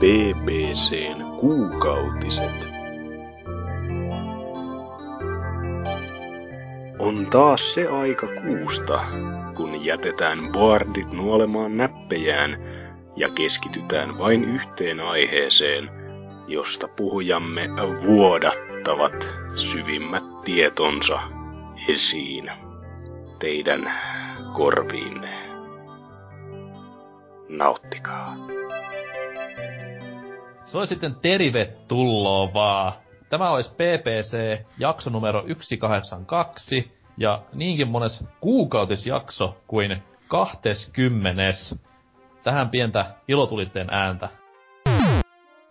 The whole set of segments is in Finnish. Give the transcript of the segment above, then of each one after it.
BBCn kuukautiset. On taas se aika kuusta, kun jätetään boardit nuolemaan näppejään ja keskitytään vain yhteen aiheeseen, josta puhujamme vuodattavat syvimmät tietonsa esiin teidän korviinne. Nauttikaa. Se on sitten tervetuloa vaan. Tämä olisi PPC jakso numero 182 ja niinkin mones kuukautisjakso kuin 20. Tähän pientä ilotulitteen ääntä.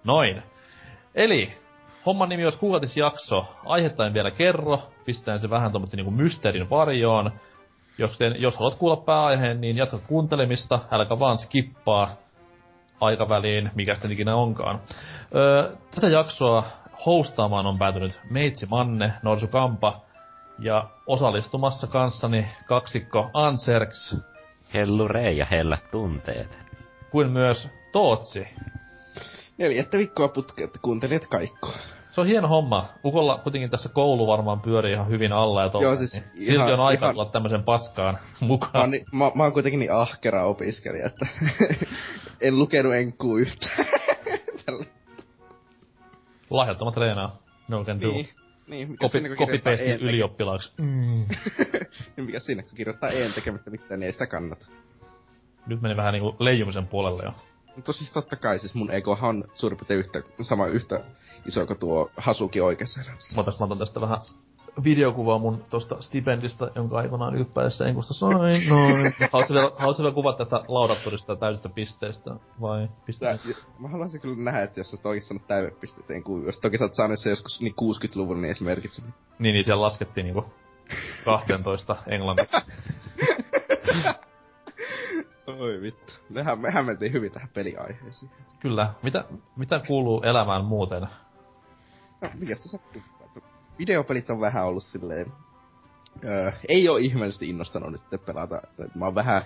Noin. Eli homman nimi olisi kuukautisjakso. Aihetta en vielä kerro. Pistään se vähän tuommoista niinku mysteerin varjoon. Jos, jos haluat kuulla pääaiheen, niin jatka kuuntelemista. Älkää vaan skippaa aikaväliin, mikä sitten ikinä onkaan. Öö, tätä jaksoa hostaamaan on päätynyt Meitsi Manne, Norsu Kampa ja osallistumassa kanssani kaksikko Anserks. Hellure ja hellät tunteet. Kuin myös Tootsi. Neljättä viikkoa putkeen, että kuuntelijat kaikkoa. Se on hieno homma. Ukolla kuitenkin tässä koulu varmaan pyörii ihan hyvin alla ja Joo, siis niin ihan- silti on aika ihan- tulla tämmöisen paskaan mukaan. Mä oon, ni, mä, mä oon kuitenkin niin ahkera opiskelija, että en lukenut enkuu yhtään. Lahjattomat treenaa. No can do. Niin, niin mikä kirjoittaa copy-paste ylioppilaaksi. Mm. niin mikä siinä, kun kirjoittaa een tekemättä mitään, niin ei sitä kannata. Nyt meni vähän niinku leijumisen puolelle jo. Mutta siis totta kai, siis mun egohan on suurin piirtein yhtä, sama yhtä iso kuin tuo Hasuki oikeassa elämässä. Mä otan tästä vähän videokuvaa mun tosta stipendistä, jonka aikanaan ylppäidessä enkusta sain. Noin. Haluatko vielä, haluatko vielä kuvata tästä laudatturista täysistä pisteistä? Vai Tää, pisteistä? mä haluaisin kyllä nähdä, että jos sä oikeesti saanut täydepisteet enkuu, jos toki sä oot saanut se joskus niin 60-luvun, niin mitään. Niin, niin siellä laskettiin niinku 12 englanniksi. Oi vittu. Mehän, mehän mentiin hyvin tähän peliaiheeseen. Kyllä. Mitä, mitä kuuluu elämään muuten? No, mikä sitä sattuu? Videopelit on vähän ollut silleen... Öö, ei oo ihmeellisesti innostanut nyt pelata. Mä oon vähän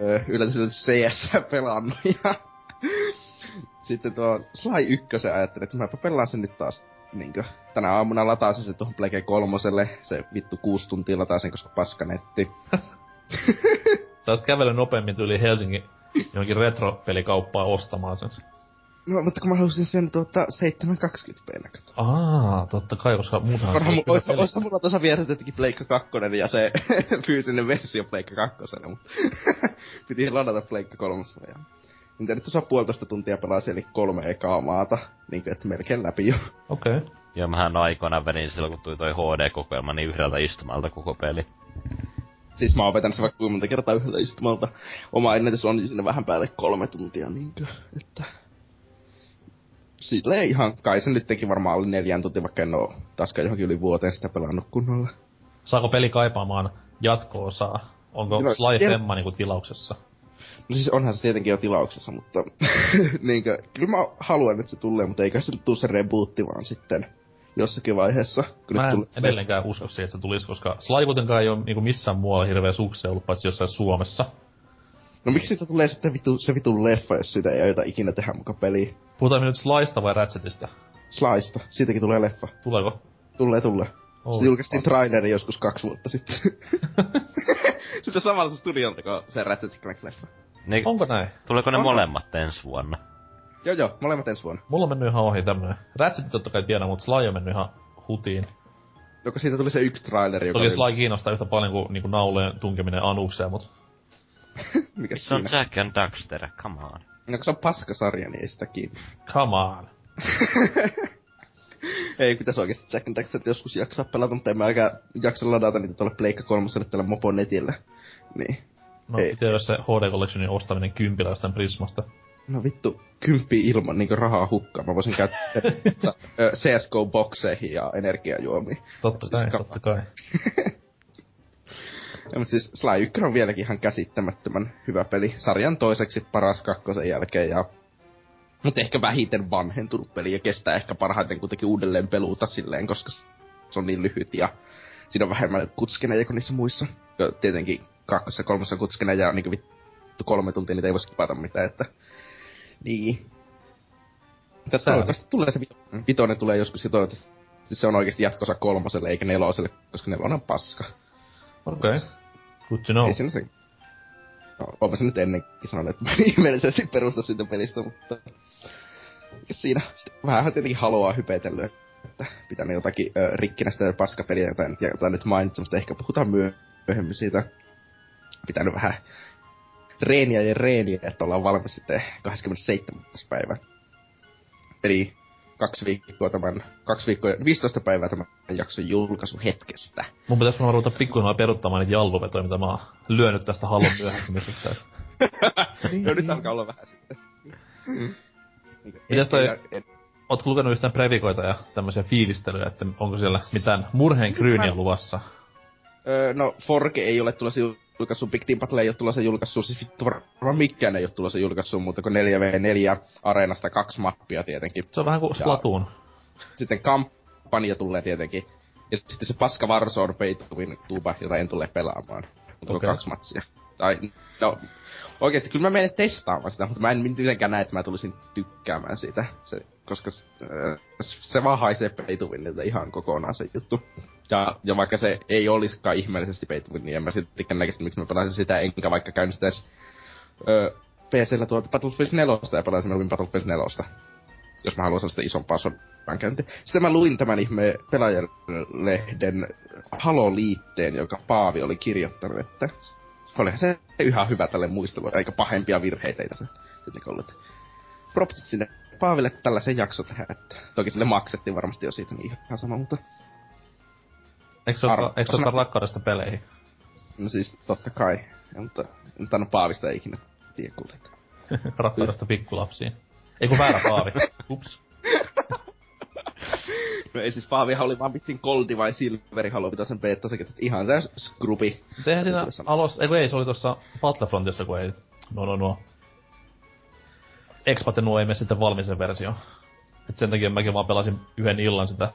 öö, yllätys CS pelannut ja... Sitten tuo Sly 1 ajattelin, että mäpä pelaan sen nyt taas niinkö, tänä aamuna latasin se tuohon Plege kolmoselle, se vittu kuusi tuntia latasin, koska paska netti. Sä oot kävellyt nopeammin tyyli Helsingin johonkin retropelikauppaan ostamaan sen. No, mutta kun mä halusin sen tuota 720p kato. Aa, totta kai, koska muutenhan... Onhan se mu- on ois, ois mulla tuossa vieressä tietenkin Pleikka 2 ja se fyysinen versio Pleikka 2, mutta piti ladata Pleikka 3. Ja... Niitä nyt tuossa puolitoista tuntia pelasin, eli kolme ekaa maata, niin kuin, että melkein läpi jo. Okei. Okay. Ja mähän aikoinaan vedin silloin, kun tuli toi HD-kokoelma, niin yhdeltä istumalta koko peli. Siis mä oon vetänyt se vaikka kuinka monta kertaa yhdellä istumalta. Oma ennätys on sinne vähän päälle kolme tuntia, niinkö, että... Silleen ihan, kai se nyt teki varmaan alle neljän tuntia, vaikka en oo taaskaan johonkin yli vuoteen sitä pelannut kunnolla. Saako peli kaipaamaan jatko-osaa? Onko No, Sly Femma niinku tilauksessa? No siis onhan se tietenkin jo tilauksessa, mutta niinkö, kyllä mä haluan, että se tulee, mutta eikä se tuu se rebootti vaan sitten jossakin vaiheessa. Kun Mä en tulee- edelleenkään usko siihen, että se tulisi, koska Sly kuitenkaan ei ole niinku missään muualla hirveä sukseen ollut, paitsi jossain Suomessa. No miksi siitä tulee sitten vitu, se vitun leffa, jos sitä ei aiota ikinä tehdä muka peliä? Puhutaan me nyt Slysta vai Ratchetista? Slysta, siitäkin tulee leffa. Tuleeko? Tulee, tulee. Oh, Sitten julkaistiin traileri joskus kaksi vuotta sitten. sitten samalta studiolta kuin se Ratchet Clank-leffa. Ne, Onko näin? tuleeko ne Onko? molemmat ensi vuonna? Joo joo, molemmat ensi vuonna. Mulla on mennyt ihan ohi tämmönen. Ratchet totta kai tiedän, mutta Sly on mennyt ihan hutiin. Joko siitä tuli se yksi traileri, joka Toki oli... Sly kiinnostaa yhtä paljon kuin niinku nauleen tunkeminen anukseen, mut Mikä Se on siinä? Jack and Daxter, come on. No se on paskasarja, niin ei sitä kiinni. come on. Ei pitäisi oikeesti Jack and Daxter joskus jaksaa pelata, mutta en mä oikein jaksa ladata niitä tuolle Pleikka kolmoselle tällä Moponetillä. Niin. No, Ei. itse se HD Collectionin ostaminen kympiläisten Prismasta. No vittu, kymppi ilman niinku rahaa hukkaa. Mä voisin käyttää CSGO-bokseihin ja energiajuomiin. Totta Siis kai, ka- totta kai. Ja, mutta siis Sly 1 on vieläkin ihan käsittämättömän hyvä peli. Sarjan toiseksi paras kakkosen jälkeen ja... Mutta ehkä vähiten vanhentunut peli ja kestää ehkä parhaiten kuitenkin uudelleen peluuta silleen, koska se on niin lyhyt ja siinä on vähemmän kutskeneja kuin niissä muissa. Ja tietenkin kakkosessa ja kolmosessa kutskeneja on niinku vittu kolme tuntia, niitä ei voi skipata mitään, että... Niin. Mutta toivottavasti tulee se vi- vitonen tulee joskus ja toivottavasti se on oikeasti jatkossa kolmoselle eikä neloselle, koska nelonen on paska. Okei. Okay. Good to know. Ei siinä se... No, se nyt ennenkin sanonut, että ihmeellisesti perusta siitä pelistä, mutta... Siinä sitten vähän tietenkin haluaa hypetellyt, että pitää ne jotakin ö, rikkinäistä paskapeliä, jota, en- jota nyt mainitsin, mutta ehkä puhutaan myöhemmin siitä. Pitänyt vähän reeniä ja reeniä, että ollaan valmis sitten 27. päivä. Eli kaksi viikkoa tämän, kaksi viikkoa, 15 päivää tämän jakson julkaisun hetkestä. Mun pitäis varmaan ruveta pikkuhiljaa peruttamaan niitä jallovetoja, mitä mä oon lyönyt tästä Hallon myöhemmisestä. no nyt alkaa olla vähän sitten. Mitäs toi- Ootko lukenut yhtään previkoita ja tämmöisiä fiilistelyjä, että onko siellä mitään murheen kryyniä luvassa? Öö, no, Forge ei ole tulossa julkaissut, Big Team Battle ei ole tulossa julkaissut, siis vittu varmaan mikään ei ole tulossa julkaissut, mutta kuin 4v4 areenasta kaksi mappia tietenkin. Se on vähän kuin Ja- Splatoon. Sitten kampanja tulee tietenkin. Ja sitten se paska Warzone Win tuba, jota en tule pelaamaan. Mutta okay. Kaksi matsia. Tai, no, oikeesti kyllä mä menen testaamaan sitä, mutta mä en mitenkään näe, että mä tulisin tykkäämään siitä. Se, koska äh, se vaan haisee Winiltä ihan kokonaan se juttu. Ja, ja vaikka se ei olisikaan ihmeellisesti Win, niin en mä siltikään näkisi, miksi mä pelaisin sitä, enkä vaikka käynnistäisi öö, PCllä tuota Battlefield 4 ja pelaisin mieluummin Battlefield 4 jos mä haluan sellaista isompaa sodankäyntiä. Sitten mä luin tämän ihme pelaajalehden Halo-liitteen, joka Paavi oli kirjoittanut, että olihan se ihan hyvä tälle muistelua, eikä pahempia virheitä ei tässä tietenkin ollut. Propsit sinne Paaville tällaisen jakso tehdä, että toki sille maksettiin varmasti jo siitä niin ihan sama, mutta Eikö se Arvo- ole, sana- rakkaudesta peleihin? no siis totta kai, mutta en tainnut Paavista ei ikinä tiedä kuulee. rakkaudesta pikkulapsiin. Ei kun väärä paavi. Ups. No ei siis Paavihan oli vaan vitsin Goldi vai Silveri Halo sen beta sekä että ihan tää skrubi. Tehän siinä alos, ei ei, se oli tuossa Battlefrontissa, kun ei, no no no. Expat ja nuo ei mene sitten valmiisen versio. Et sen takia mäkin vaan pelasin yhden illan sitä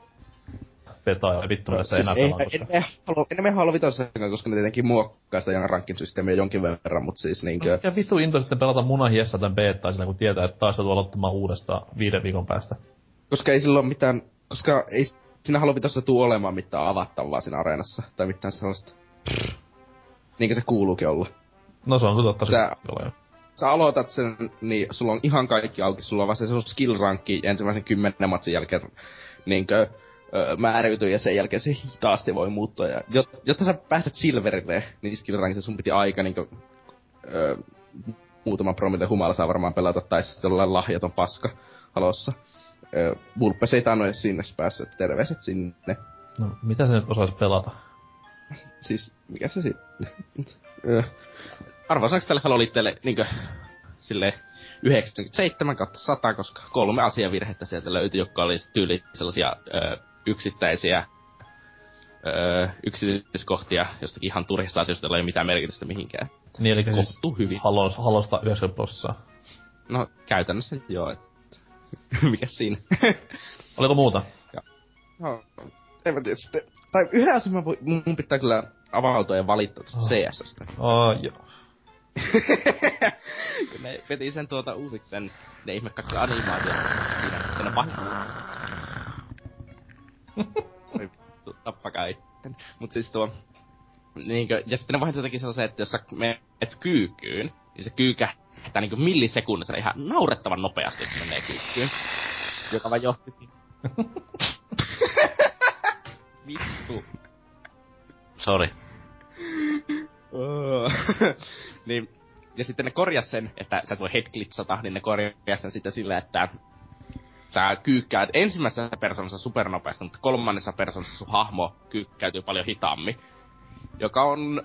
betaa ja vittu no, siis enää ei, pelaa, koska... en, halua, en me halua vitosenkaan, koska ne tietenkin muokkaa sitä rankin systeemiä jonkin verran, mutta siis niinkö... Ja vittu into sitten pelata munahiessä tämän betaa sillä kun tietää, että taas joutuu aloittamaan uudestaan viiden viikon päästä. Koska ei silloin mitään... Koska ei siinä halua vitossa tuu olemaan mitään avattavaa siinä areenassa. Tai mitään sellaista... Niinkö se kuuluukin olla. No se on totta. Sä- se. Sä aloitat sen, niin sulla on ihan kaikki auki. Sulla on vasta se skill rankki ensimmäisen kymmenen matsin jälkeen niinkö ö, määräytyy ja sen jälkeen se hitaasti voi muuttua. Ja, jot, jotta sä pääset silverille, niin skill rankissa sun piti aika niinkö ö, muutaman promille humala saa varmaan pelata, tai sitten olla lahjaton paska halossa. Ö, Vulpes ei tainnut edes sinne päässyt, terveiset sinne. No, mitä se nyt osaisi pelata? Siis, mikä se sitten? Ö, Arvoisaanko tälle haloliitteelle niinkö sille 97 kautta 100, koska kolme asiavirhettä sieltä löytyi, jotka oli tyyli sellaisia ö, yksittäisiä ö, yksityiskohtia jostakin ihan turhista asioista, joilla ei ole mitään merkitystä mihinkään. Niin, eli siis hyvin. halos, halosta 90 prosenttia. No, käytännössä joo, et... mikä siinä? Oliko muuta? no, en mä tiedä sitten. Tai yhden asian mä voi, mun pitää kyllä avautua ja valittaa tästä Oh. CSstä. Oh, joo. Kun ne veti sen tuota uusiksi sen, ne ihme kaikki animaatiot siinä, että ne vittu, tappakaa itten. Mut siis tuo, niinkö, ja sitten ne vahinko teki sellaisen, että jos sä menet kyykkyyn, niin se kyy kähtää niinkö millisekunnissa ihan naurettavan nopeasti, kun menee kyykkyyn. Joka vaan johti siihen. Vittu. Sorry. Öö. niin, ja sitten ne korjas sen, että sä et voi headglitsata, niin ne korjas sen sitten sillä, että sä kyykkäät ensimmäisessä persoonassa supernopeasti, mutta kolmannessa persoonassa sun hahmo kyykkäytyy paljon hitaammin. Joka on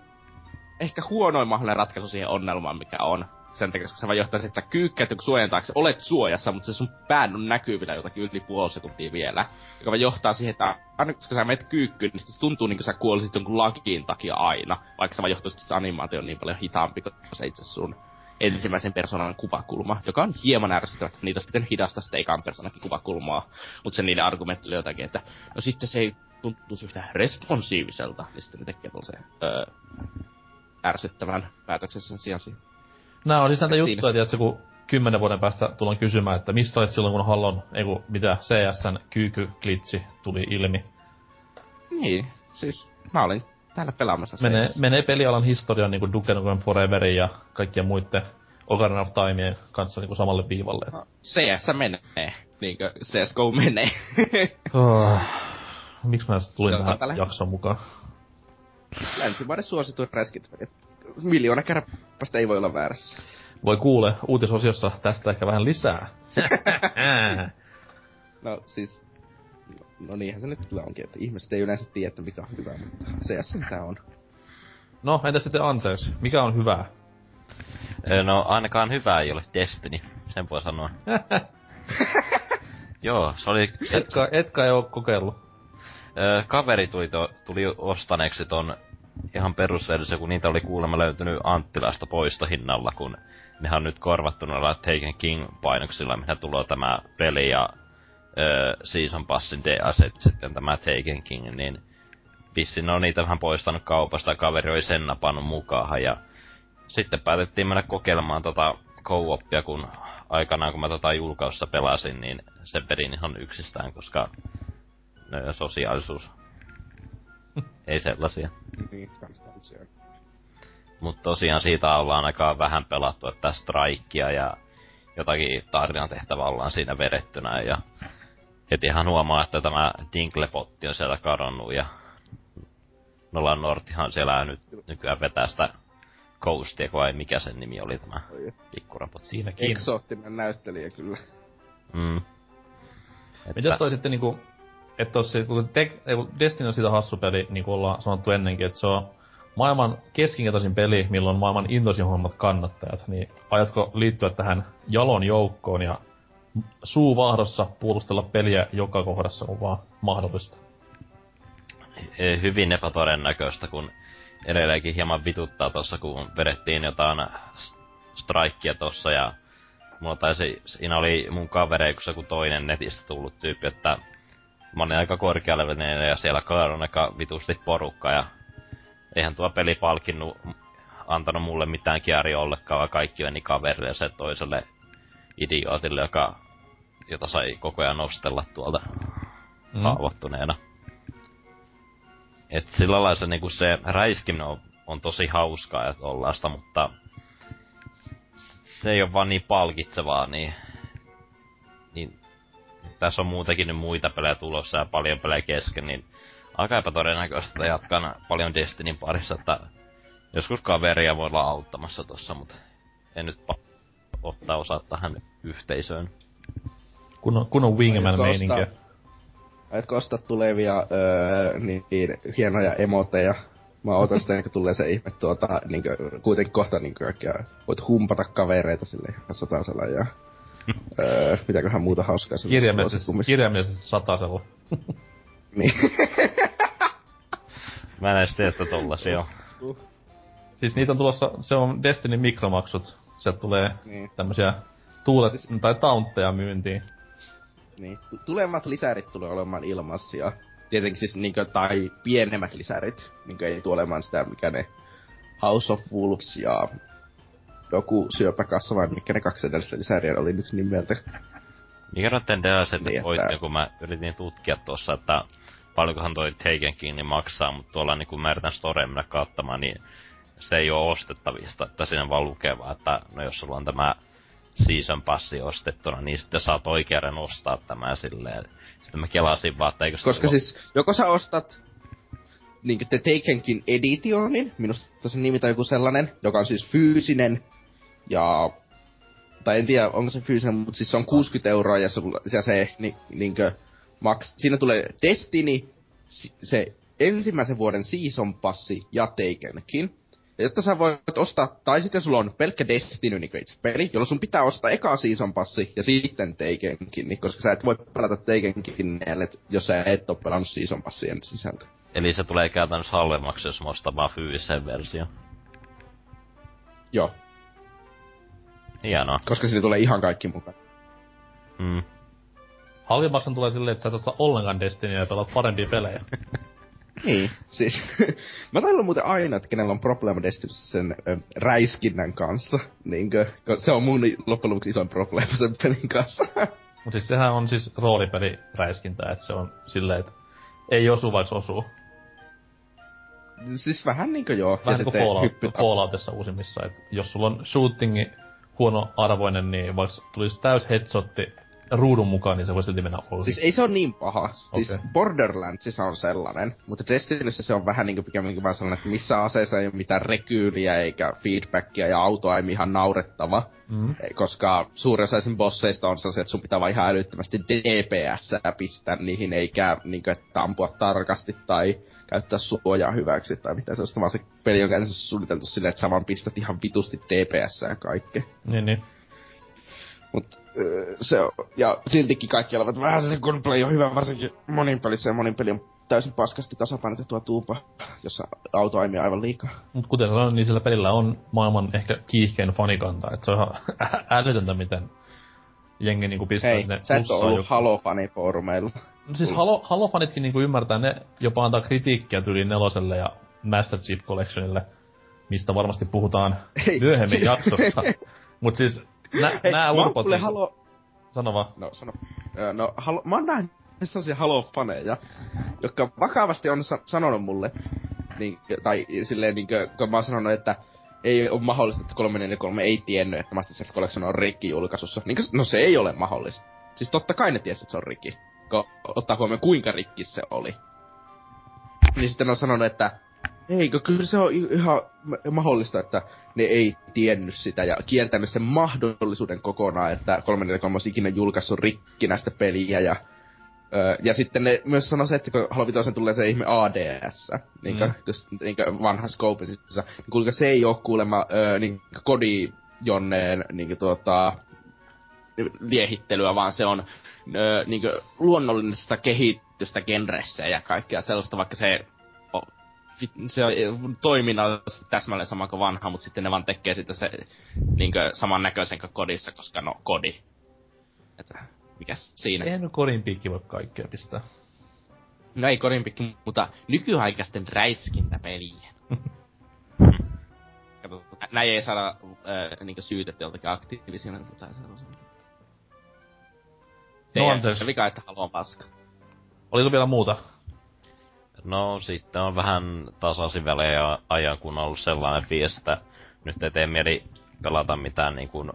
ehkä huonoin mahdollinen ratkaisu siihen onnelmaan, mikä on. Sen takia, koska se vaan johtaa että sä kyykkäyt suojan taakse, olet suojassa, mutta se sun pään on näkyvillä jotakin yli puoli sekuntia vielä. Joka vaan johtaa siihen, että aina koska sä menet kyykkyyn, niin se tuntuu niin kuin sä kuolisit jonkun lakiin takia aina. Vaikka se vaan johtaisi, että se animaatio on niin paljon hitaampi kuin se itse sun ensimmäisen persoonan kuvakulma, joka on hieman ärsyttävä, että niitä olisi pitänyt hidastaa sitä ekan persoonakin kuvakulmaa. Mutta sen niiden argumentti oli jotakin, että no sitten se ei tuntuisi yhtään responsiiviselta, niin sitten ne tekee tuollaisen öö, ärsyttävän päätöksen sen sijaan siihen. Nää on siis näitä Siinä. juttuja, tiedätkö, kun kymmenen vuoden päästä tullaan kysymään, että missä olet silloin, kun Hallon, ei kun mitä, CSN kyykyklitsi tuli ilmi. Niin, siis mä olin täällä pelaamassa Menee, CS. menee pelialan historian niin kuin Duke Nukem Foreverin ja kaikkien muiden Ocarina of Timeen kanssa niin kuin samalle viivalle. No, CS menee, niinkö CSGO menee. Oh. Miksi mä tulin tähän jaksoon mukaan? Länsimaiden suosituin räskit. Miljoona kärppästä ei voi olla väärässä. Voi kuule uutisosiossa tästä ehkä vähän lisää. No siis, no niinhän se nyt kyllä onkin, että ihmiset ei yleensä tiedä, että mikä on hyvä, mutta CS tää on. No, entä sitten Ansers? Mikä on hyvää? No ainakaan hyvää ei ole Destiny, sen voi sanoa. Joo, se oli... Se, Etka, etka ei oo kokeillut. kaveri tuli, to, tuli ostaneeksi ton ihan perusversio, kun niitä oli kuulemma löytynyt Anttilasta poistohinnalla, kun nehän on nyt korvattu noilla Taken King-painoksilla, mitä tulee tämä peli ja ö, Season Passin DLC, sitten tämä Taken King, niin vissiin ne on niitä vähän poistanut kaupasta, ja kaveri oli sen napannut mukaan, ja sitten päätettiin mennä kokeilemaan tota co-opia, kun aikanaan kun mä tota julkaussa pelasin, niin se vedin ihan yksistään, koska sosiaalisuus. Ei sellaisia. Niin. Mutta tosiaan siitä ollaan aika vähän pelattu, että strikea ja jotakin tarinan tehtävää ollaan siinä vedettynä ja hetihan huomaa, että tämä Dinklepotti on sieltä kadonnut ja Nolan Nortihan siellä nyt nykyään vetää sitä Coastia, kun ei mikä sen nimi oli tämä Oi. pikkurapotti. Siinäkin. Eksoottinen näyttelijä kyllä. Mm. Mitäs toi sitten niinku, että tossa, kun, tek, Destiny on siitä hassu peli, niin kuin ollaan sanottu ennenkin, että se on maailman keskinkertaisin peli, milloin on maailman intoisimmat kannattajat, niin aiotko liittyä tähän jalon joukkoon ja suu vaahdossa puolustella peliä joka kohdassa, kun vaan mahdollista? Hyvin epätodennäköistä, kun edelleenkin hieman vituttaa tossa, kun vedettiin jotain s- strikea tossa ja mulla taisi, siinä oli mun se joku toinen netistä tullut tyyppi, että mä olin aika korkealevelinen ja siellä kaadon aika vitusti porukka ja eihän tuo peli palkinnut, antanut mulle mitään kiaria ollenkaan, vaan kaikki meni kaverille ja se toiselle idiootille, joka, jota sai koko ajan nostella tuolta mm. haavoittuneena. Et sillä lailla se, niinku se räiskiminen on, on tosi hauskaa ja tollaista, mutta se ei ole vaan niin palkitsevaa, niin, niin tässä on muutenkin nyt muita pelejä tulossa ja paljon pelejä kesken, niin aika epätodennäköistä, että jatkan paljon Destinin parissa, että joskus kaveria voi olla auttamassa tossa, mutta en nyt pa- ottaa osaa tähän yhteisöön. Kun on, kun on wingman Aiotko meininkiä. ostaa- tulevia öö, niin, niin, hienoja emoteja? Mä odotan sitä, kun tulee se ihme tuota, niinkö, kuitenkin kohta niinkö, kaikkea, voit humpata kavereita sille ihan satasella ja öö, mitäköhän muuta hauskaa se Kirjaimellisesti, kirjaimellisesti satasella. Niin. Mä en edes tiedä, että tollasia on. Siis niitä on tulossa, se on Destiny mikromaksut. Sieltä tulee niin. tämmösiä tuulet, Siis- tai tauntteja myyntiin. Niin. Tu- Tulevat lisärit tulee olemaan ilmaisia. Tietenkin siis niinkö, tai pienemmät lisärit. Niinkö ei tule olemaan sitä, mikä ne House of Wolves ja joku syöpäkassa, vai mikä ne kaksi edellistä lisäriä oli nyt nimeltä. Mikä noitten DLC Niin, voit, että- kun mä yritin tutkia tuossa, että paljonkohan toi Taken kiinni maksaa, mutta tuolla niin kun mä yritän Storeen mennä katsomaan, niin se ei ole ostettavista, että siinä vaan lukee vaan, että no jos sulla on tämä season passi ostettuna, niin sitten saat oikeuden ostaa tämä silleen. Sitten mä kelasin vaan, että eikö se Koska ole- siis, joko sä ostat niinkö The Takenkin editionin, minusta se nimitään joku sellainen, joka on siis fyysinen, ja tai en tiedä, onko se fyysinen, mutta siis se on 60 euroa ja se, ja se ni, niinkö, maks, siinä tulee Destiny, se ensimmäisen vuoden season passi ja Takenkin. Ja jotta sä voit ostaa, tai sitten sulla on pelkkä Destiny niin itse peli, jolloin sun pitää ostaa eka season passi ja sitten Takenkin, niin koska sä et voi pelata Takenkin, ellei- jos sä et oo pelannut season passien sisältö. Eli se tulee käytännössä halvemmaksi, jos mä ostan vaan fyysisen version. Joo, Hienoa. koska siinä tulee ihan kaikki mukaan. Mm. Halvimmaksan tulee silleen, että sä et osta ollenkaan Destinyä ja pelaat parempia pelejä. Niin, siis mä taidan muuten aina, että kenellä on probleema Destinissä sen ö, räiskinnän kanssa. Niinkö, se on mun loppujen lopuksi isoin probleema sen pelin kanssa. Mut siis sehän on siis roolipeli räiskintä, että se on silleen, että ei osu vaikka osuu. siis vähän niinkö joo. Vähän niinku Fallout, hyppyt- Falloutissa uusimmissa, että jos sulla on shootingi huono arvoinen, niin vaikka tulisi täys headshotti ruudun mukaan, niin se voi silti mennä ohi. Siis ei se on niin paha. Siis Okei. Borderlandsissa on sellainen, mutta Destinyssä se on vähän niinku pikemminkin vaan sellainen, että missä aseessa ei ole mitään rekyyliä eikä feedbackia ja autoaimi ihan naurettava. Mm. Koska suurin osa esim. bosseista on sellaisia, että sun pitää vaan ihan älyttömästi DPS pistää niihin, eikä niinku, että ampua tarkasti tai käyttää suojaa hyväksi tai mitään sellaista, vaan se peli on käytännössä suunniteltu silleen, että sä vaan pistät ihan vitusti DPS ja kaikkea. Niin, niin. Mut se on, ja siltikin kaikki olevat vähän se gunplay on hyvä, varsinkin monin pelissä ja monin peli on täysin paskasti tasapainotettua tuupa, jossa auto aimii aivan liikaa. Mut kuten sanoin, niin sillä pelillä on maailman ehkä kiihkein fanikanta, että se on ihan älytöntä, miten jengi niinku pistää Hei, sinne sä et ollut joku- Halo-fani foorumeilla. No siis Halo, Halo-fanitkin niinku ymmärtää, ne jopa antaa kritiikkiä tyyliin neloselle ja Master Chief Collectionille, mistä varmasti puhutaan Hei, myöhemmin siis- jaksossa. Mut siis nä, Hei, nää urpot... Siis, Halo... Sano vaan. No, sano. No, halo, mä oon nähnyt sellaisia Halo-faneja, jotka vakavasti on sa- sanonut mulle, niin, tai silleen niinkö, kun mä oon sanonut, että ei ole mahdollista, että 343 ei tiennyt, että Master Chief Collection on rikki julkaisussa. Niin, no se ei ole mahdollista. Siis totta kai ne tiesi, että se on rikki. Kun ottaa huomioon, kuinka rikki se oli. Niin sitten on sanonut, että Eikö, kyllä se on ihan ma- mahdollista, että ne ei tiennyt sitä ja kieltänyt sen mahdollisuuden kokonaan, että 343 olisi ikinä julkaissut rikkinäistä peliä ja Öö, ja sitten ne myös sanoi se, että kun Halo Vitoisen tulee se ihme ADS, niin Mm. mm. niin vanha Scopeisissa, niin kuinka se ei ole kuulemma öö, niin kodi jonneen niin tuota, liehittelyä, vaan se on öö, niin luonnollista kehitystä genressä ja kaikkea sellaista, vaikka se se on toiminnallisesti täsmälleen sama kuin vanha, mutta sitten ne vaan tekee sitä se niin samannäköisen kuin kodissa, koska no kodi. Että mikäs siinä? Eihän nyt kodin piikki voi kaikkea pistää. No ei kodinpikki, mutta nykyaikaisten räiskintäpelien. Kato, näin ei saada äh, niinku syytettä joltakin aktiivisina tai sellaisen. No Teidän anteeksi. vika, että haluan paska. Oliko vielä muuta? No sitten on vähän tasaisin välejä ajan, kun on ollut sellainen että nyt ei tee mieli pelata mitään niin kuin,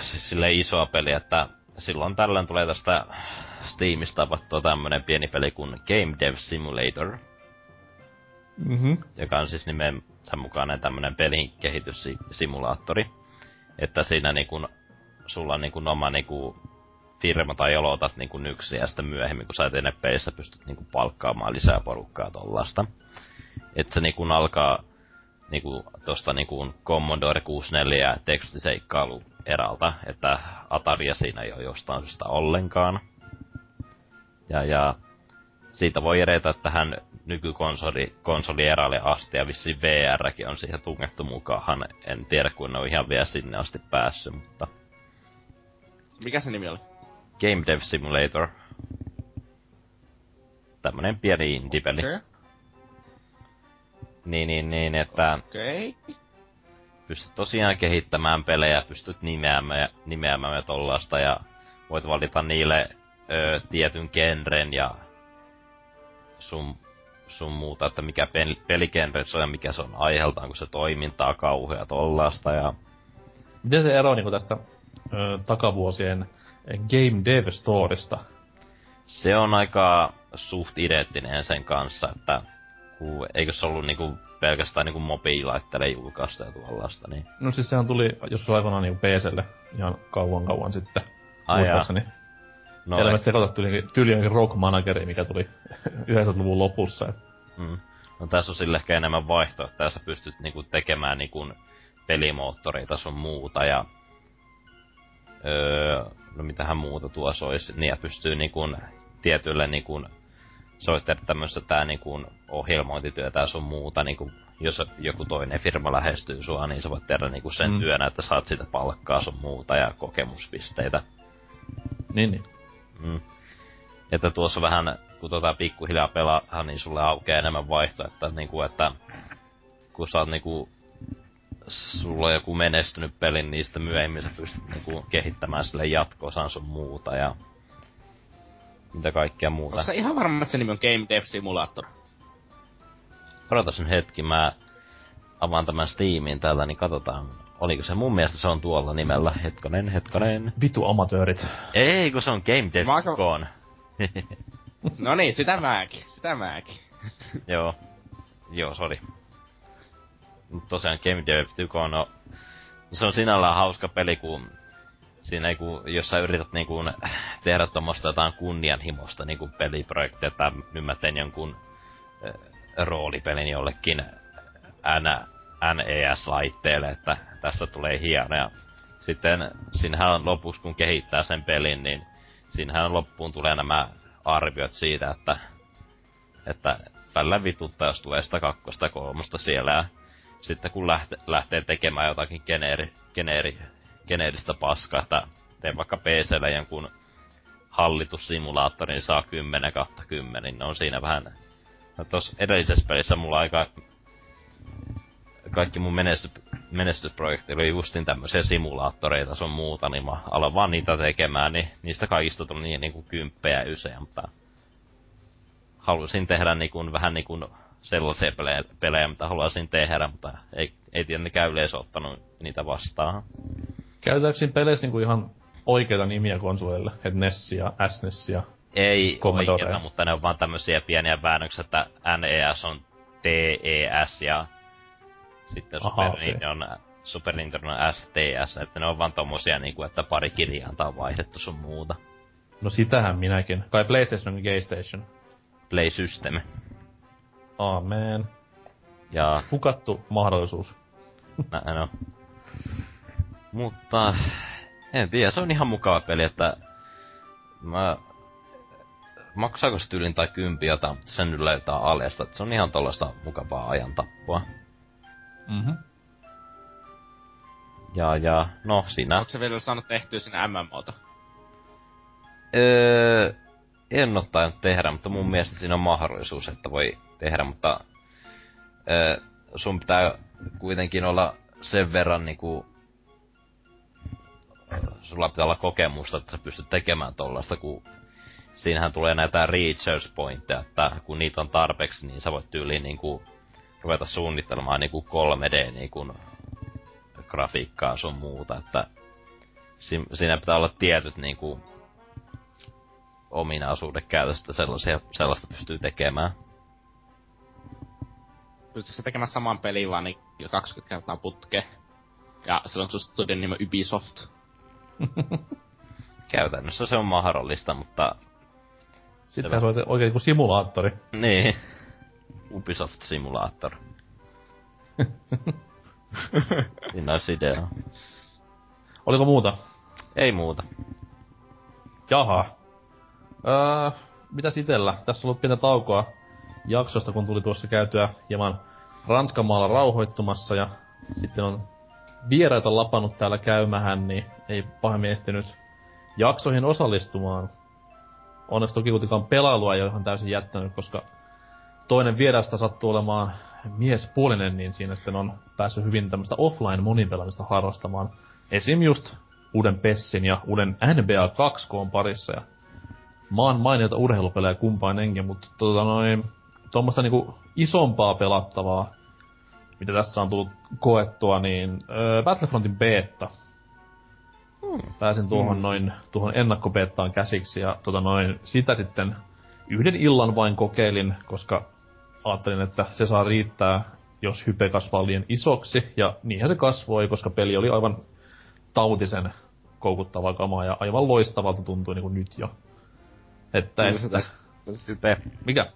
sille isoa peliä, että silloin tällöin tulee tästä Steamista avattua tämmönen pieni peli kuin Game Dev Simulator, Mhm. joka on siis nimensä mukainen tämmönen pelin kehityssimulaattori. Että siinä niinku, sulla on niinku oma niinku firma tai aloitat niinku yksi ja sitten myöhemmin kun sä pelissä pystyt niinku palkkaamaan lisää porukkaa tollasta. Että se niinku alkaa niinku tosta niinku Commodore 64 tekstiseikkailu eralta, että Ataria siinä ei ole jostain syystä ollenkaan. Ja, ja siitä voi edetä tähän nykykonsoli konsolieralle asti ja vissiin VRkin on siihen tungettu mukaan. En tiedä, kun ne on ihan vielä sinne asti päässyt, mutta Mikä se nimi oli? Game Dev Simulator. Tämmönen pieni indie-peli. Okei. Niin, niin, niin, että Okei. pystyt tosiaan kehittämään pelejä, pystyt nimeämään, nimeämään ja tollaista ja voit valita niille ö, tietyn genren ja sun, sun muuta, että mikä pel, peligenre se on ja mikä se on aiheeltaan, kun se toimintaa kauhea tollaista ja Miten se ero niinku tästä ö, takavuosien Game Dev Storesta? se on aika suht identtinen sen kanssa, että ku, eikö se ollut niinku pelkästään niinku mobiililaitteille julkaista ja tuollaista, niin No siis sehän tuli joskus aikanaan niinku PClle ihan kauan kauan sitten. Ai muistaakseni. no, No, Elämässä sekoitat tyyli, tyyli Rock Manageri, mikä tuli 90-luvun lopussa. Et Mm. No tässä on sille ehkä enemmän vaihtoehtoja, sä pystyt niinku tekemään niinku pelimoottoreita sun muuta ja... Öö, no mitähän muuta tuossa olisi, niin ja pystyy niinku tietylle niinku tehdä tämmöistä tää niinku ohjelmointityötä ja sun muuta, niinku jos joku toinen firma lähestyy sua, niin sä voit tehdä niinku sen Mm. työnä, että saat siitä palkkaa sun muuta ja kokemuspisteitä. niin, niin. Mm. Että tuossa vähän kun tota pikkuhiljaa pelaa, niin sulle aukeaa enemmän vaihtoehtoja, että niinku, että kun sä oot niinku sulla on joku menestynyt peli, niin sitten myöhemmin sä pystyt niinku kehittämään sille jatko sun muuta ja mitä kaikkea muuta. Onko ihan varma, että se nimi on Game Dev Simulator? Odotas nyt hetki, mä avaan tämän Steamin täällä, niin katsotaan. Oliko se mun mielestä se on tuolla nimellä? Hetkonen, hetkonen. Vitu amatöörit. Ei, kun se on Game Dev. Gone. no niin, sitä mäkin, sitä mäkin. Joo. Joo, sorry. Mut tosiaan Game Dev Gone no, se on sinällään hauska peli, kun siinä ei, kun, jos sä yrität niin kuin, tehdä tuommoista jotain kunnianhimosta niin kuin peliprojektia, että nyt mä teen jonkun äh, roolipelin jollekin NES-laitteelle, että tässä tulee hieno. Ja sitten siinähän lopuksi, kun kehittää sen pelin, niin siinähän loppuun tulee nämä arviot siitä, että, että välillä vituttaa, jos tulee sitä kakkosta kolmosta siellä. Ja sitten kun lähtee, lähtee tekemään jotakin geneeri, geneeri, geneeristä paskaa, että teen vaikka PClle jonkun hallitussimulaattorin, niin saa 10 kautta 10, niin on siinä vähän... No tossa edellisessä pelissä mulla aika... Kaikki mun menesty, menestysprojekti oli justin tämmöisiä simulaattoreita sun muuta, niin mä aloin vaan niitä tekemään, niin niistä kaikista tuli niin, niin kuin kymppejä mutta halusin tehdä niin kuin, vähän niin kuin sellaisia pelejä, pelejä, mitä haluaisin tehdä, mutta ei, ei tietenkään yleensä ottanut niitä vastaan. Käytetäänkö siinä peleissä niinku ihan oikeita nimiä konsoleille? Et NES ja SNES ja Ei Commodore. oikeita, mutta ne on vaan tämmöisiä pieniä väännöksiä, että NES on TES ja sitten Aha, Super, okay. niin on Super Nintendo on STS, että ne on vaan tommosia niinku, että pari kirjainta on vaihdettu sun muuta. No sitähän minäkin. Kai PlayStation on Gaystation. Play System. Amen. Ja... Hukattu mahdollisuus. Näin no. Mutta en tiedä, se on ihan mukava peli, että mä maksaako se tyylin tai kympi jotain, mutta sen nyt löytää alesta, että se on ihan tollaista mukavaa ajan tappua. Mhm. Ja, ja, no siinä... Onko se vielä saanut tehtyä sinne MMOta? Öö, en oo tehdä, mutta mun mielestä siinä on mahdollisuus, että voi tehdä, mutta öö, sun pitää kuitenkin olla sen verran niinku sulla pitää olla kokemusta, että sä pystyt tekemään tollasta, kun siinähän tulee näitä research pointteja, että kun niitä on tarpeeksi, niin sä voit tyyliin niinku ruveta suunnittelemaan niinku 3D niinku grafiikkaa sun muuta, että siinä pitää olla tietyt niinku ominaisuudet käytöstä, sellaisia, sellaista pystyy tekemään. Pystytkö sä tekemään saman pelin vaan niin 20 kertaa putke? Ja silloin sun studion nimi Ubisoft. Käytännössä se on mahdollista, mutta... Sitten se on oikein niinku simulaattori. Niin. Ubisoft Simulator. Siinä olisi idea. Oliko muuta? Ei muuta. Jaha. Öö, mitä itellä? Tässä on ollut pientä taukoa jaksosta, kun tuli tuossa käytyä hieman Ranskamaalla rauhoittumassa ja sitten on vieraita lapannut täällä käymähän, niin ei pahemmin ehtinyt jaksoihin osallistumaan. Onneksi toki kuitenkaan pelailua ei ole ihan täysin jättänyt, koska toinen vierasta sattuu olemaan miespuolinen, niin siinä sitten on päässyt hyvin tämmöistä offline monipelaamista harrastamaan. Esim. just uuden Pessin ja uuden NBA 2 on parissa ja maan mainita urheilupelejä kumpaan enkin, mutta tota noin, tuommoista niinku isompaa pelattavaa mitä tässä on tullut koettua, niin öö, Battlefrontin beta. Hmm. Pääsin tuohon hmm. noin, tuohon ennakkobeettaan käsiksi ja tota noin, sitä sitten yhden illan vain kokeilin, koska ajattelin, että se saa riittää, jos hype kasvaa liian isoksi, ja niinhän se kasvoi, koska peli oli aivan tautisen koukuttava kama ja aivan loistavalta tuntui niin kuin nyt jo. Että, että, että, mikä?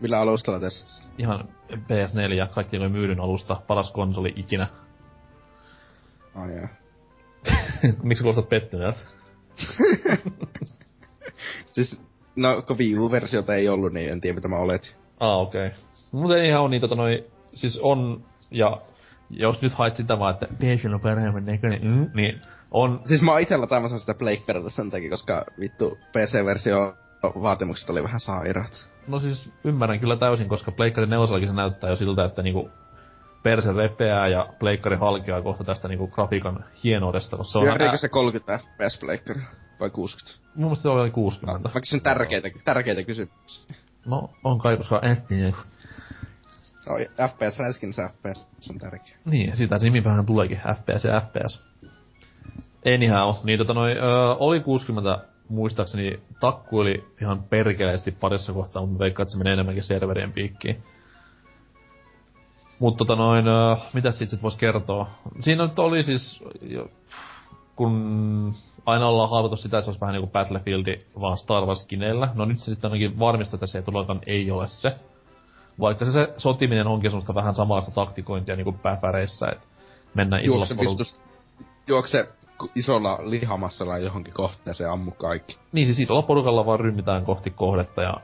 Millä alustalla tässä? Ihan PS4, kaikki noin myydyn alusta, paras konsoli ikinä. Ai oh, jaa. Miksi kuulostat pettyneet? siis, no kun Wii U-versiota ei ollut, niin en tiedä mitä mä olet. Ah, okei. Okay. Mutta ei ihan on niin, tota noi, siis on, ja jos nyt hait sitä vaan, että PS on paremmin näköinen, mm, niin on... Siis mä oon itellä tämmöisen sitä Blake sen takia, koska vittu PC-versio vaatimukset oli vähän sairaat. No siis ymmärrän kyllä täysin, koska Pleikkari nelosellakin se näyttää jo siltä, että niinku perse repeää ja Pleikkari halkeaa kohta tästä niinku grafiikan hienoudesta. Se on Pyöriikö se 30 fps Pleikkari vai 60? Mun mielestä se oli 60. Vaikka se on tärkeitä, tärkeitä kysymyksiä. No, on kai, koska ehtii. No, FPS räiskin se FPS on tärkeä. Niin, sitä se nimi vähän tuleekin, FPS ja FPS. Anyhow, niin tota noi, ö, oli 60 muistaakseni takkuili ihan perkeleesti parissa kohtaa, mutta veikkaan, että se menee enemmänkin serverien piikkiin. Mutta tota noin, mitä siitä sit vois kertoa? Siinä nyt oli siis, kun aina ollaan haavattu sitä, että se olisi vähän niinku Battlefieldi vaan Star Wars kineillä. No nyt se sitten ainakin varmistaa, että se ei todellakaan ei ole se. Vaikka se, se sotiminen onkin semmoista vähän samanlaista taktikointia niinku päpäreissä, että mennään isolla Juokse pistus, juokse isolla lihamassalla johonkin kohteeseen ammu kaikki. Niin siis isolla porukalla vaan ryhmitään kohti kohdetta ja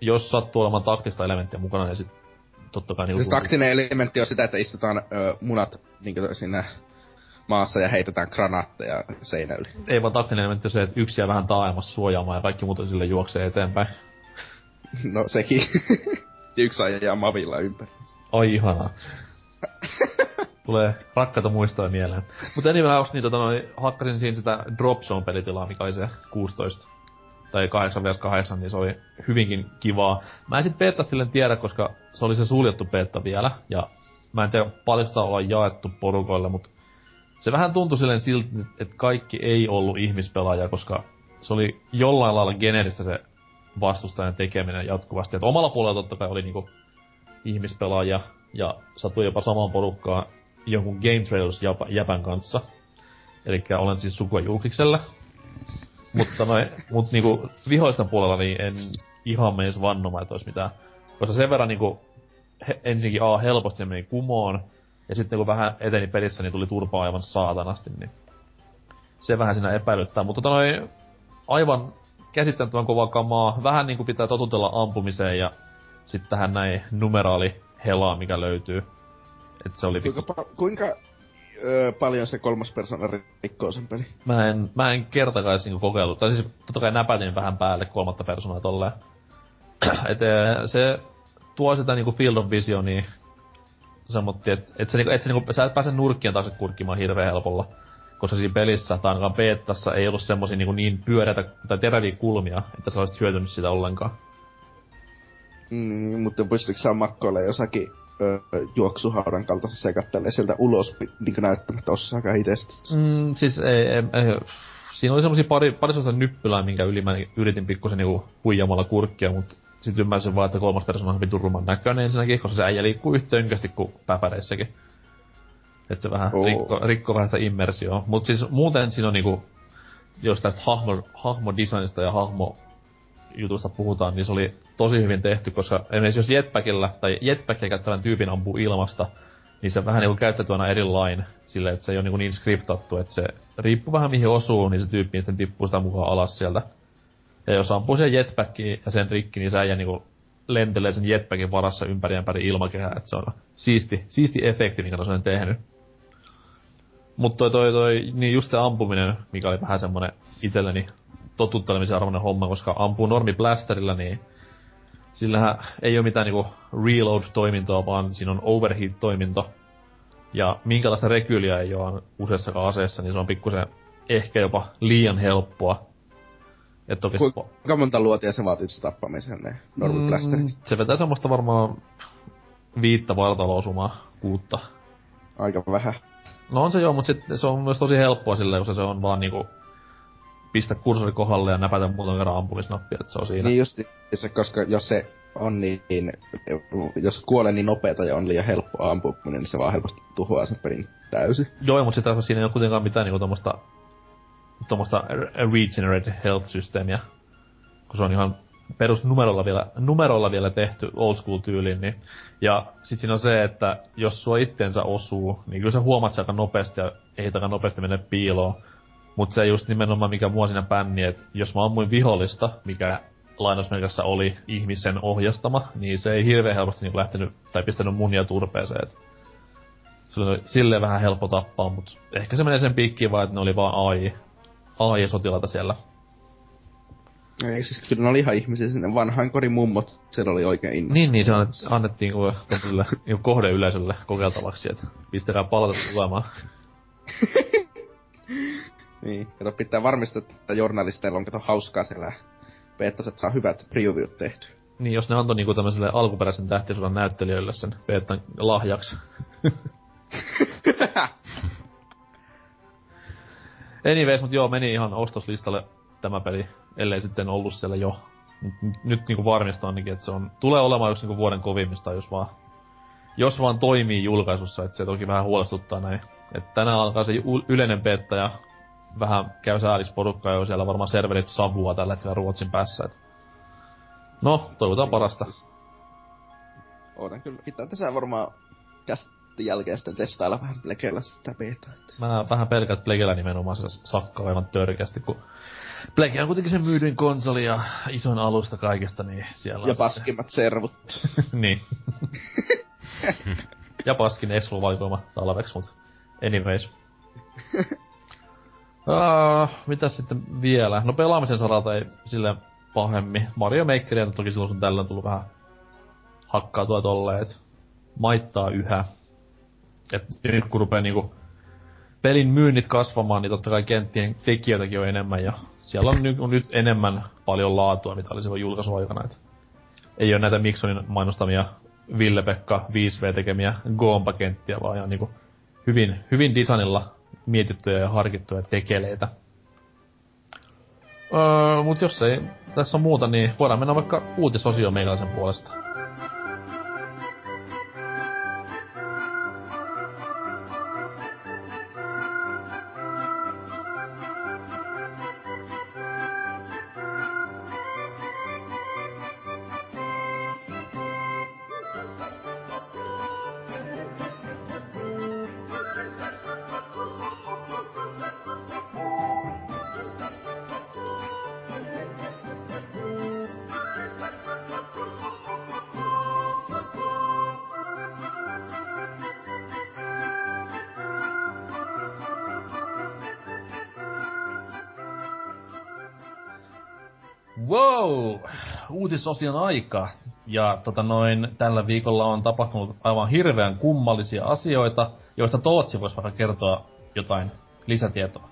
jos sattuu olemaan taktista elementtiä mukana, niin sit totta kai niinku... Se taktinen elementti on sitä, että istutaan ö, munat niin siinä maassa ja heitetään granaatteja seinälle. Ei vaan taktinen elementti on se, että yksi jää vähän taaemmas suojaamaan ja kaikki muut sille juoksee eteenpäin. No sekin. Yksi ajaa mavilla ympäri. Ai ihanaa. Tulee rakkaita muistoja mieleen. Mutta anyway, niin tota noin, hakkasin siinä sitä Drop Zone pelitilaa, mikä oli se 16 tai 8 vs 8, niin se oli hyvinkin kivaa. Mä en sit beta silleen tiedä, koska se oli se suljettu beta vielä, ja mä en tiedä paljon sitä ollaan jaettu porukoille, mutta se vähän tuntui silleen siltä, että kaikki ei ollut ihmispelaajia, koska se oli jollain lailla geneeristä se vastustajan tekeminen jatkuvasti. Et omalla puolella totta kai oli niinku ihmispelaaja ja satui jopa samaan porukkaan jonkun Game Trailers jäpä, jäpän kanssa. Eli olen siis sukua Julkikselle. Mutta noin, mut niinku vihoisten puolella niin en ihan meis vannomaan, että olisi mitään. Koska sen verran niinku he, ensinnäkin A helposti meni kumoon. Ja sitten kun vähän eteni pelissä, niin tuli turpaa aivan saatanasti, niin se vähän siinä epäilyttää. Mutta tota noin, aivan käsittämättömän kovaa kamaa. Vähän niinku pitää totutella ampumiseen ja sitten tähän näin numeraali helaa, mikä löytyy. Et se oli Kuinka, pa- kuinka ö, paljon se kolmas persona rikkoo sen peli? Mä en, mä en kertakaan edes niinku kokeillut. Tai siis totta kai näpätin vähän päälle kolmatta persoonaa tolleen. et se tuo sitä niinku Field of Visionia semmotti, et, et, se, niinku, et se niinku, sä et pääse nurkkien taakse kurkkimaan hirveän helpolla. Koska siinä pelissä, tai ainakaan beettassa, ei ollut semmosia niinku niin pyöreitä tai teräviä kulmia, että sä olisit hyötynyt sitä ollenkaan. Mm, mutta pystyykö sä makkoille jossakin ö, juoksuhaudan kaltaisessa sekoittelee sieltä ulos niin näyttämättä osaakaan itsestä? Mm, siis ei, ei, ei, siinä oli semmosia pari, pari semmoista nyppylää, minkä yli mä yritin pikkusen niinku huijamalla kurkkia, mut sit ymmärsin vaan, että kolmas persona on vitun ruman näköinen ensinnäkin, koska se äijä liikkuu yhtä ynkästi kuin päpäreissäkin. Et se vähän Oo. rikko, rikko vähän sitä immersioa. Mut siis muuten siinä on niinku, jos tästä hahmo, hahmodesignista ja hahmo jutusta puhutaan, niin se oli tosi hyvin tehty, koska esimerkiksi jos jetpackilla tai jetpackia käyttävän tyypin ampuu ilmasta, niin se vähän niinku käyttäytyy aina erilain silleen, että se ei ole niinku niin skriptattu, että se riippuu vähän mihin osuu, niin se tyyppi sitten tippuu sitä mukaan alas sieltä. Ja jos ampuu sen jetpackiin ja sen rikki, niin se äijä niinku lentelee sen jetpackin varassa ympäri ympäri ilmakehää, että se on siisti, siisti efekti, mikä on tehnyt. Mutta toi, toi, toi, niin just se ampuminen, mikä oli vähän semmonen itselleni totuttelemisen arvoinen homma, koska ampuu normi blasterilla, niin sillähän ei ole mitään niinku reload-toimintoa, vaan siinä on overheat-toiminto. Ja minkälaista rekyyliä ei ole useassakaan aseessa, niin se on pikkusen ehkä jopa liian helppoa. Et toki Kuinka monta luotia se vaatii se tappamisen ne? Mm, se vetää semmoista varmaan viittä vartalousumaa, kuutta. Aika vähän. No on se joo, mutta sit se on myös tosi helppoa silleen, koska se on vaan niinku pistä kursori kohdalle ja näpätä muutaman kerran ampumisnappia, että se on siinä. Niin justi se, koska jos se on niin, jos kuolee niin nopeeta ja on liian helppo ampuminen, niin se vaan helposti tuhoaa sen pelin täysin. Joo, mutta sitten siinä ei ole kuitenkaan mitään niinku tommosta, tommosta re- regenerate health-systeemiä, kun se on ihan perusnumerolla vielä, numerolla vielä tehty old school tyyliin, niin. Ja sit siinä on se, että jos sua itteensä osuu, niin kyllä sä huomaat se aika nopeasti ja ei aika nopeasti mene piiloon. Mut se just nimenomaan mikä mua siinä pänni, että jos mä ammuin vihollista, mikä lainausmerkissä oli ihmisen ohjastama, niin se ei hirveän helposti niinku lähtenyt tai pistänyt munia turpeeseen. Et se oli silleen vähän helppo tappaa, mut ehkä se menee sen piikkiin vaan, että ne oli vaan AI, AI-sotilaita siellä. Ei, siis kyllä ne oli ihan ihmisiä sinne vanhainkodin mummot, siellä oli oikein innostunut. Niin, niin se annet, annettiin kuin tommoselle niin kohdeyleisölle kokeiltavaksi, että pistäkää palata tulemaan. Niin, kato pitää varmistaa, että journalisteilla on kato hauskaa siellä beettaset saa hyvät previewt tehty. Niin, jos ne antoi niinku tämmöiselle alkuperäisen tähtisodan näyttelijöille sen beettan lahjaksi. Anyways, mut joo, meni ihan ostoslistalle tämä peli, ellei sitten ollut siellä jo. Nyt, nyt niinku varmistaa ainakin, että se on, tulee olemaan yksi niinku vuoden kovimmista, jos vaan, jos vaan toimii julkaisussa, että se toki vähän huolestuttaa näin. Et tänään alkaa se yleinen beta ja vähän käy sääliksi porukkaa jo siellä varmaan serverit savua tällä hetkellä Ruotsin päässä. Et. No, toivotaan parasta. Ootan kyllä. Pitää tässä varmaan kästin jälkeen sitten testailla vähän Plekellä sitä beta. Mä vähän pelkät Plekellä nimenomaan se sakkaa aivan törkeästi, kun Pleke on kuitenkin se myydyin konsoli ja isoin alusta kaikesta, niin siellä Ja paskimmat se... servut. niin. ja paskin Exflu-valikoima talveksi, mut anyways. Uh, mitä sitten vielä? No pelaamisen saralta ei sille pahemmin. Mario Makeria toki silloin sun tällöin tullut vähän hakkautua tolleen, et maittaa yhä. Et nyt kun rupee niinku pelin myynnit kasvamaan, niin totta kai kenttien tekijöitäkin on enemmän ja siellä on nyt, on nyt enemmän paljon laatua, mitä oli silloin julkaisuaikana. Et ei ole näitä Miksonin mainostamia Ville-Pekka 5V tekemiä Goomba-kenttiä, vaan ihan niinku hyvin, hyvin designilla mietittyjä ja harkittuja tekeleitä. Öö, mut jos ei tässä on muuta, niin voidaan mennä vaikka uutisosioon meikäläisen puolesta. Uutisosion aika. Ja tota noin, tällä viikolla on tapahtunut aivan hirveän kummallisia asioita, joista Tootsi voisi vaikka kertoa jotain lisätietoa.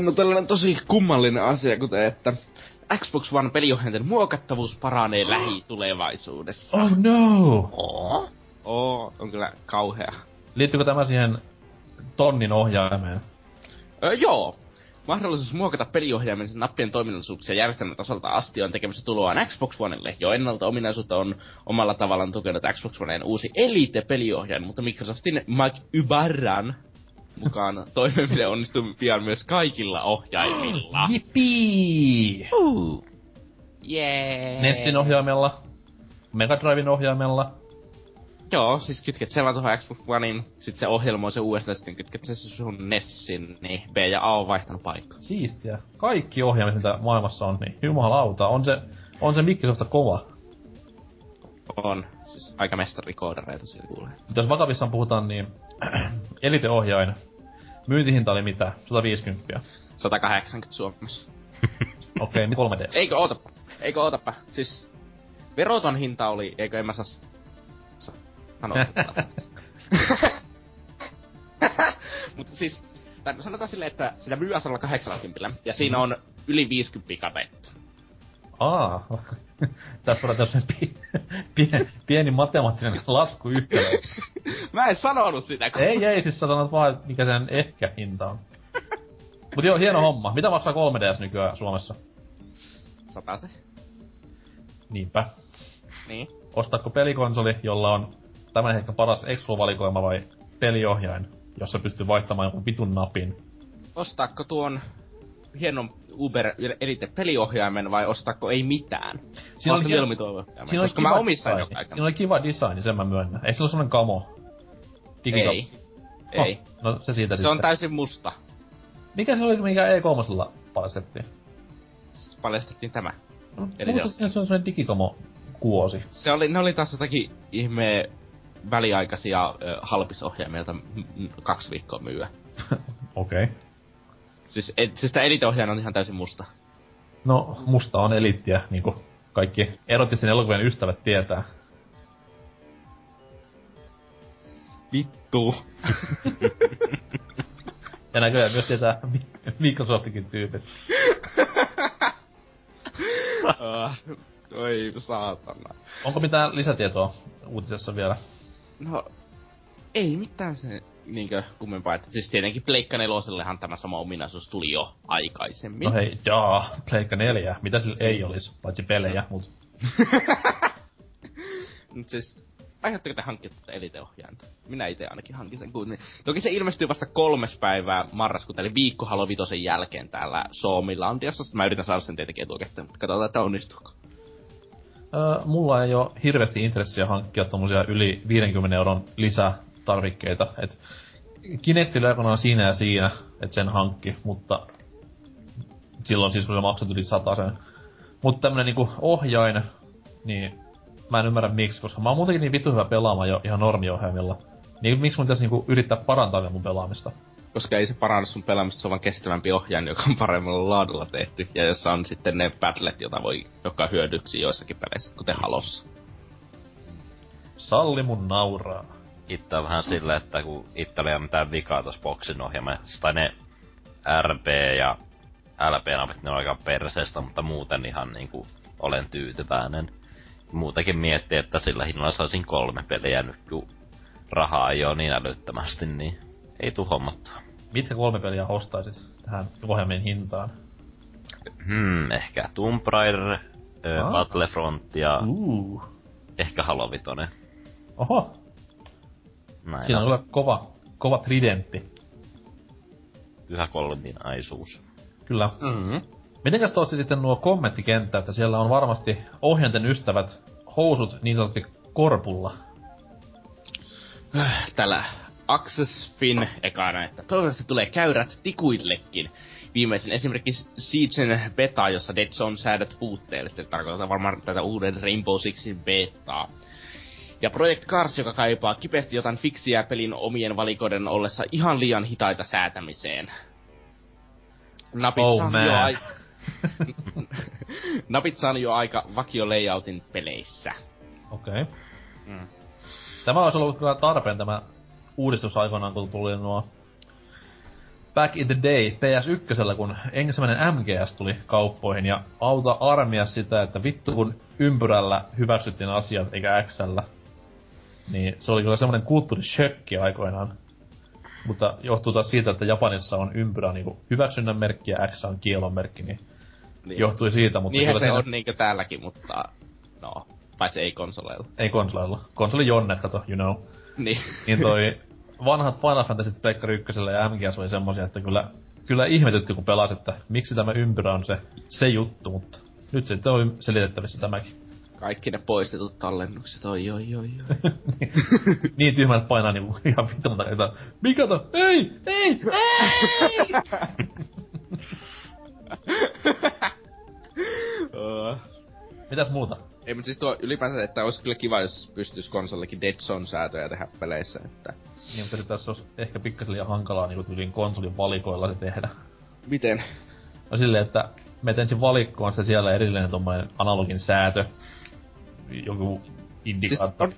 No tällainen tosi kummallinen asia, kuten että Xbox One peliohjainten muokattavuus paranee lähitulevaisuudessa. Oh no! Oh, oh on kyllä kauhea. Liittyykö tämä siihen tonnin ohjaimeen? Öö, joo, Mahdollisuus muokata peliohjaimen nappien toiminnallisuuksia järjestelmän tasolta asti on tekemässä tuloaan Xbox Onelle. Jo ennalta ominaisuutta on omalla tavallaan tukenut Xbox Oneen uusi Elite-peliohjain, mutta Microsoftin Mike Ybarran mukaan toimenpide onnistuu pian myös kaikilla ohjaimilla. Jippii! Uh. Yeah. Nessin ohjaimella, Mega Driven ohjaimella, Joo, siis kytket sen vaan tuohon Xbox Onein, sit se ohjelmoi se uudestaan, sitten kytket se sun Nessin, niin B ja A on vaihtanut paikkaa. Siistiä. Kaikki ohjaimet, mitä maailmassa on, niin jumalauta, on se, on se Microsofta kova. On. Siis aika mestarikoodareita siellä kuulee. Mutta jos vakavissaan puhutaan, niin Elite-ohjain, myyntihinta oli mitä? 150? 180 Suomessa. Okei, okay, 3D. Eikö ootapa? Eikö ootapa? Siis veroton hinta oli, eikö en mä saa Mutta siis, tai sanotaan silleen, että sitä myy 180 ja siinä on yli 50 katettu. Aa, tässä on tässä pi- pieni, pieni matemaattinen lasku yhtälö. Mä en sanonut sitä. Kun... Ei, ei, siis sä sanot vaan, mikä sen ehkä hinta on. Mut joo, hieno homma. Mitä maksaa 3DS nykyään Suomessa? Sata se. Niinpä. Niin. Ostatko pelikonsoli, jolla on tämän hetken paras Expo-valikoima vai peliohjain, jossa pystyy vaihtamaan jonkun vitun napin? Ostaako tuon hienon Uber Elite peliohjaimen vai ostaako ei mitään? Siinä oli, kiva, siinä koska mä omistan jo Siinä oli kiva design, sen mä myönnän. Ei se ole sellainen kamo. Digika- ei. Oh, ei. No se siitä Se sitten. on täysin musta. Mikä se oli, mikä E3 paljastettiin? Paljastettiin tämä. No, Eli se on sellainen digikamo kuosi. Se oli, ne oli taas jotakin ihme väliaikaisia halpisohjaimia, kaksi viikkoa myyä. Okei. Okay. Siis, et, siis tämä elite on ihan täysin musta. No, musta on elittiä, niinku kaikki erotisten elokuvien ystävät tietää. Vittu. Ja näköjään myös tietää Mi- Microsoftikin tyypit. Ah, Oi saatana. Onko mitään lisätietoa uutisessa vielä? No, ei mitään se niinkö kummempaa. Että siis tietenkin Pleikka nelosellehan tämä sama ominaisuus tuli jo aikaisemmin. No hei, daa, Pleikka 4. Mitä sillä ei olisi, paitsi pelejä, mut... Mut siis, aiheutteko te hankkia tätä eliteohjainta? Minä itse ainakin hankin sen kuitenkin. Toki se ilmestyy vasta kolmes päivää marraskuuta, eli viikko Halo Vitosen jälkeen täällä Suomilandiassa. Mä yritän saada sen tietenkin etukäteen, mutta katsotaan, että onnistuuko. Mulla ei ole hirveästi intressiä hankkia tommosia yli 50 euron lisätarvikkeita. Et Kinectillä aikanaan siinä ja siinä, että sen hankki, mutta silloin siis se maksoi yli sen. Mutta tämmönen niinku ohjain, niin mä en ymmärrä miksi, koska mä oon muutenkin niin vittu hyvä pelaamaan jo ihan normiohjaimilla. Niin miksi mun pitäisi niinku yrittää parantaa vielä mun pelaamista? Koska ei se paranna sun pelaamista, se on vaan kestävämpi ohjain, joka on paremmalla laadulla tehty. Ja jossa on sitten ne battlet, joita voi joka hyödyksi joissakin peleissä, kuten Halossa. Salli mun nauraa. Itse on vähän silleen, että kun itse oli mitään vikaa tossa boksin ohjelmassa, tai ne RB ja LP-napit, ne on aika perseestä, mutta muuten ihan niinku olen tyytyväinen. Muutenkin miettii, että sillä hinnalla saisin kolme peliä nyt, kun rahaa ei oo niin älyttömästi, niin ei tuu hommattua. Mitkä kolme peliä ostaisit tähän ohjelmien hintaan? Hmm, ehkä Tomb Raider, Ah. Battlefront ja Uh. ehkä Halo Vitoinen. Oho, Näin siinä on kyllä kova, kova tridentti. Pyhä kolminaisuus. Kyllä. Mm-hmm. Mitenkäs tuossa sitten nuo kommenttikenttä, että siellä on varmasti ohjainten ystävät housut niin sanotusti korpulla. Täällä Access Fin ekana, että toivottavasti tulee käyrät tikuillekin. Viimeisen esimerkki Siegen beta, jossa Dead Zone säädöt puutteellisesti, tarkoittaa varmaan tätä uuden Rainbow Sixin betaa. Ja Project Cars, joka kaipaa kipeästi jotain fiksiä pelin omien valikoiden ollessa ihan liian hitaita säätämiseen. Napit Oh, saanut man. jo ai- Napit saanut jo aika vakio layoutin peleissä. Okei. Okay. Mm. Tämä olisi ollut kyllä tarpeen tämä uudistus aikoinaan, kun tuli nuo Back in the day PS1, kun ensimmäinen MGS tuli kauppoihin ja auta armia sitä, että vittu kun ympyrällä hyväksyttiin asiat eikä Xllä. Niin se oli kyllä semmoinen kulttuurishökki aikoinaan. Mutta johtuu taas siitä, että Japanissa on ympyrä niinku hyväksynnän merkki ja X on kielon merkki, niin Niin. johtui siitä, mutta Niinhän se siinä- on niinkö täälläkin, mutta no, paitsi ei konsoleilla. Ei konsoleilla. Konsoli jonnet, kato, you know. Niin. Niin toi vanhat Final Fantasy Pleikkari ykkösellä ja MGS oli semmosia, että kyllä, kyllä ihmetytti kun pelas, että miksi tämä ympyrä on se, se juttu, mutta nyt sitten on selitettävissä tämäkin. Kaikki ne poistetut tallennukset, oi oi oi oi. niin tyhmät että painaa niinku ihan monta kertaa. Mikä to? Ei! Ei! Ei! Mitäs muuta? Ei, mutta siis tuo ylipäänsä, että olisi kyllä kiva, jos pystyisi konsolillekin Dead Zone-säätöjä tehdä peleissä, että... Niin, mutta sitten tässä olisi ehkä pikkasen liian hankalaa niinku tyylin konsolin valikoilla se tehdä. Miten? No silleen, että menet ensin valikkoon sitä siellä erillinen tommonen analogin säätö. Joku Siis indikaattori. on...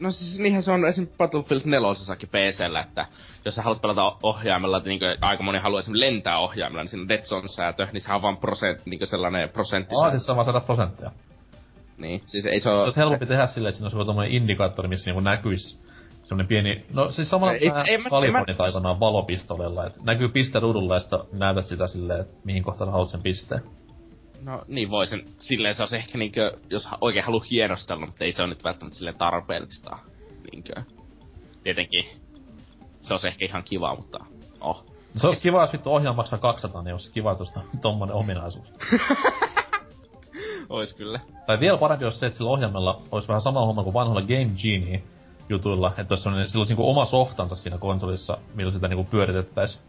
No siis niinhän se on esim. Battlefield 4 PCllä, että jos sä haluat pelata ohjaimella, niin aika moni haluaa esim. lentää ohjaimella, niin siinä on Dead Zone-säätö, niin sehän on vaan prosent, niin sellainen prosenttisäätö. Aa, siis se on vaan 100 prosenttia. Niin, siis ei se Se oo... olisi helpompi tehdä silleen, että siinä olisi joku tommonen indikaattori, missä niinku näkyis semmonen pieni... No siis samalla Ei- ei, Kalifornit mä- aikanaan valopistolella, että näkyy piste ruudulla ja sitten näytät sitä silleen, että mihin kohtaan haluat sen pisteen. No niin voi sen, silleen se olisi ehkä niinkö, jos oikein haluaa hienostella, mutta ei se ole nyt välttämättä silleen tarpeellista. Niinkö. Tietenkin se olisi ehkä ihan kiva, mutta oh. No se olisi kiva, jos vittu ohjaa maksaa 200, niin olisi kiva tuosta tommonen ominaisuus. Ois kyllä. Tai vielä parempi olisi se, että sillä ohjelmalla olisi vähän sama homma kuin vanhoilla Game Genie jutuilla, että olisi sillä olisi niinku oma softansa siinä konsolissa, millä sitä niinku pyöritettäis.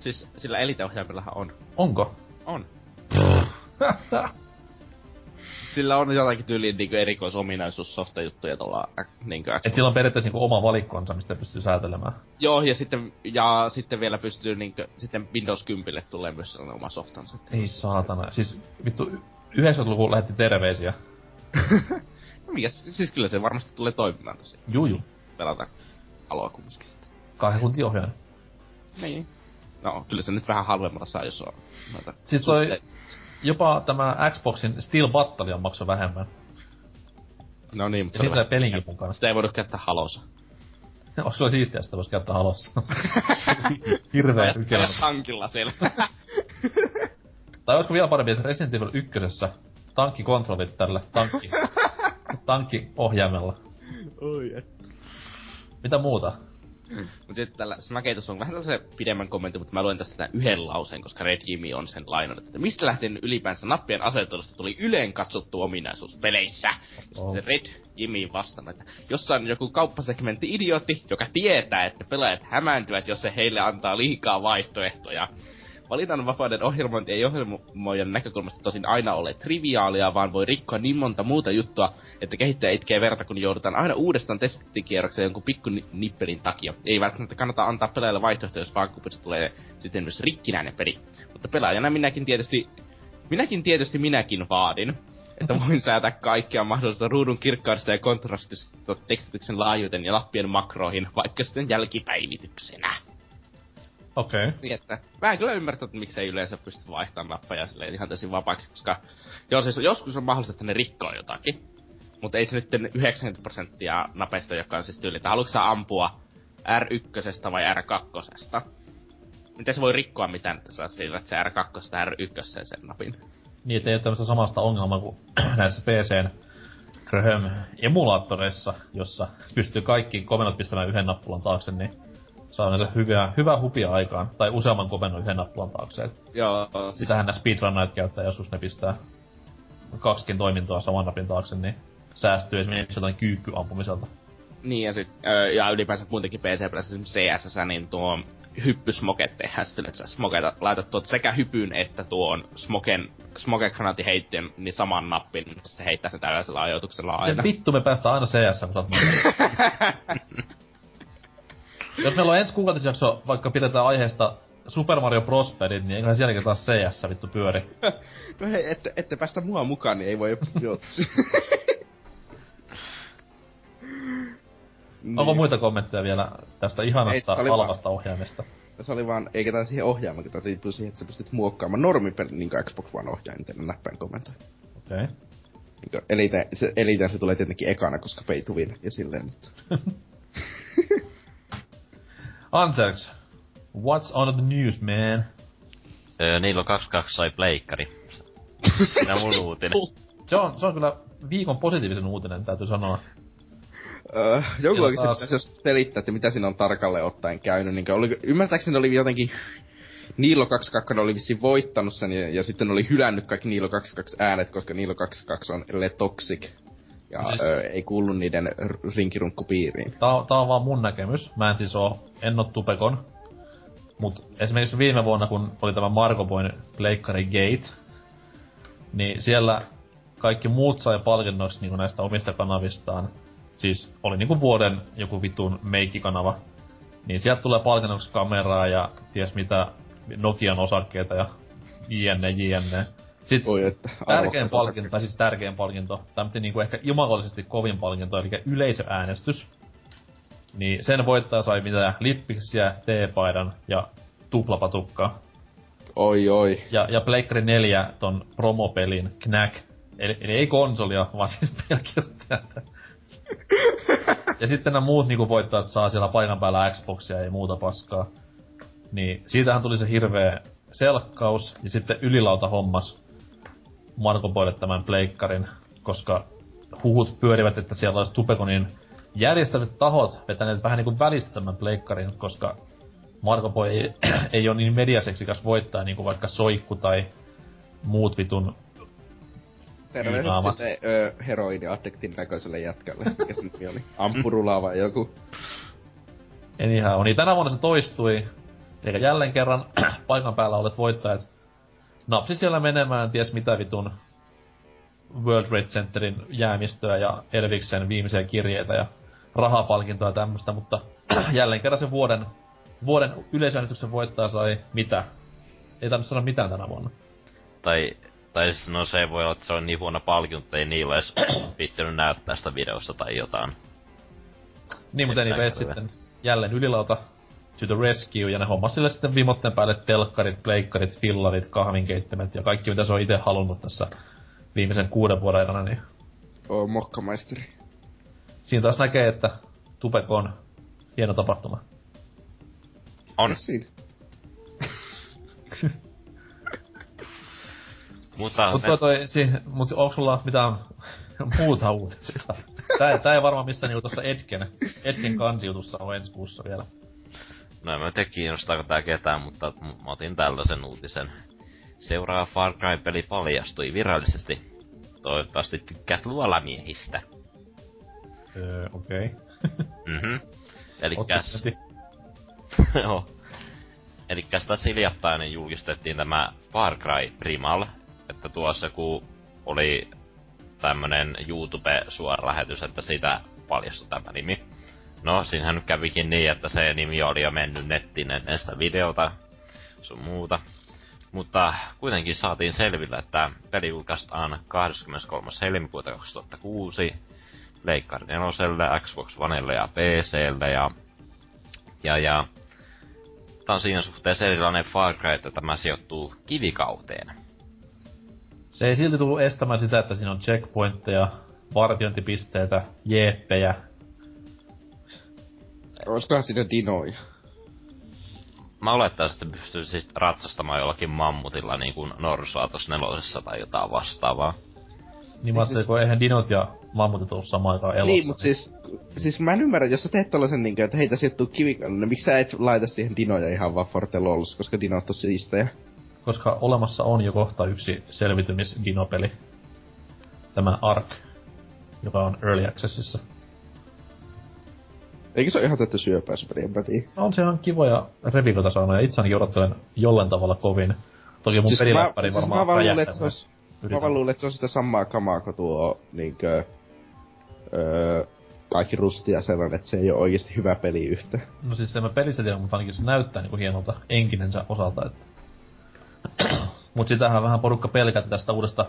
Siis sillä eliteohjaimillahan on. Onko? On. Sillä on jotakin tyyliin niinku erikoisominaisuus softajuttuja tuolla äh, niinku Et sillä on periaatteessa niinku oma valikkonsa, mistä pystyy säätelemään. Joo, ja sitten, ja sitten vielä pystyy niinkö, sitten Windows 10 tulee myös sellainen oma softansa. Ei saatana. Siis vittu, 90-luvulla lähetti terveisiä. No mikä, siis kyllä se varmasti tulee toimimaan tosiaan. Juu, juu. Pelata aloa kumminkin sitten. Kahden kunti ohjaan. Niin. No, kyllä se nyt vähän halvemmalla saa, jos on noita... Siis toi- suhte- Jopa tämä Xboxin Steel Battalion maksoi vähemmän. No niin, mutta se on pelinkin mukaan. sitä ei voida käyttää halossa. Onko sulla siistiä, että sitä voisi käyttää halossa? Hirveä ykellä. Tankilla siellä. Tai olisiko vielä parempi, että Resident Evil 1 tankkikontrollit tällä tankki, tankkiohjaimella. Oi, et. Mitä muuta? Mut sitten tällä Snaketus on vähän tällaisen pidemmän kommentin, mutta mä luen tästä tämän yhden lauseen, koska Red Jimmy on sen lainannut, että mistä lähtien ylipäänsä nappien asetelusta tuli yleen katsottu ominaisuus peleissä. Ja sitten Oh. se Red Jimmy vastannut, että jossain on joku kauppasegmentti idiootti, joka tietää, että pelaajat hämääntyvät, jos se heille antaa liikaa vaihtoehtoja. Valinnanvapauden ohjelmointi ei ohjelmoijan näkökulmasta tosin aina ole triviaalia, vaan voi rikkoa niin monta muuta juttua, että kehittäjä itkee verta, kun joudutaan aina uudestaan testikierrokseen jonkun pikku ni- nippelin takia. Ei välttämättä kannata antaa pelaajalle vaihtoehtoja, jos vaakakupista tulee sitten myös rikkinäinen peli. Mutta pelaajana minäkin tietysti, minäkin tietysti minäkin vaadin, että voin säätää kaikkea mahdollista ruudun kirkkaudesta ja kontrastista tekstityksen laajuuteen ja lappien makroihin, vaikka sitten jälkipäivityksenä. Okei. Okay. Niin, että mä en kyllä ymmärtänyt, että miksei yleensä pysty vaihtamaan nappeja silleen ihan täysin vapaaksi, koska joo, siis joskus on mahdollista, että ne rikkoo jotakin. Mutta ei se nyt 90 prosenttia napeista, joka on siis tyyli, että haluatko sä ampua R1 vai R2? Miten se voi rikkoa mitään, että saa siirrät se R2 R1 sen napin? Niin, että ei ole tämmöistä samasta ongelmaa kuin näissä PCn Graham emulaattoreissa, jossa pystyy kaikki komennot pistämään yhden nappulan taakse, niin saa näille hyviä, hyvää hupia aikaan. Tai useamman komennon yhden nappulan taakse. Et Joo, siis, Sitähän nämä speedrunnait käyttää, joskus ne pistää kaksikin toimintoa saman napin taakse, niin säästyy esimerkiksi jotain kyykkyampumiselta. Niin, ja, sit, ja ylipäänsä muutenkin PC-pelissä esimerkiksi CSS, niin tuo hyppysmoket tehdään sitten, että sä smoketa, laitat tuot sekä hypyn että tuon smoken, smokegranaatin heitteen, niin saman nappin, niin se heittää sen tällaisella ajoituksella aina. Miten vittu me päästään aina CS, kun sä oot Jos meillä on ensi kuukautisjakso, vaikka pidetään aiheesta Super Mario Prosperit, niin eiköhän sielläkin taas CS vittu pyöri. No hei, ette, ette päästä mua mukaan, niin ei voi joo. niin. Onko muita kommentteja vielä tästä Ei, ihanasta vaan- halvasta ohjaimesta? Se oli vaan, eikä tää siihen ohjaamaan, tää liittyy siihen, että sä pystyt muokkaamaan normipeli, niin kuin Xbox One ohjaajan tänne näppäin kommentoi. Okei. Okay. Niin elite, se, eliten se tulee tietenkin ekana, koska pay to win ja silleen, mutta... Anserks, what's on the news, man? Öö, Niilo 22 sai pleikkari. Siinä mun uutinen. Se on, se on kyllä viikon positiivisen uutinen, täytyy sanoa. Öö, joku oikeesti taas- pitäisi jos selittää, että mitä siinä on tarkalleen ottaen käynyt. Niin oli, ymmärtääkseni oli jotenkin... Niilo 22 oli vissiin voittanut sen ja, ja sitten oli hylännyt kaikki Niilo 22 äänet, koska Niilo 22 on Le Toxic. Ja Siis- siis... öö, ei kuulu niiden rinkirunkkupiiriin. Tää, on- tää on vaan mun näkemys. Mä en siis oo, en oo tupekon. Mut esimerkiksi viime vuonna, kun oli tämä Marko Boyn Pleikkari Gate, niin siellä kaikki muut sai palkinnoksi niinku näistä omista kanavistaan. Siis oli niinku vuoden joku vitun meikkikanava. Niin sieltä tulee palkinnoksi kameraa ja ties mitä Nokian osakkeita ja jne jne. Sitten Oi, että tärkein palkinto, tai siis tärkein palkinto, tai niinku ehkä jumalallisesti kovin palkinto, eli yleisöäänestys. Niin sen voittaja sai mitä lippiksiä, teepaidan ja tuplapatukkaa. Oi, oi. Ja, ja Pleikkari 4 ton promopelin Knack. Eli, eli ei konsolia, vaan siis pelkästään. ja sitten nämä muut niinku voittajat saa siellä paikan päällä Xboxia ja muuta paskaa. Niin siitähän tuli se hirveä selkkaus, ja sitten ylilauta hommas Marko Boyle tämän pleikkarin, koska huhut pyörivät, että siellä olisi Tupekonin järjestävät tahot vetäneet vähän niinku välistä tämän pleikkarin, koska Marko Boy ei, ei ole niin mediaseksikäs voittaa niinku vaikka Soikku tai muut vitun Naamat. sitten öö, heroidiaddiktin näköiselle jätkälle. Mikä se nimi oli? Ampurula vai joku? Anyhow, niin tänä vuonna se toistui. Eli jälleen kerran paikan päällä olet voittajat napsi siellä menemään ties mitä vitun World Trade Centerin jäämistöä ja Elviksen viimeisiä kirjeitä ja rahapalkintoa ja tämmöstä, mutta jälleen kerran se vuoden, vuoden yleisäänestyksen voittaa sai mitä? Ei tarvitse sanoa mitään tänä vuonna. Tai, tai siis, no se voi olla, että se on niin huono palkinto, että ei niillä edes viittinyt näyttää sitä videosta tai jotain. Niin, mutta hirveä. sitten jälleen ylilauta to the rescue, ja ne hommas sille sitten vimotteen päälle telkkarit, pleikkarit, fillarit, kahvinkeittimet ja kaikki mitä se on itse halunnut tässä viimeisen kuuden vuoden aikana, niin Oo, mokkamaisteri. siinä taas näkee, että Tupeko on hieno tapahtuma. On. Siinä? Mutta Mutta toi, toi, si, mut onko sulla mitään muuta uutista? Tää, tää ei varmaan missään niinku tossa Edgen, Edgen kansiutussa on ensi kuussa vielä. No en mä tiedä kiinnostaako tää ketään, mutta mä otin tällaisen uutisen. Seuraava Far Cry-peli paljastui virallisesti. Toivottavasti tykkäät luolamiehistä. Öö, okei. Okay. Mhm. Elikkäs... Joo. Elikkäs tässä hiljattain julkistettiin tämä Far Cry Primal, että tuossa kun oli tämmönen YouTube-suora lähetys, että siitä paljastui tämä nimi. No, siinähän kävikin niin, että se nimi oli jo mennyt nettiin ennen sitä videota, sun muuta. Mutta kuitenkin saatiin selville, että peli julkaistaan 23. helmikuuta 2006 Pleikkari 4, Xbox Onelle ja PClle ja, ja, ja Tää on siinä suhteessa erilainen Far Cry, että tämä sijoittuu kivikauteen. Se ei silti tullut estämään sitä, että siinä on checkpointteja, vartiointipisteitä, jeeppejä. Olisikohan siinä dinoja? Mä olettaisin, että pystyy siis ratsastamaan jollakin mammutilla niin kuin Norsua tossa nelosessa tai jotain vastaavaa. Niin mä siis- siis... kun eihän dinot ja mammutit ollut samaan aikaan elossa. Niin, mut siis, siis mä en ymmärrä, jos sä teet tollasen niinkö, että heitä sijoittuu kivikalle, niin miksi sä et laita siihen dinoja ihan vaan Forte Lols, koska dinot on siistejä. Koska olemassa on jo kohta yksi selvitymis-dinopeli. Tämä Ark, joka on Early Accessissa. Eikö se ole ihan täyttä syöpää se peli, en mä tiedä. No on se ihan kivoja reviikoita saanut ja itse ainakin odottelen jollain tavalla kovin. Toki mun Siis siis mä, peliläppäri siis varmaan mä vaan luulen, että se olisi, mä vaan luulen, että se on sitä samaa kamaa kuin tuo niinkö, öö, kaikki rusti ja sellainen, että se ei ole oikeasti hyvä peli yhtä. No siis en mä pelistä tiedä, mutta ainakin se näyttää niinku hienolta enkinensä osalta, että... Mut sitähän vähän porukka pelkäti tästä uudesta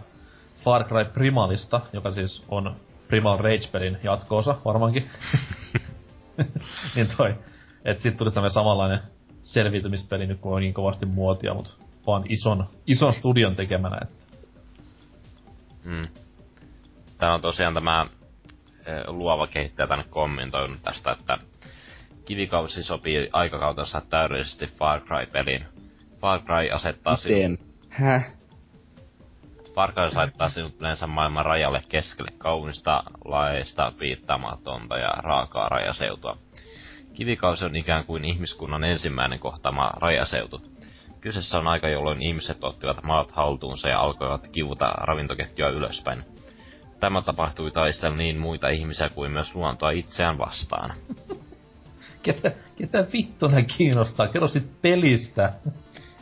Far Cry Primalista, joka siis on Primal Rage-pelin jatkoosa varmaankin. niin toi, et sit tuli tämmönen samanlainen selviytymispeli nyt kun on niin kovasti muotia, mut vaan ison, ison studion tekemänä, et Mm. Tää on tosiaan tämä eh, luova kehittäjä tänne kommentoinut tästä, että kivikausi sopii aikakautensa täydellisesti Far Cry-peliin. Far Cry asettaa Miten? Häh? Far Cry asettaa sinut yleensä maailman rajalle keskelle kaunista, laeista, piittaamatonta ja raakaa rajaseutua. Kivikausi on ikään kuin ihmiskunnan ensimmäinen kohtaama rajaseutu. Kyseessä on aika, jolloin ihmiset ottivat maat haltuunsa ja alkoivat kivuta ravintoketjua ylöspäin. Tämä tapahtui taistella niin muita ihmisiä kuin myös luontoa itseään vastaan. ketä, ketä vittu kiinnostaa? Kerro sit pelistä.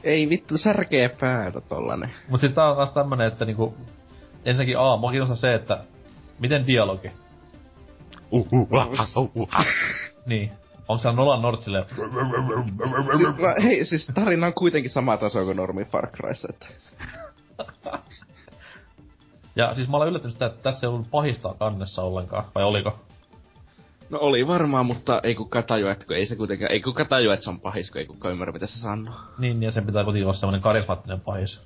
Ei vittu, särkeä päätä tollanen. Mut siis tää on taas tämmönen, että niinku... Ensinnäkin A, mua kiinnostaa se, että... Miten dialogi? Niin. Onko se Nolan North silleen... Siis, mä, hei, siis tarina on kuitenkin sama taso kuin normi Far Cryssa, että... Ja siis mä olen yllättynyt sitä, että tässä ei ollut pahistaa kannessa ollenkaan. Vai oliko? No oli varmaan, mutta ei kukaan tajua, että kun ei se kuitenkaan, ei kukaan tajua, että se on pahis, kun ei kukaan ymmärrä, mitä se sanoo. Niin, ja sen pitää kuitenkin olla semmonen karismaattinen pahis.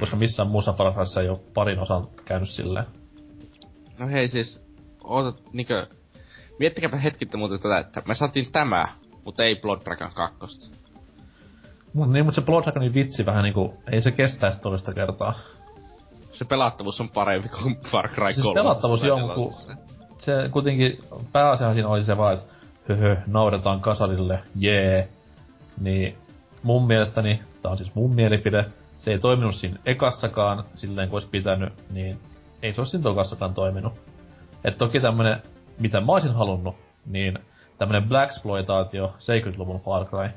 Koska missään muussa Far Cryssa ei ole parin osan käynyt silleen. No hei siis, ootat niinkö... Miettikääpä hetkittä muuten tätä, että me saatiin tämä, mutta ei Blood Dragon 2. Mut, niin, mutta se Blood Dragonin vitsi vähän niinku... Ei se kestäisi toista kertaa. Se pelattavuus on parempi kuin Far Cry 3. Siis pelattavuus joo, mut ku- se kuitenkin pääasiahan siinä oli se vaan, että höhö, naudetaan kasarille, jee. Niin mun mielestäni, tää on siis mun mielipide, se ei toiminut siinä ekassakaan silleen kuin olisi pitänyt, niin ei se olisi siinä tokassakaan toiminut. Et toki tämmönen, mitä mä olisin halunnut, niin tämmönen Blaxploitaatio 70-luvun Far Cry.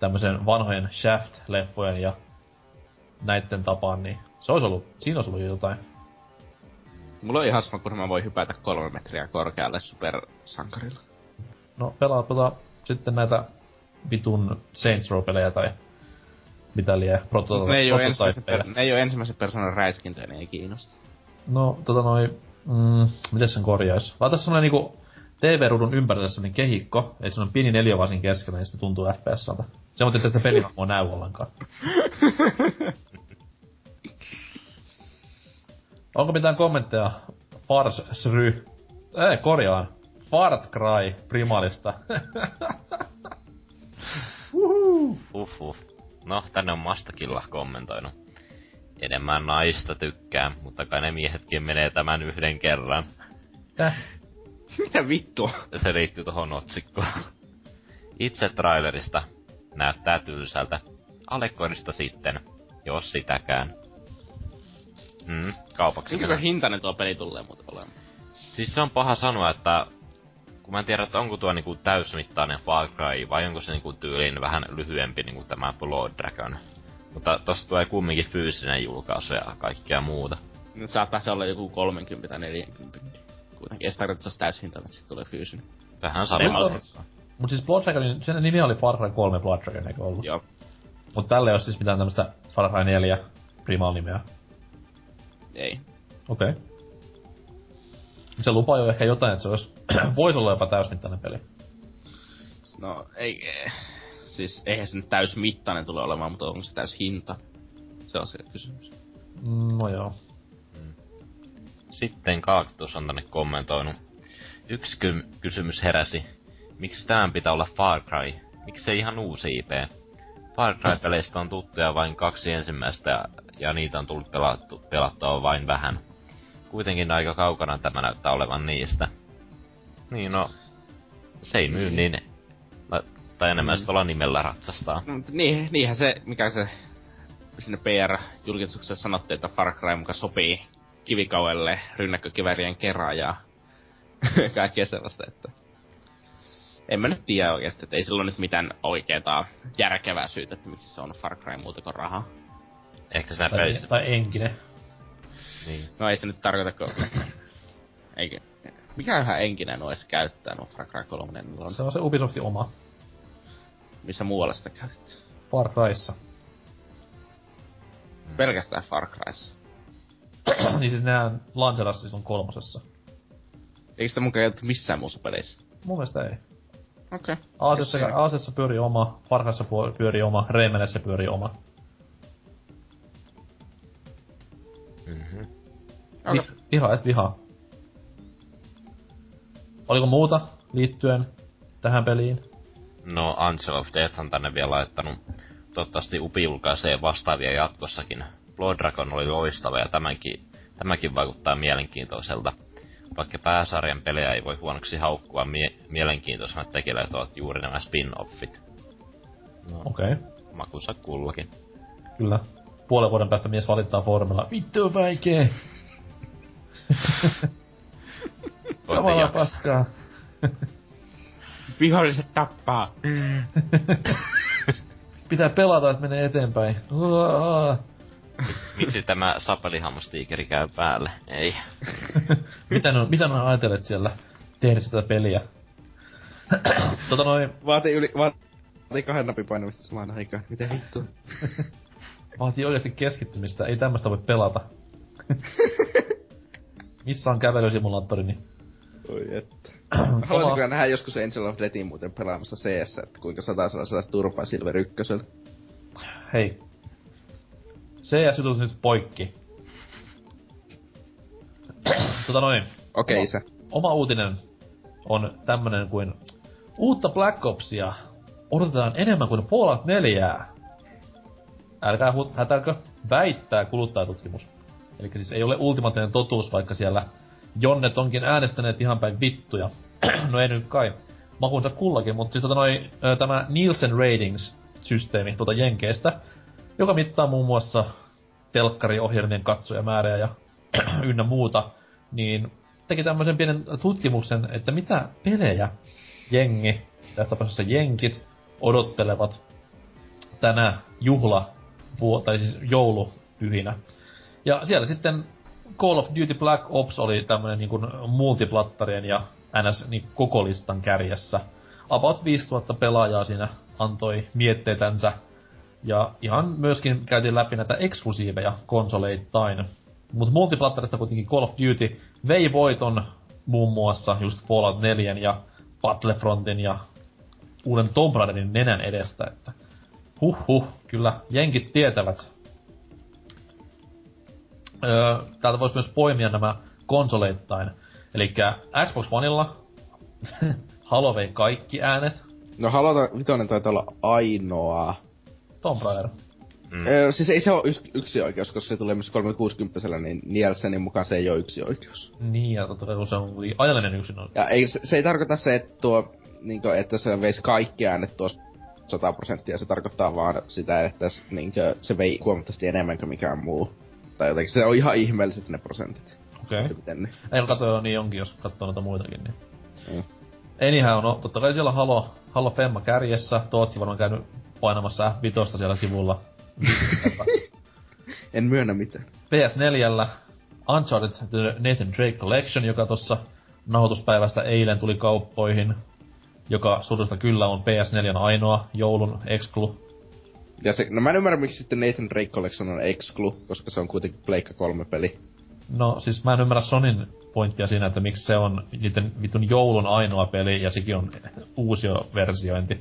Tämmösen vanhojen Shaft-leffojen ja näitten tapaan, niin Se olisi ollut, siinä olisi ollut jotain. Mulla on ihan sama, kun mä voin hypätä kolme metriä korkealle supersankarilla. No pelaa tota, sitten näitä vitun Saints Row-pelejä tai mitä liian prototypeja. Ne ei oo ensimmäisen, per, ne ei oo ensimmäisen persoonan räiskintöjä, ne ei kiinnosta. No, tota noi, mm, miten sen korjais? Laita semmonen niinku TV-ruudun ympärille semmonen kehikko, ei semmonen pieni neljövasin keskellä, niin sitten tuntuu FPS-salta. Se on tietysti pelihahmoa näy ollenkaan. Onko mitään kommentteja Fars Sry? Ei, korjaan. Fart Cry Primalista. Uhuh. No, tänne on Mastakilla kommentoinut. Enemmän naista tykkää, mutta kai ne miehetkin menee tämän yhden kerran. Täh? Mitä vittua? Se liittyy tohon otsikkoon. Itse trailerista näyttää tylsältä. Alekorista sitten, jos sitäkään. Hmm, kaupaksi Mikä hintainen tuo peli tulee muuten olemaan? Siis se on paha sanoa, että kun mä en tiedä, että onko tuo niinku täysmittainen Far Cry vai onko se niinku tyyliin vähän lyhyempi niinku tämä Blood Dragon. Mutta tosta tulee kumminkin fyysinen julkaisu ja kaikkea muuta. No, saattaa se olla joku 30 tai 40. Kuitenkin ei sitä tarvitse, että se täyshintainen, että sitten tulee fyysinen. Vähän Mutta sama. Mut siis Blood Dragonin, sen nimi oli Far Cry 3 Blood Dragon, eikö ollut? Joo. Mut tälle ei oo siis mitään tämmöstä Far Cry 4 Primal-nimeä. Ei. Okei. Okay. Se lupaa jo ehkä jotain, että se olisi, voisi olla jopa täysmittainen peli. No, ei, ei. Siis eihän se nyt täysmittainen tule olemaan, mutta onko se täys hinta? Se on se kysymys. Mm, No joo. Sitten Kaaktus on tänne kommentoinut. Yksi ky- kysymys heräsi. Miksi tämän pitää olla Far Cry? Miksi se ihan uusi IP? Far Cry-peleistä on tuttuja vain kaksi ensimmäistä ja, ja niitä on tullut pelattu, pelattua vain vähän. Kuitenkin aika kaukana tämä näyttää olevan niistä. Niin no, se ei myy niin, no, tai enemmän mm. tuolla nimellä ratsastaa. No, niin, niinhän se, mikä se sinne PR-julkisuuksessa sanottiin, että Far Cry muka sopii kivikauelle rynnäkkökivärien kerran ja kaikkea sellaista, että en mä nyt tiedä oikeesti, että ei sillä ole nyt mitään oikeeta järkevää syytä, että miksi se on Far Cry muuta kuin rahaa. Ehkä siinä Tai, tai enkinen. Niin. No ei se nyt tarkoita, kun... Eikö... Mikä ihan enkinen olisi käyttää nuo Far Cry 3, niin on, Se on se Ubisoftin oma. missä muualla sitä käytetään. Far Cryssa. Pelkästään Far Cryssa. niin siis nehän lanserasi silloin kolmosessa. Eikö sitä mun käytetty missään muussa pelissä? Mun mielestä ei. Okei. Okay. Aasessa, Aasessa pyörii oma, Farhassa pyörii oma, Reimenessä pyörii oma. Mm-hmm. Okei. Vi- vihaa et vihaa. Oliko muuta liittyen tähän peliin? No, Angel of Death on tänne vielä laittanut. Toivottavasti Upi julkaisee vastaavia jatkossakin. Blood Dragon oli loistava ja tämänkin, tämäkin vaikuttaa mielenkiintoiselta. Vaikka pääsarjan pelejä ei voi huonoksi haukkua, mie- mielenkiintoisena tekijät ovat juuri nämä spin-offit. No, Okei, okay. makunsa kullakin. kyllä. Puolen vuoden päästä mies valittaa foorumilla. Vittu on vaikee! Kamalaa paskaa. Viholliset tappaa. Pitää pelata, että menee eteenpäin. Uaa. Miksi tämä sapelihammastiikeri käy päälle? Ei. mitä, ne on, mitä ne ajatellet siellä tehdä sitä peliä? tota noin, Vaatii yli, vaatii kahden napin painamista samaan aikaan. Miten vittu? vaatii oikeasti keskittymistä, ei tämmöstä voi pelata. Missä on kävelysimulaattori, niin Oi että. Haluaisin kyllä nähdä joskus Angel of Deathin muuten pelaamassa CS, että kuinka satasella saada turpaa Silver ykkösellä. hei. CS jutut nyt poikki. tota noin, Okei isä. oma uutinen on tämmönen kuin uutta Black Opsia odotetaan enemmän kuin Fallout 4. Älkää hätälkö väittää kuluttajatutkimus. Eli siis ei ole ultimaattinen totuus, vaikka siellä Jonnet onkin äänestäneet ihan päin vittuja. no ei nyt kai. Makunsa kullakin, mutta siis tota noi, tämä Nielsen Ratings-systeemi tuota Jenkeestä, joka mittaa muun muassa telkkariohjelmien katsojamääriä ja ynnä muuta, niin teki tämmöisen pienen tutkimuksen, että mitä pelejä jengi, tässä tapauksessa jenkit, odottelevat tänä juhla, vuo- tai siis joulupyhinä. Ja siellä sitten Call of Duty Black Ops oli tämmönen niin multiplattarien ja NS niin koko listan kärjessä. About 5000 pelaajaa siinä antoi mietteitänsä. Ja ihan myöskin käytiin läpi näitä eksklusiiveja konsoleittain. Mutta multiplattarista kuitenkin Call of Duty vei voiton muun muassa just Fallout 4 ja Battlefrontin ja uuden Tomb Raiderin nenän edestä, että huh huh, kyllä jenkit tietävät. Öö, täältä voisi myös poimia nämä konsoleittain. Eli Xbox Oneilla Halo vei kaikki äänet. No Halo Vitoinen taitaa olla ainoa. Tomb Raider. Mm. Öö, siis ei se ole yksi, yksi oikeus, koska se tulee myös 360 niin Nielsenin mukaan se ei ole yksi oikeus. Niin, ja totta kai se on ajallinen yksin on. Ja ei, se, se ei tarkoita se, että tuo, niin kuin, että se veisi kaikki äänet tuossa 100 prosenttia, se tarkoittaa vaan sitä, että niin kuin, se vei huomattavasti enemmän kuin mikään muu. Tai jotenkin se on ihan ihmeelliset ne prosentit. Okei. Okay. Ei katso niin onkin, jos katsoo noita muitakin, niin. Mm. Anyhow, no totta kai siellä Halo, Halo Femma kärjessä. Tootsi varmaan käynyt painamassa F5 siellä sivulla. en myönnä mitään. PS4 Uncharted The Nathan Drake Collection, joka tuossa nauhoituspäivästä eilen tuli kauppoihin, joka surusta kyllä on PS4 ainoa joulun exclu. Ja se, no mä en ymmärrä, miksi sitten Nathan Drake Collection on exclu, koska se on kuitenkin Pleikka 3 peli. No siis mä en ymmärrä Sonin pointtia siinä, että miksi se on niiden vitun joulun ainoa peli ja sekin on uusio versiointi.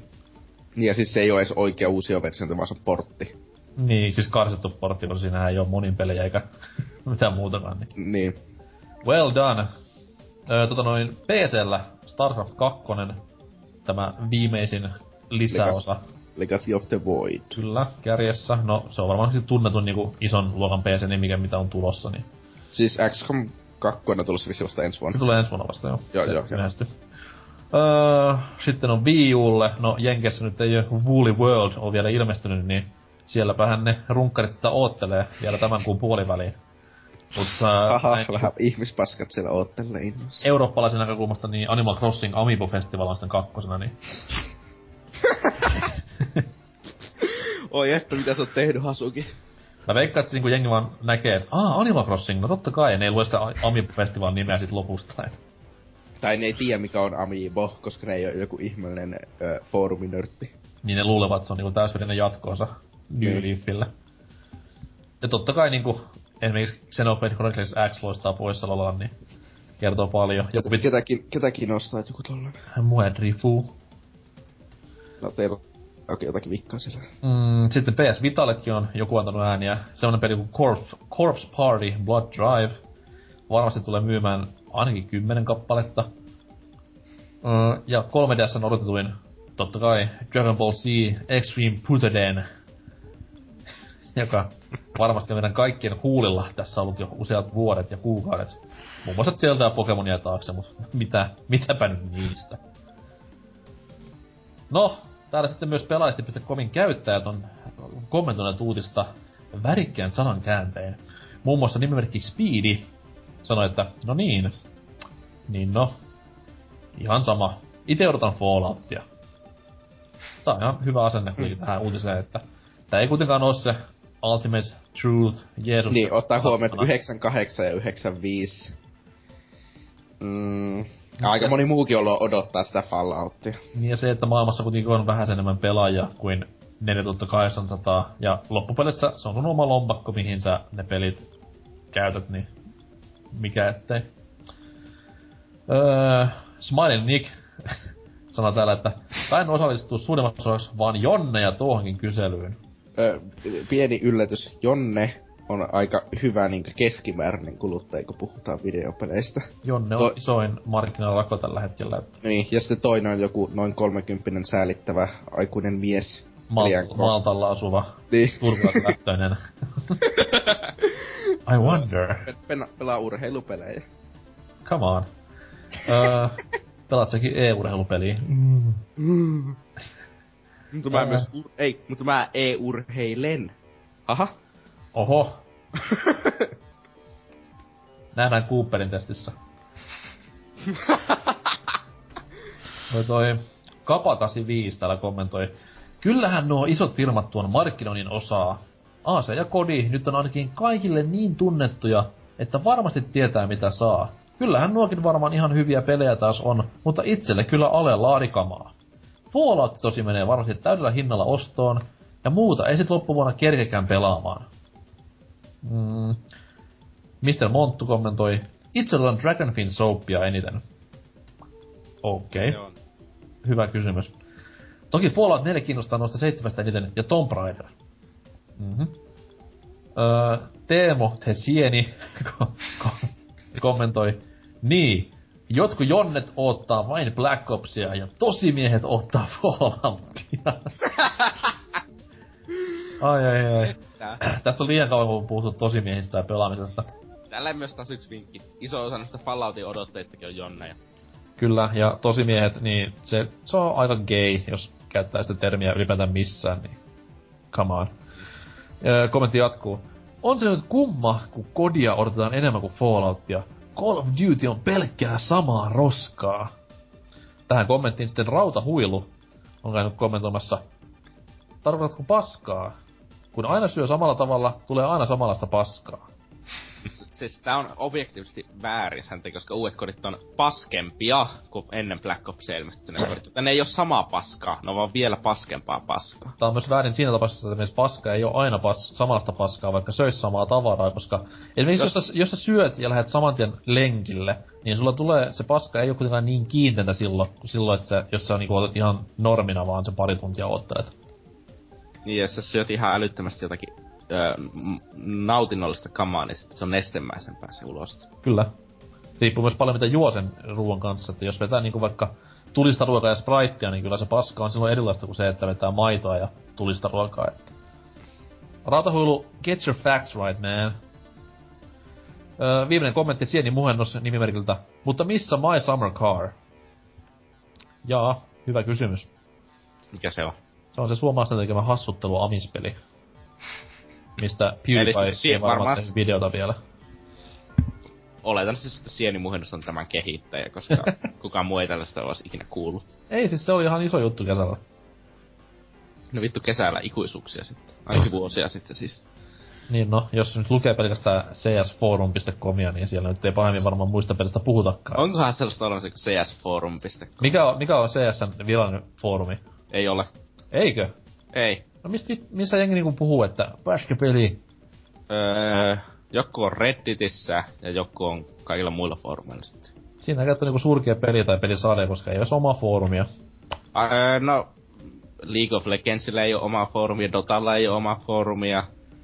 Niin ja siis se ei ole edes oikea uusio versiointi, vaan se on portti. Niin, siis karsittu portti, koska siinä ei ole monin pelejä eikä mitään muutakaan. Niin. niin. Well done. Öö, tota noin, PCllä StarCraft 2, tämä viimeisin lisäosa. Legacy of the Void. Kyllä, kärjessä. No, se on varmaan tunnetun niinku ison luokan PC-nimi, mitä on tulossa, niin Siis XCOM 2 on tulossa vissi vasta ensi vuonna. Se tulee ensi vuonna vasta, joo. Joo, se joo, joo. Öö, sitten on Wii Ulle. No Jenkessä nyt ei ole Woolly World on vielä ilmestynyt, niin sielläpähän ne runkkarit sitä oottelee vielä tämän kuun puoliväliin. Mutta, Aha, näin, vähän ihmispaskat siellä oottelee innossa. Eurooppalaisen näkökulmasta niin Animal Crossing Amiibo Festival on sitten kakkosena, niin... Oi että, mitä sä oot tehnyt, Hasuki? Mä veikkaan, että niinku jengi vaan näkee, että aah, Animal Crossing, no totta kai, ja ne ei lue sitä Amiibo-festivaalin nimeä sit lopusta. Et. Tai ne ei tiedä mikä on Amiibo, koska ne ei ole joku ihmeellinen ö, fooruminörtti. Niin ne luulevat, että se on niinku täysverinen jatkoosa New niin. Leafille. Ja totta kai niinku, esimerkiksi Xenoblade Chronicles X loistaa poissaolollaan, niin kertoo paljon. Joku pit... ketäkin, ketäkin nostaa joku tollanen? Muedrifu. No teillä okay, jotakin vikkaa siellä. Mm, sitten PS Vitallekin on joku antanut ääniä. Sellainen peli kuin Corpse, Corpse Party Blood Drive. Varmasti tulee myymään ainakin kymmenen kappaletta. Uh, ja 3DS on odotetuin, totta kai, Dragon Ball Z Extreme Putoden, joka varmasti meidän kaikkien huulilla tässä on ollut jo useat vuodet ja kuukaudet. Muun muassa Zelda ja Pokemonia taakse, mutta mitä, mitäpä nyt niistä. No, Täällä sitten myös pelaajalehti.comin käyttäjät on kommentoineet uutista värikkään sanan käänteen. Muun muassa nimimerkki Speedy sanoi, että no niin, niin no, ihan sama. Itse odotan Falloutia. Tää on ihan hyvä asenne mm. tähän uutiseen, että tää ei kuitenkaan ole se Ultimate Truth, Jeesus. Niin, ottaa huomioon, että 98 ja 95. Mm, Aika moni muukin ollut odottaa sitä Falloutia. Niin ja se, että maailmassa kuitenkin on vähän enemmän pelaajia kuin 4800, ja loppupeleissä se on sun oma lompakko, mihin sä ne pelit käytät, niin mikä ettei. Öö, Smiley Nick sanoi täällä, että tain osallistua suuremmassa osassa vaan Jonne ja tuohonkin kyselyyn. Pieni yllätys. Jonne on aika hyvä niin keskimääräinen kuluttaja, kun puhutaan videopeleistä. Jonne on to- isoin markkinalako tällä hetkellä. Että... Niin, ja sitten toinen on joku noin 30 säällittävä aikuinen mies. Mal- Maltalla asuva, niin. I wonder. Pe- pelaa urheilupelejä. Come on. uh, pelaat säkin e-urheilupeliä? Mm. Mm. mutta mä myös, ei, mutta mä e-urheilen. Aha. Oho. Nähdään Cooperin testissä. toi toi Kapa 85 täällä kommentoi. Kyllähän nuo isot firmat tuon markkinoinnin osaa. AC ja Kodi nyt on ainakin kaikille niin tunnettuja, että varmasti tietää mitä saa. Kyllähän nuokin varmaan ihan hyviä pelejä taas on, mutta itselle kyllä ale laadikamaa. Fallout tosi menee varmasti täydellä hinnalla ostoon, ja muuta ei sit loppuvuonna kerkekään pelaamaan. Mm. Mr. Monttu kommentoi, itse on Dragonfin Soapia eniten. Okei, okay. hyvä kysymys. Toki Fallout 4 kiinnostaa noista seitsemästä eniten ja Tomb Raider. Mm-hmm. Öö, Teemo Tesieni kommentoi, niin, jotkut jonnet ottaa vain Black Opsia ja tosimiehet ottaa Falloutia. ai ai ai. Tästä on liian kauan, kun puhuttu tosimiehistä ja pelaamisesta. Tällä myös taas yksi vinkki. Iso osa näistä Falloutin odotteistakin on jonneja. Kyllä, ja tosimiehet, niin se, se on aika gay, jos käyttää sitä termiä ylipäätään missään, niin come on. Öö, kommentti jatkuu. On se nyt kumma, kun kodia odotetaan enemmän kuin Falloutia. Call of Duty on pelkkää samaa roskaa. Tähän kommenttiin sitten Rautahuilu on käynyt kommentoimassa. Tarkoitatko paskaa? Kun aina syö samalla tavalla, tulee aina samanlaista paskaa siis tää on objektiivisesti väärin, koska uudet kodit on paskempia kuin ennen Black Ops ilmestyneet kodit. ne ei oo samaa paskaa, ne on vaan vielä paskempaa paskaa. Tää on myös väärin siinä tapauksessa, että paska ei ole aina pas, samanlaista paskaa, vaikka söis samaa tavaraa, koska esimerkiksi jos, jos, sä, jos sä syöt ja lähdet saman tien lenkille, niin sulla tulee, se paska ei ole kuitenkaan niin kiinteitä silloin, kuin silloin, että se, jos sä niinku otat ihan normina vaan se pari tuntia oottelet. Niin, jos sä syöt ihan älyttömästi jotakin öö, nautinnollista kamaa, niin sit se on nestemäisempää se ulosta. Kyllä. Riippuu myös paljon mitä juo sen ruoan kanssa, että jos vetää niinku vaikka tulista ruokaa ja spraittia, niin kyllä se paska on silloin erilaista kuin se, että vetää maitoa ja tulista ruokaa. Että. Rautahuilu, get your facts right, man. Öö, viimeinen kommentti Sieni muhennos nimimerkiltä. Mutta missä My Summer Car? Jaa, hyvä kysymys. Mikä se on? Se on se suomalaisten tekemä hassuttelu amispeli mistä PewDiePie Eli siis ei varmaan varmasti... videota vielä. Oletan siis, että Sieni Muhennus on tämän kehittäjä, koska kukaan muu ei tällaista olisi ikinä kuullut. Ei, siis se oli ihan iso juttu kesällä. No vittu kesällä ikuisuuksia sitten. Ainakin vuosia sitten siis. Niin no, jos nyt lukee pelkästään csforum.comia, niin siellä nyt ei pahemmin varmaan muista pelistä puhutakaan. Onkohan sellaista olemassa kuin csforum.com? Mikä on, mikä on CSn virallinen foorumi? Ei ole. Eikö? Ei. No mistä, missä jengi niinku puhuu, että päskäpeli? Öö, joku on Redditissä ja joku on kaikilla muilla foorumeilla sitten. Siinä on niinku surkea peli tai pelisarja, koska ei ole oma foorumia. Öö, no, League of Legendsillä ei ole omaa foorumia, Dotalla ei ole omaa foorumia.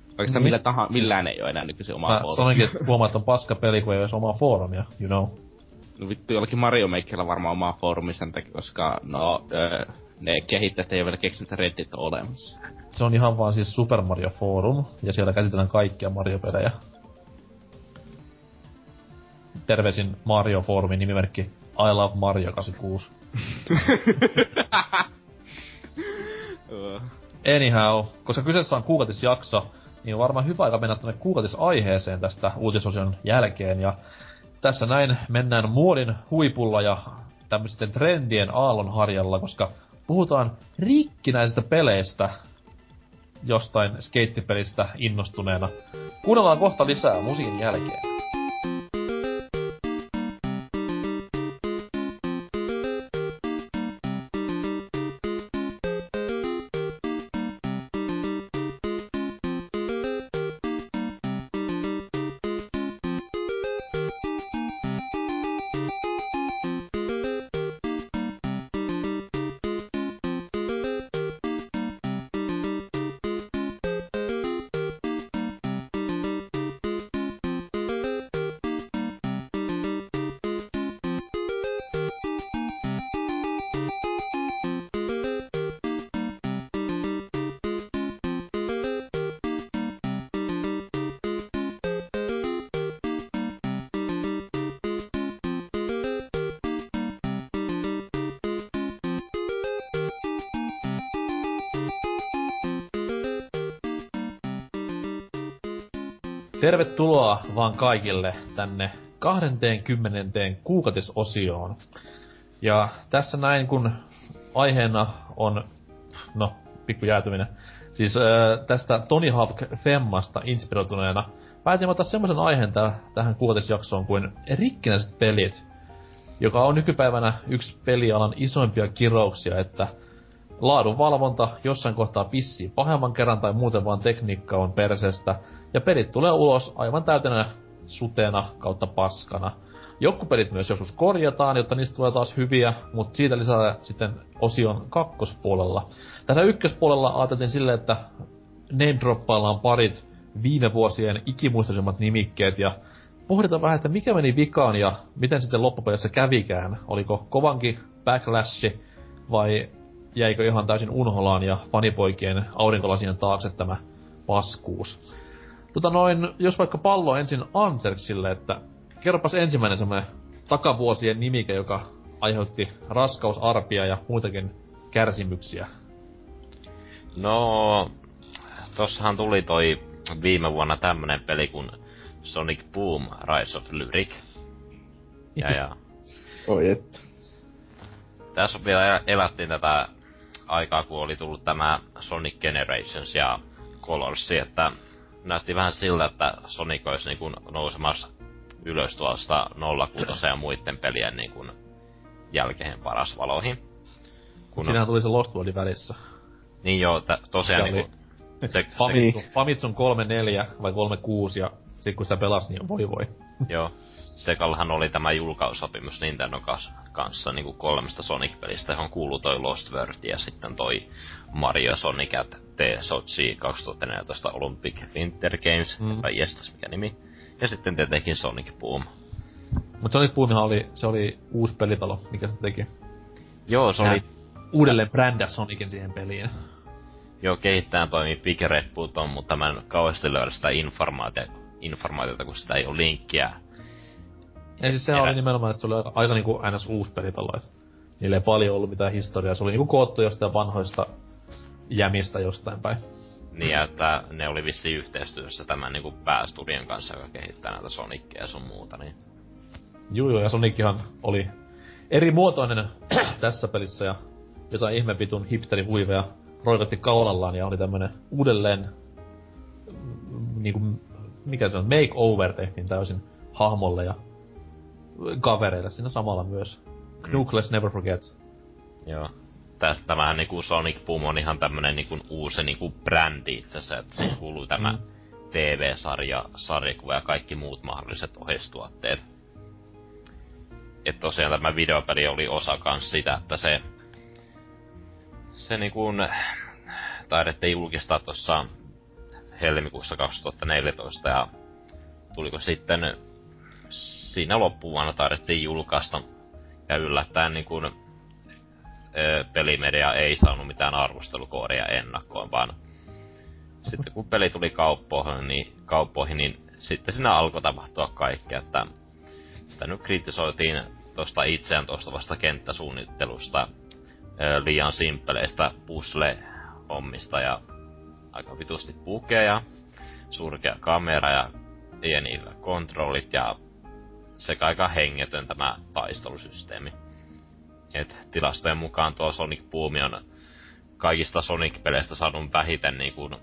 Oikeastaan niin. millä tahansa, millään ei ole enää nykyisin omaa foorumia. Sanoinkin, että huomaat, että on paska peli, kun ei ole omaa foorumia, you know. No vittu, jollakin Mario Makerilla varmaan omaa foorumi sen takia, koska no, öö, ne kehittäjät ei ole vielä keksinyt, että Reddit on olemassa. Se on ihan vaan siis Super Mario Forum, ja siellä käsitellään kaikkia Mario-pelejä. Terveisin Mario Forumin nimimerkki I Love Mario 86. Anyhow, koska kyseessä on kuukatisjakso, niin on varmaan hyvä aika mennä tänne kuukatisaiheeseen tästä uutisosion jälkeen. Ja tässä näin mennään muodin huipulla ja tämmöisten trendien aallonharjalla, koska puhutaan rikkinäisistä peleistä jostain skeittipelistä innostuneena. Kuunnellaan kohta lisää musiikin jälkeen. Tervetuloa vaan kaikille tänne 20. kuukautisosioon. Ja tässä näin kun aiheena on, no, pikku jäätyminen, Siis äh, tästä Tony Hawk Femmasta inspiroituneena päätin ottaa semmoisen aiheen täh- tähän kuutisjaksoon kuin rikkinäiset pelit, joka on nykypäivänä yksi pelialan isoimpia kirouksia, että laadunvalvonta jossain kohtaa pissii pahemman kerran tai muuten vaan tekniikka on perseestä, ja pelit tulee ulos aivan täytenä sutena kautta paskana. Jokkupelit myös joskus korjataan, jotta niistä tulee taas hyviä, mutta siitä lisää sitten osion kakkospuolella. Tässä ykköspuolella ajateltiin silleen, että name parit viime vuosien ikimuistoisimmat nimikkeet ja pohditaan vähän, että mikä meni vikaan ja miten sitten loppupeleissä kävikään. Oliko kovankin backlashi vai jäikö ihan täysin unholaan ja fanipoikien aurinkolasien taakse tämä paskuus. Tota noin, jos vaikka pallo ensin Anserksille, että kerropas ensimmäinen semmoinen takavuosien nimike, joka aiheutti raskausarpia ja muitakin kärsimyksiä. No, tossahan tuli toi viime vuonna tämmönen peli kuin Sonic Boom Rise of Lyric. Ja, ja Oi et. tässä vielä elättiin tätä aikaa, kun oli tullut tämä Sonic Generations ja Colors, että näytti vähän siltä, että Sonic olisi niin kuin nousemassa ylös tuosta 06 ja muiden pelien niin kuin jälkeen paras valoihin. Kun Siinähän tuli se Lost Worldin välissä. Niin joo, t- tosiaan niin se, se, Famitsu, Famitsun 3-4 vai 3-6 ja sit kun sitä pelasi, niin voi voi. joo, Segallahan oli tämä julkaussopimus Nintendo kanssa, niin kuin kolmesta Sonic-pelistä, johon kuuluu toi Lost World ja sitten toi Mario Sonic at the Sochi 2014 Olympic Winter Games, Mm. vai jestas mikä nimi. Ja sitten tietenkin Sonic Boom. Mut Sonic Boomihan oli, se oli uusi pelitalo, mikä se teki. Joo, se Nää oli, Uudelleen brändäs Sonicin siihen peliin. joo, kehittäjän toimi Big Red Button, mutta mä en kauheasti löydä sitä informaatiota, informaatiota, kun sitä ei ole linkkiä. Ja siis sehän Erä- oli nimenomaan, että se oli aika, aika niinku ns. uusi pelitalo, et niillä ei paljon ollut mitään historiaa. Se oli niinku koottu jostain vanhoista jämistä jostain päin. Niin, ja että ne oli vissiin yhteistyössä tämän niinku päästudion kanssa, joka kehittää näitä Sonicia ja sun muuta, niin Juu, joo, ja Sonicihan oli eri muotoinen tässä pelissä ja jotain ihme vitun hipsterin huiveja roikotti kaulallaan ja oli tämmönen uudelleen mm, niinku, mikä se on, makeover tehtiin täysin hahmolle ja kavereille siinä samalla myös. Knuckles Never Forgets. Joo. Tästä tämähän niinku Sonic Boom on ihan tämmönen niinku uusi niinku brändi itse asiassa, että siihen kuuluu tämä Mm. TV-sarja, sarjakuva ja kaikki muut mahdolliset oheistuotteet. Et tosiaan tämä videopeli oli osa kans sitä, että se se niinku taidettiin julkistaa tuossa helmikuussa 2014 ja tuliko sitten siinä loppuvuonna taidettiin julkaista ja yllättäen niin kuin, ö, pelimedia ei saanut mitään arvostelukoodia ennakkoon, vaan sitten kun peli tuli kauppoihin, niin, kauppoihin, niin sitten siinä alkoi tapahtua kaikkea, että sitä nyt kritisoitiin tuosta itseään tuosta vasta kenttäsuunnittelusta, ö, liian simppeleistä puzzle-hommista ja aika vitusti pukeja, surkea kamera ja pieni kontrollit ja sekä aika hengetön tämä taistelusysteemi. Et tilastojen mukaan tuo Sonic Boom on kaikista Sonic-peleistä saanut vähiten niin kuin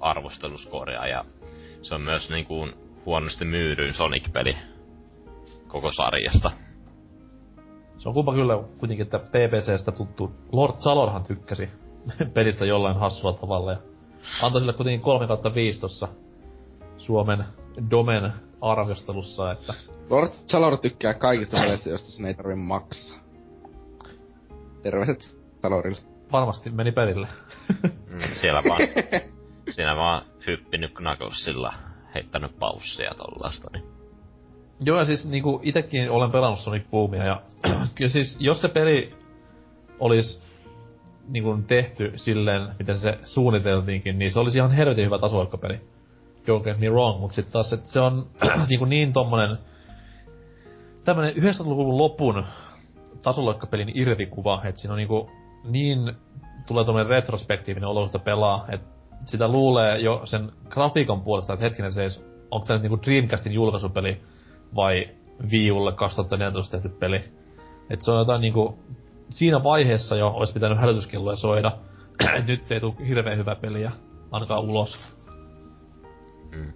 arvosteluskoria ja se on myös niin kuin huonosti myydyin Sonic-peli koko sarjasta. Se on kumpa kyllä kuitenkin, että PPCstä tuttu Lord Salorhan tykkäsi pelistä jollain hassua tavalla ja antoi sille kuitenkin 3 kautta 5 tossa Suomen Domen arvostelussa, että Lord Salor tykkää kaikista peleistä, joista sen ei tarvi maksaa. Terveiset Salorille. varmasti meni perille. Mm, siellä vaan, siinä vaan hyppinyt Knucklesilla, heittänyt paussia tollasta, niin Joo, ja siis niinku itekin olen pelannut Sonic Boomia, ja kyllä siis, jos se peli olisi niinku tehty silleen, miten se suunniteltiinkin, niin se olisi ihan helvetin hyvä tasoikkapeli. Don't get me wrong, mutta sitten taas, että se on niinku niin tommonen tämmönen 90-luvun lopun tasoloikkapelin irvikuva, että siinä on niinku niin tulee tommonen retrospektiivinen olo sitä pelaa, että sitä luulee jo sen grafiikan puolesta, että hetkinen se edes, onko tää nyt niinku Dreamcastin julkaisupeli vai Wii Ulle 2014 tehty peli. Et se on jotain niinku, siinä vaiheessa jo olisi pitänyt hälytyskelloja soida. nyt ei tuu hirveän hyvä peliä ainakaan ulos. Mm.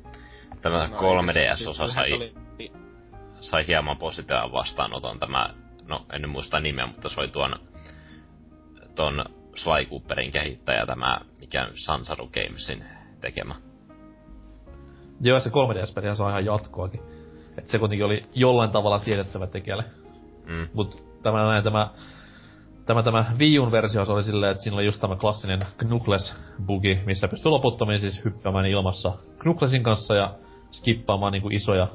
Tämä No, 3DS-osa kyllähän se sai, oli- sai hieman positiivisen vastaanoton tämä, no en muista nimeä, mutta se oli tuon, ton Sly Cooperin kehittäjä tämä, mikä Sansaru Gamesin tekemä. Joo, se 3DS-pelihän saa ihan jatkoakin. Et se kuitenkin oli jollain tavalla siedettävä tekijälle. Mm. Mut tämä näin, tämä, tämä, tämä Wii U'n versio se oli silleen, että siinä oli just tämä klassinen Knuckles bugi, missä pystyy loputtomiin siis hyppäämään ilmassa Knucklesin kanssa ja skippaamaan niinku isoja,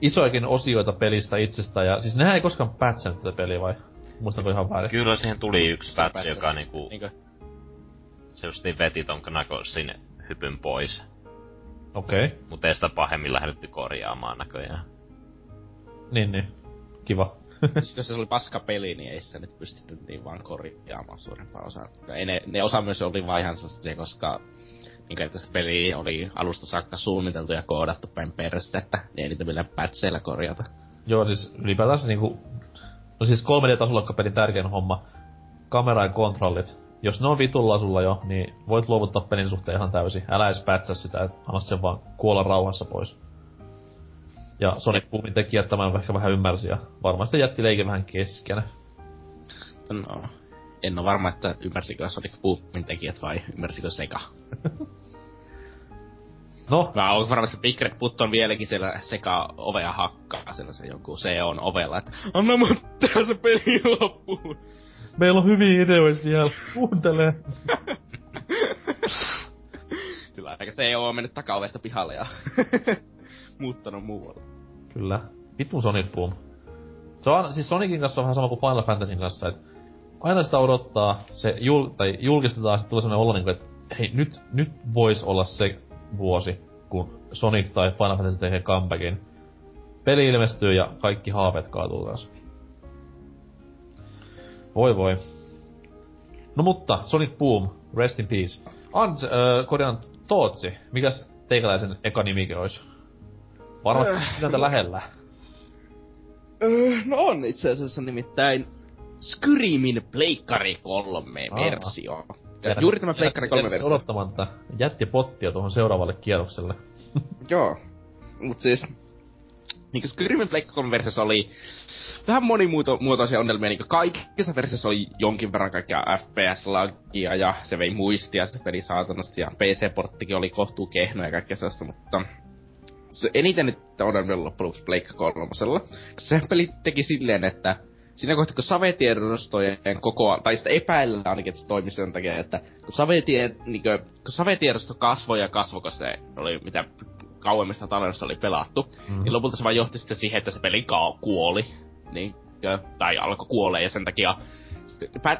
isojakin osioita pelistä itsestä. Ja siis nehän ei koskaan pätsännyt tätä peliä vai? Muistanko ihan väärin? Kyllä siihen tuli yksi patch, joka niinku, Niinkö? se justiin veti ton Knucklesin hypyn pois. Okei, okay. Mutta ei sitä pahemmin lähdetty korjaamaan näköjään. niin niin. Kiva. Siis jos se oli paska peli, niin ei sitä nyt pystynyt niin vaan korjaamaan suurempaa osaa. Ei ne, ne osa myös oli vaan ihan se, koska niin että se peli oli alusta saakka suunniteltu ja koodattu päin perstä, että ne ei niitä millään patcheilla korjata. Joo, siis ylipäätään se niinku... No siis 3D-tasolla pelin tärkein homma. Kamera ja kontrollit. Jos ne on vitulla sulla jo, niin voit luovuttaa pelin suhteen ihan täysin. Älä edes pätsää sitä, et anna sen vaan kuolla rauhassa pois. Ja Sonic Boomin tekijät tämän ehkä vähän ymmärsi ja varmasti jätti leikin vähän kesken. No, en ole varma, että ymmärsikö Sonic Boomin tekijät vai ymmärsikö Sega. No, Mä oon varma, että se Big Red Button on vieläkin siellä Sega ovea hakkaa sellaisen jonkun se on ovella, että anna mun tehdä se peli loppuun. meillä on hyviä ideoita vielä. Kuuntele. Sillä aikaa se on mennyt takaovesta pihalle ja muuttanut muualle. Kyllä. Vittu Sonic Boom. Se on, siis Sonicin kanssa on vähän sama kuin Final Fantasyn kanssa, että aina sitä odottaa, se jul, tai julkistetaan, sitten tulee sellainen olo, niin kuin, että hei, nyt, nyt vois olla se vuosi, kun Sonic tai Final Fantasy tekee comebackin. Peli ilmestyy ja kaikki haaveet kaatuu taas. Voi voi. No mutta, Sonic Boom, rest in peace. Ans, äh, korjaan Tootsi, mikäs teikäläisen eka nimikin olisi? Varmasti äh, lähellä. Öö, no on itse asiassa nimittäin Skyrimin Pleikkari 3 Aa. versio. Ja juuri tämä Pleikkari 3 Jäätkö versio. odottamaan tätä jättipottia tuohon seuraavalle kierrokselle. Joo. Mut siis, niinku Skyrimin Pleikkari 3 versiossa oli vähän monimuotoisia ongelmia, niinku kaikissa versioissa oli jonkin verran kaikkea FPS-lagia ja se vei muistia se peli saatanasti ja PC-porttikin oli kohtuu kehno ja kaikkea sellaista, mutta se eniten nyt ongelmia oli loppujen lopuksi Pleikka kolmosella. Koska se peli teki silleen, että siinä kohtaa kun savetiedostojen koko, tai sitä epäillä ainakin, että se toimi sen takia, että kun, savetie, niin kun, kun savetiedosto kasvoi ja kasvoi, kun se oli mitä kauemmista tallennusta oli pelattu, mm-hmm. niin lopulta se vaan johti sitten siihen, että se peli kuoli. Niin, tai alkoi kuolee, ja sen takia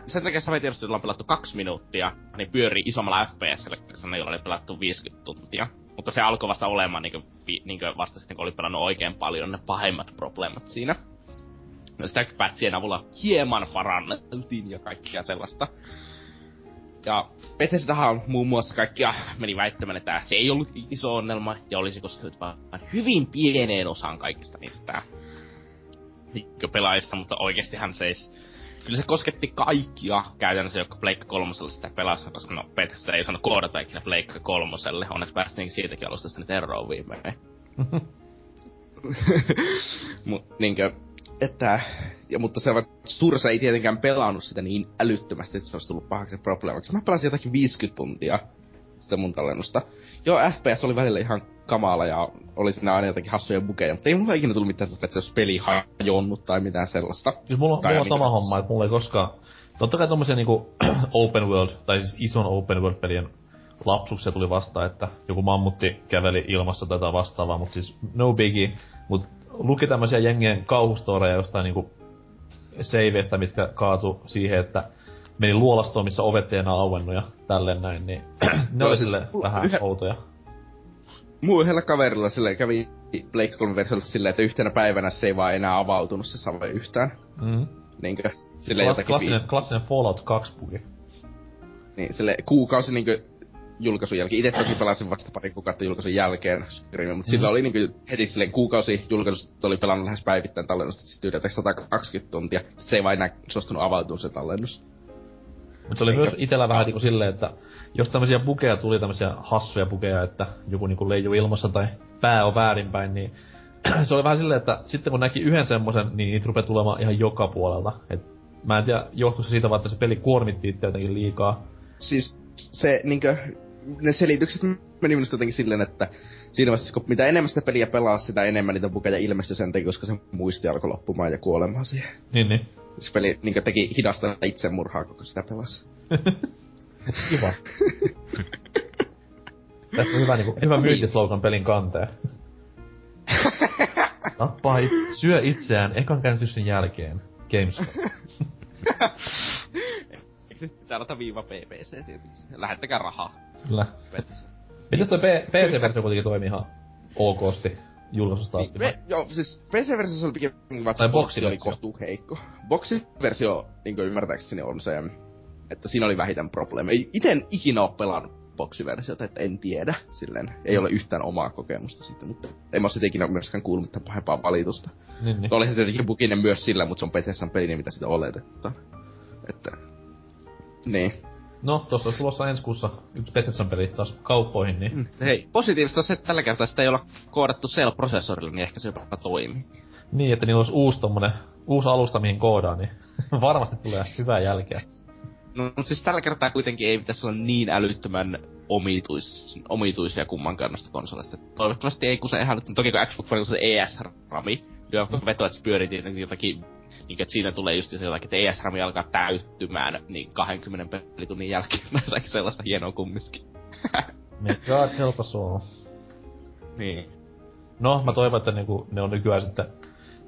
sen takia savetiedostoilla on pelattu kaksi minuuttia, niin pyörii isommalla FPSllä, kun jolla oli pelattu 50 tuntia. Mutta se alkoi vasta olemaan niin kuin, niin kuin vasta sitten, kun oli pelannut oikein paljon ne pahimmat probleemat siinä. Ja sitä pätsien avulla hieman parannettiin ja kaikkia sellaista. Ja Bethesdahan on muun muassa kaikkia meni väittämään, että se ei ollut iso ongelma ja olisi koskenut vain hyvin pieneen osaan kaikista niistä pelaajista, mutta oikeestihan se ei Kyllä se kosketti kaikkia käytännössä, jotka Pleikka kolmoselle sitä pelasi, koska no Bethesda ei osannut koodata ikinä Pleikka kolmoselle. Onneksi päästiin siitäkin alustasta nyt eroon viimein. Mut niinkö, että, ja, mutta se Sursa ei tietenkään pelannut sitä niin älyttömästi, että se olisi tullut pahaksi probleemaksi. Mä pelasin jotakin 50 tuntia sitä mun tallennusta. Joo, FPS oli välillä ihan kamala ja oli siinä aina jotakin hassuja bukeja, mutta ei mulla ikinä tullut mitään sellaista, että se olisi peli hajonnut tai mitään sellaista. Siis mulla, mulla on sama homma, että mulla ei koskaan... Totta kai tommosia niinku open world, tai siis ison open world pelien lapsuksia tuli vastaan, että joku mammutti käveli ilmassa tätä vastaavaa, mutta siis no biggie. Mut luki tämmösiä jengien kauhustoreja jostain niinku saveista, mitkä kaatu siihen, että meni luolastoon, missä ovet ei enää auennut ja tälleen näin, niin ne oli siis sille mulla vähän yhä- outoja. Mun yhdellä kaverilla silleen kävi Blake 3 versiolla silleen, että yhtenä päivänä se ei vaan enää avautunut se save yhtään. Mm. Niinkö, sille Kla- jotakin klassinen, klassinen Fallout 2 bugi. Niin, sille kuukausi niinkö julkaisun jälkeen. Itse toki pelasin vasta pari kuukautta julkaisun jälkeen Skyrimin, mutta mm. sillä oli niinku heti silleen kuukausi julkaisusta oli pelannut lähes päivittäin tallennusta, siis tyyliä 120 tuntia. Sitten se ei vaan enää suostunut avautumaan se tallennus. Mutta se oli Eikä- myös itellä vähän niinku silleen, että jos tämmöisiä bukeja tuli, tämmöisiä hassuja bukeja, että joku niinku leijuu ilmassa tai pää on väärinpäin, niin se oli vähän silleen, että sitten kun näki yhden semmoisen, niin niitä rupeaa tulemaan ihan joka puolelta. Et mä en tiedä, johtuiko se siitä vaan, että se peli kuormitti itse jotenkin liikaa. Siis se niinkö, ne selitykset meni minusta jotenkin silleen, että siinä vaiheessa, kun mitä enemmän sitä peliä pelaa, sitä enemmän niitä bukeja ilmestyi sen takia, koska se muisti alkoi loppumaan ja kuolemaan siihen. Niin, niin. Se peli niinkö teki hidasta itsemurhaa, koko sitä pelasi. Kiva. Tässä on hyvä, niinku, hyvä myyntislogan pelin kanteen. Tappaa it, syö itseään ekan käynnistyksen jälkeen. Gamescom. Se pitää laittaa viiva PPC tietenkin? Lähettäkää rahaa. Kyllä. Mitäs toi PC-versio kuitenkin toimii ihan okosti julkaisusta asti? Me, joo, siis PC-versiossa oli pikemminkin vaan, että Tai se boksi oli kohtuu heikko. Boksi-versio, niin ymmärtääkseni on se, että siinä oli vähiten probleemi. Ei ite en ikinä ole pelannut boksiversiota, että en tiedä. Silleen, ei ole yhtään omaa kokemusta siitä, mutta en mä sitä ikinä myöskään kuullut mitään pahempaa valitusta. Niin, niin. Oli se tietenkin buginen myös sillä, mutta se on Bethesdan peli, niin mitä sitä oletetaan. Että... Niin. No, tossa olisi tulossa ensi kuussa yksi Bethesdan peli taas kauppoihin, niin... Hei, positiivista on se, että tällä kertaa sitä ei olla koodattu Cell-prosessorille, niin ehkä se jopa toimii. Niin, että niillä olisi uusi tommonen, uusi alusta mihin koodaa, niin varmasti tulee hyvää jälkeä. No, mutta siis tällä kertaa kuitenkin ei pitäisi olla niin älyttömän omituis, omituisia kummankaan noista konsolista. Toivottavasti ei, kun se ihan nyt, toki kun Xbox One on se ES-rami, lyö mm. vetoa, että se pyörii tietenkin jotakin, niin että siinä tulee just se jotakin, että ES-rami alkaa täyttymään niin 20 pelitunnin jälkeen, tai sellaista hienoa kumminkin. May God help us all. Niin. No, mä toivon, että niinku, ne on nykyään sitten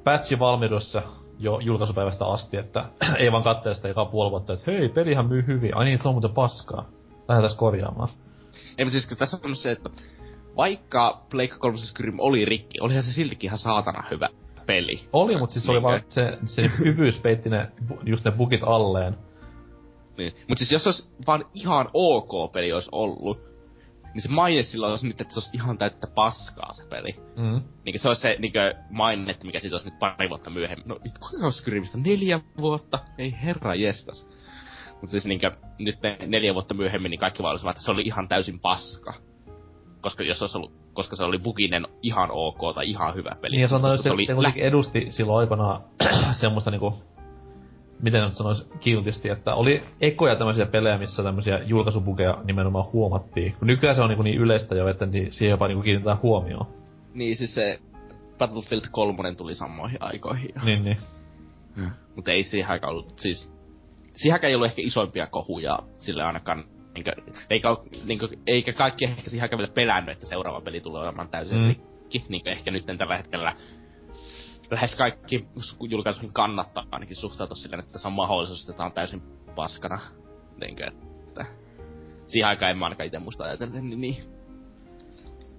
patchi valmiudessa jo julkaisupäivästä asti, että ei vaan katsele sitä joka puoli vuotta, että hei, pelihän myy hyvin, ai niin, se on muuten paskaa. Lähdetään korjaamaan. Ei, mutta siis tässä on se, että vaikka Pleikka 3 Skyrim oli rikki, olihan se siltikin ihan saatana hyvä peli. Oli, mutta siis se oli Niinkö? vaan, se, se hyvyys peitti ne, just ne bugit alleen. Niin. Mut siis jos se olisi vaan ihan ok peli olisi ollut, niin se maine silloin olisi nyt, että se olisi ihan täyttä paskaa se peli. Mm. Niin se olisi se niin maine, mikä siitä olisi nyt pari vuotta myöhemmin. No nyt kuinka on Skyrimistä? Neljä vuotta? Ei herra jestas. Mutta siis niin nyt ne neljä vuotta myöhemmin, niin kaikki vaan olisivat, että se oli ihan täysin paska. Koska jos se olisi ollut, koska se oli buginen ihan ok tai ihan hyvä peli. Niin ja sanotaan, Koska että se, se kuitenkin edusti silloin aikanaan semmoista niinku, miten nyt sanois kiltisti, että oli ekoja tämmöisiä pelejä, missä tämmöisiä julkaisubugeja nimenomaan huomattiin. Kun nykyään se on niinku niin yleistä jo, että niin siihen jopa niinku kiinnitetään huomioon. Niin siis se Battlefield 3 tuli samoihin aikoihin. Ja... Niin, niin. Mutta ei siihen aikaan ollut, siis... Siihenkään ei ollut ehkä isoimpia kohuja sille ainakaan, niinkö, eikä, niinkö, eikä kaikki ehkä siihen aikaan vielä pelännyt, että seuraava peli tulee olemaan täysin Mm. rikki. Niinkö ehkä nyt tällä hetkellä lähes kaikki julkaisuihin kannattaa ainakin suhtautua silleen, että tässä on mahdollisuus, että tää on täysin paskana. Niinkö, että... Siihen aikaan en mä ainakaan itse muista ajatellen, niin, niin.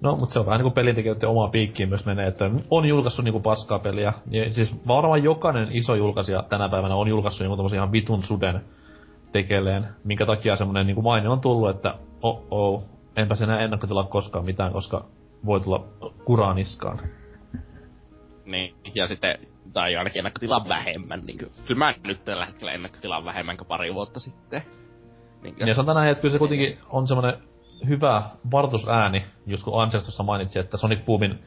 No, mutta se on vähän niinku pelintekijöiden omaa piikkiin myös menee, että on julkaissut niinku paskaa peliä. Ja siis varmaan jokainen iso julkaisija tänä päivänä on julkaissut jonkun ihan vitun suden tekeleen, minkä takia semmonen niinku maine on tullut, että oh oh, enpä enää ennakkotilaa koskaan mitään, koska voi tulla kuraa niskaan. Niin, ja sitten, tai ainakin ennakkotilaa vähemmän, niin Kyllä mä nyt tällä hetkellä ennakkotilaan vähemmän kuin pari vuotta sitten. Niin Ja sanotaan näin, että kyllä se kuitenkin on semmonen hyvä varoitusääni, just kun Ansels tuossa mainitsi, että Sonic Boomin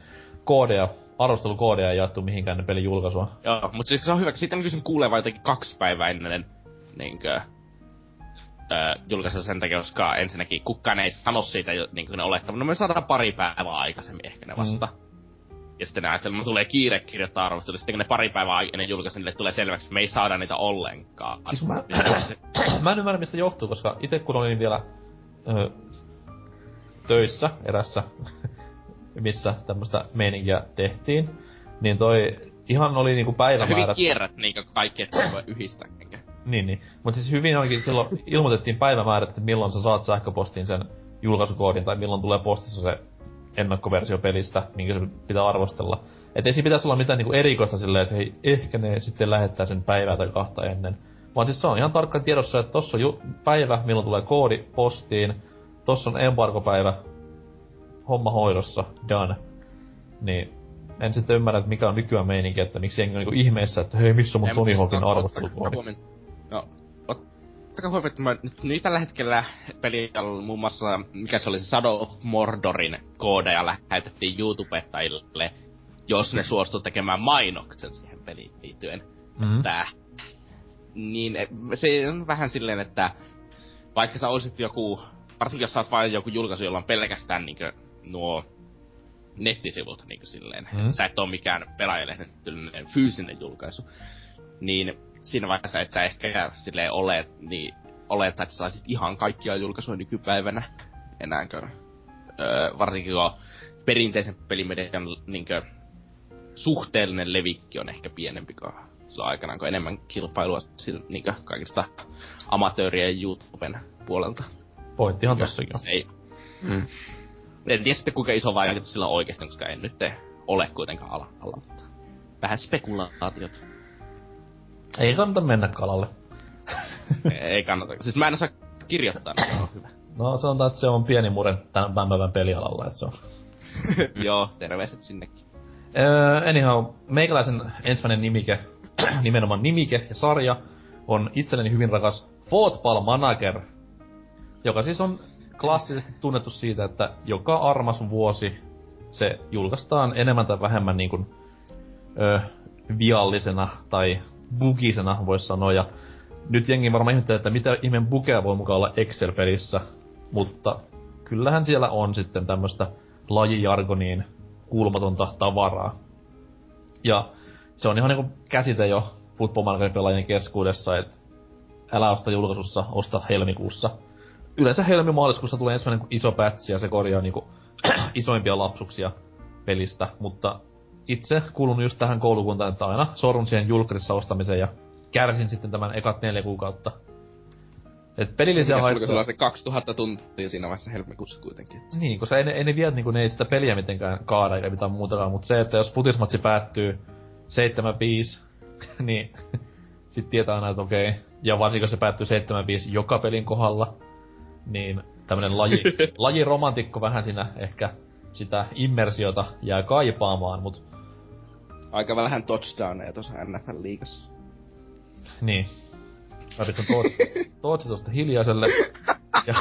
koodeja, arvostelukoodeja ei jaettu mihinkään ne pelin julkaisua. Joo, mutta se on hyvä, kun sitten kysyn kuulee vaan jotenkin kaksi päivää ennen niinkö, öö, julkaisua sen takia, koska ensinnäkin kukaan ei sano siitä, niin kuin ne no me saadaan pari päivää aikaisemmin ehkä ne vasta. Mm. Ja sitten ne ajattelee, että tulee kiire kirjoittaa arvostelu, sitten kun ne pari päivää ennen julkaisen, niille tulee selväksi, että me ei saada niitä ollenkaan. Siis mä, mä en ymmärrä mistä johtuu, koska itse kun olin vielä ö, töissä erässä, missä tämmöstä meininkiä tehtiin, niin toi ihan oli niinku Hyvin päivämäärät. kierrät niinkö kaikki, että voi yhdistää. Enkä. Niin, niin. Mutta siis hyvin olikin silloin ilmoitettiin päivämäärät, että milloin sä saat sähköpostiin sen julkaisukoodin tai milloin tulee postissa se ennakkoversio pelistä, minkä se pitää arvostella. Et ei siinä pitäisi olla mitään niinku erikoista silleen, että hei, ehkä ne sitten lähettää sen päivää tai kahta ennen. Vaan siis se on ihan tarkkaan tiedossa, että tossa on ju- päivä, milloin tulee koodi postiin, tossa on embargopäivä, homma hoidossa, done. Niin en sitten ymmärrä, että mikä on nykyään meininki, että miksi jengi on niinku ihmeessä, että hei, missä on mun Ei, Tony Hawkin siis, arvostelukoodi. No, ot, ottakaa huomioon, että mä nyt, nyt tällä hetkellä peli on muun muassa, mikä se oli se Shadow of Mordorin koodeja lähetettiin YouTubettajille, jos ne suostuu tekemään mainoksen siihen peliin liittyen. Mm-hmm. Että, niin e, se on vähän silleen, että vaikka sä olisit joku, varsinkin jos sä oot vain joku julkaisu, jolla on pelkästään niinkö nuo nettisivut niin kuin silleen. Mm. Sä et oo mikään pelaajalehden fyysinen julkaisu. Niin siinä vaiheessa et sä ehkä silleen ole, niin oleta, että sä saisit ihan kaikkia julkaisuja nykypäivänä enääkö. Öö, varsinkin kun perinteisen pelimedian niinkö, suhteellinen levikki on ehkä pienempi kuin silloin aikanaan, kun enemmän kilpailua sillä, niinkö, kaikista amatöörien YouTuben puolelta. Pointtihan tossakin on. se ei, mm. En tiedä sitten kuinka iso vaikutus sillä on oikeesti, koska en nyt ole kuitenkaan ala, alla mutta vähän spekulaatiot. Ei kannata mennä kalalle. ei kannata. Siis mä en osaa kirjoittaa, niin se on hyvä. No sanotaan, että se on pieni mure tämän päivän pelialalla, että se on. Joo, terveiset sinnekin. Öö, anyhow, meikäläisen ensimmäinen nimike, nimenomaan nimike ja sarja, on itselleni hyvin rakas Football Manager, joka siis on klassisesti tunnettu siitä, että joka armas vuosi se julkaistaan enemmän tai vähemmän niin kuin, ö, viallisena tai bugisena, voisi sanoa. Ja nyt jengi varmaan ihmettelee, että mitä ihmeen bugea voi mukaan olla Excel-pelissä, mutta kyllähän siellä on sitten tämmöistä lajijargoniin kuulumatonta tavaraa. Ja se on ihan niinku käsite jo Football keskuudessa, että älä osta julkaisussa, osta helmikuussa. Yleensä helmimaaliskuussa tulee ensimmäinen iso pätsi ja se korjaa niinku isoimpia lapsuksia pelistä, mutta itse kuulun just tähän koulukuntaan, että aina sorun siihen julkarissa ostamiseen ja kärsin sitten tämän ekat neljä kuukautta. Et pelillisiä haittoja... sulla on se 2000 tuntia siinä vaiheessa helmikuussa kuitenkin. Niin, koska ei ne, ei ne vie niinku, ne ei sitä peliä mitenkään kaada eikä mitään muutakaan, mutta se, että jos futismatsi päättyy 7-5, niin sit tietää aina, että okei. Ja varsinkin jos se päättyy 7-5 joka pelin kohdalla, niin tämmönen laji, lajiromantikko vähän siinä ehkä sitä immersiota jää kaipaamaan, mut Aika vähän touchdowneja tuossa NFL-liigassa. niin. Mä pistän Tootsi, Tootsi tosta hiljaiselle. Ja...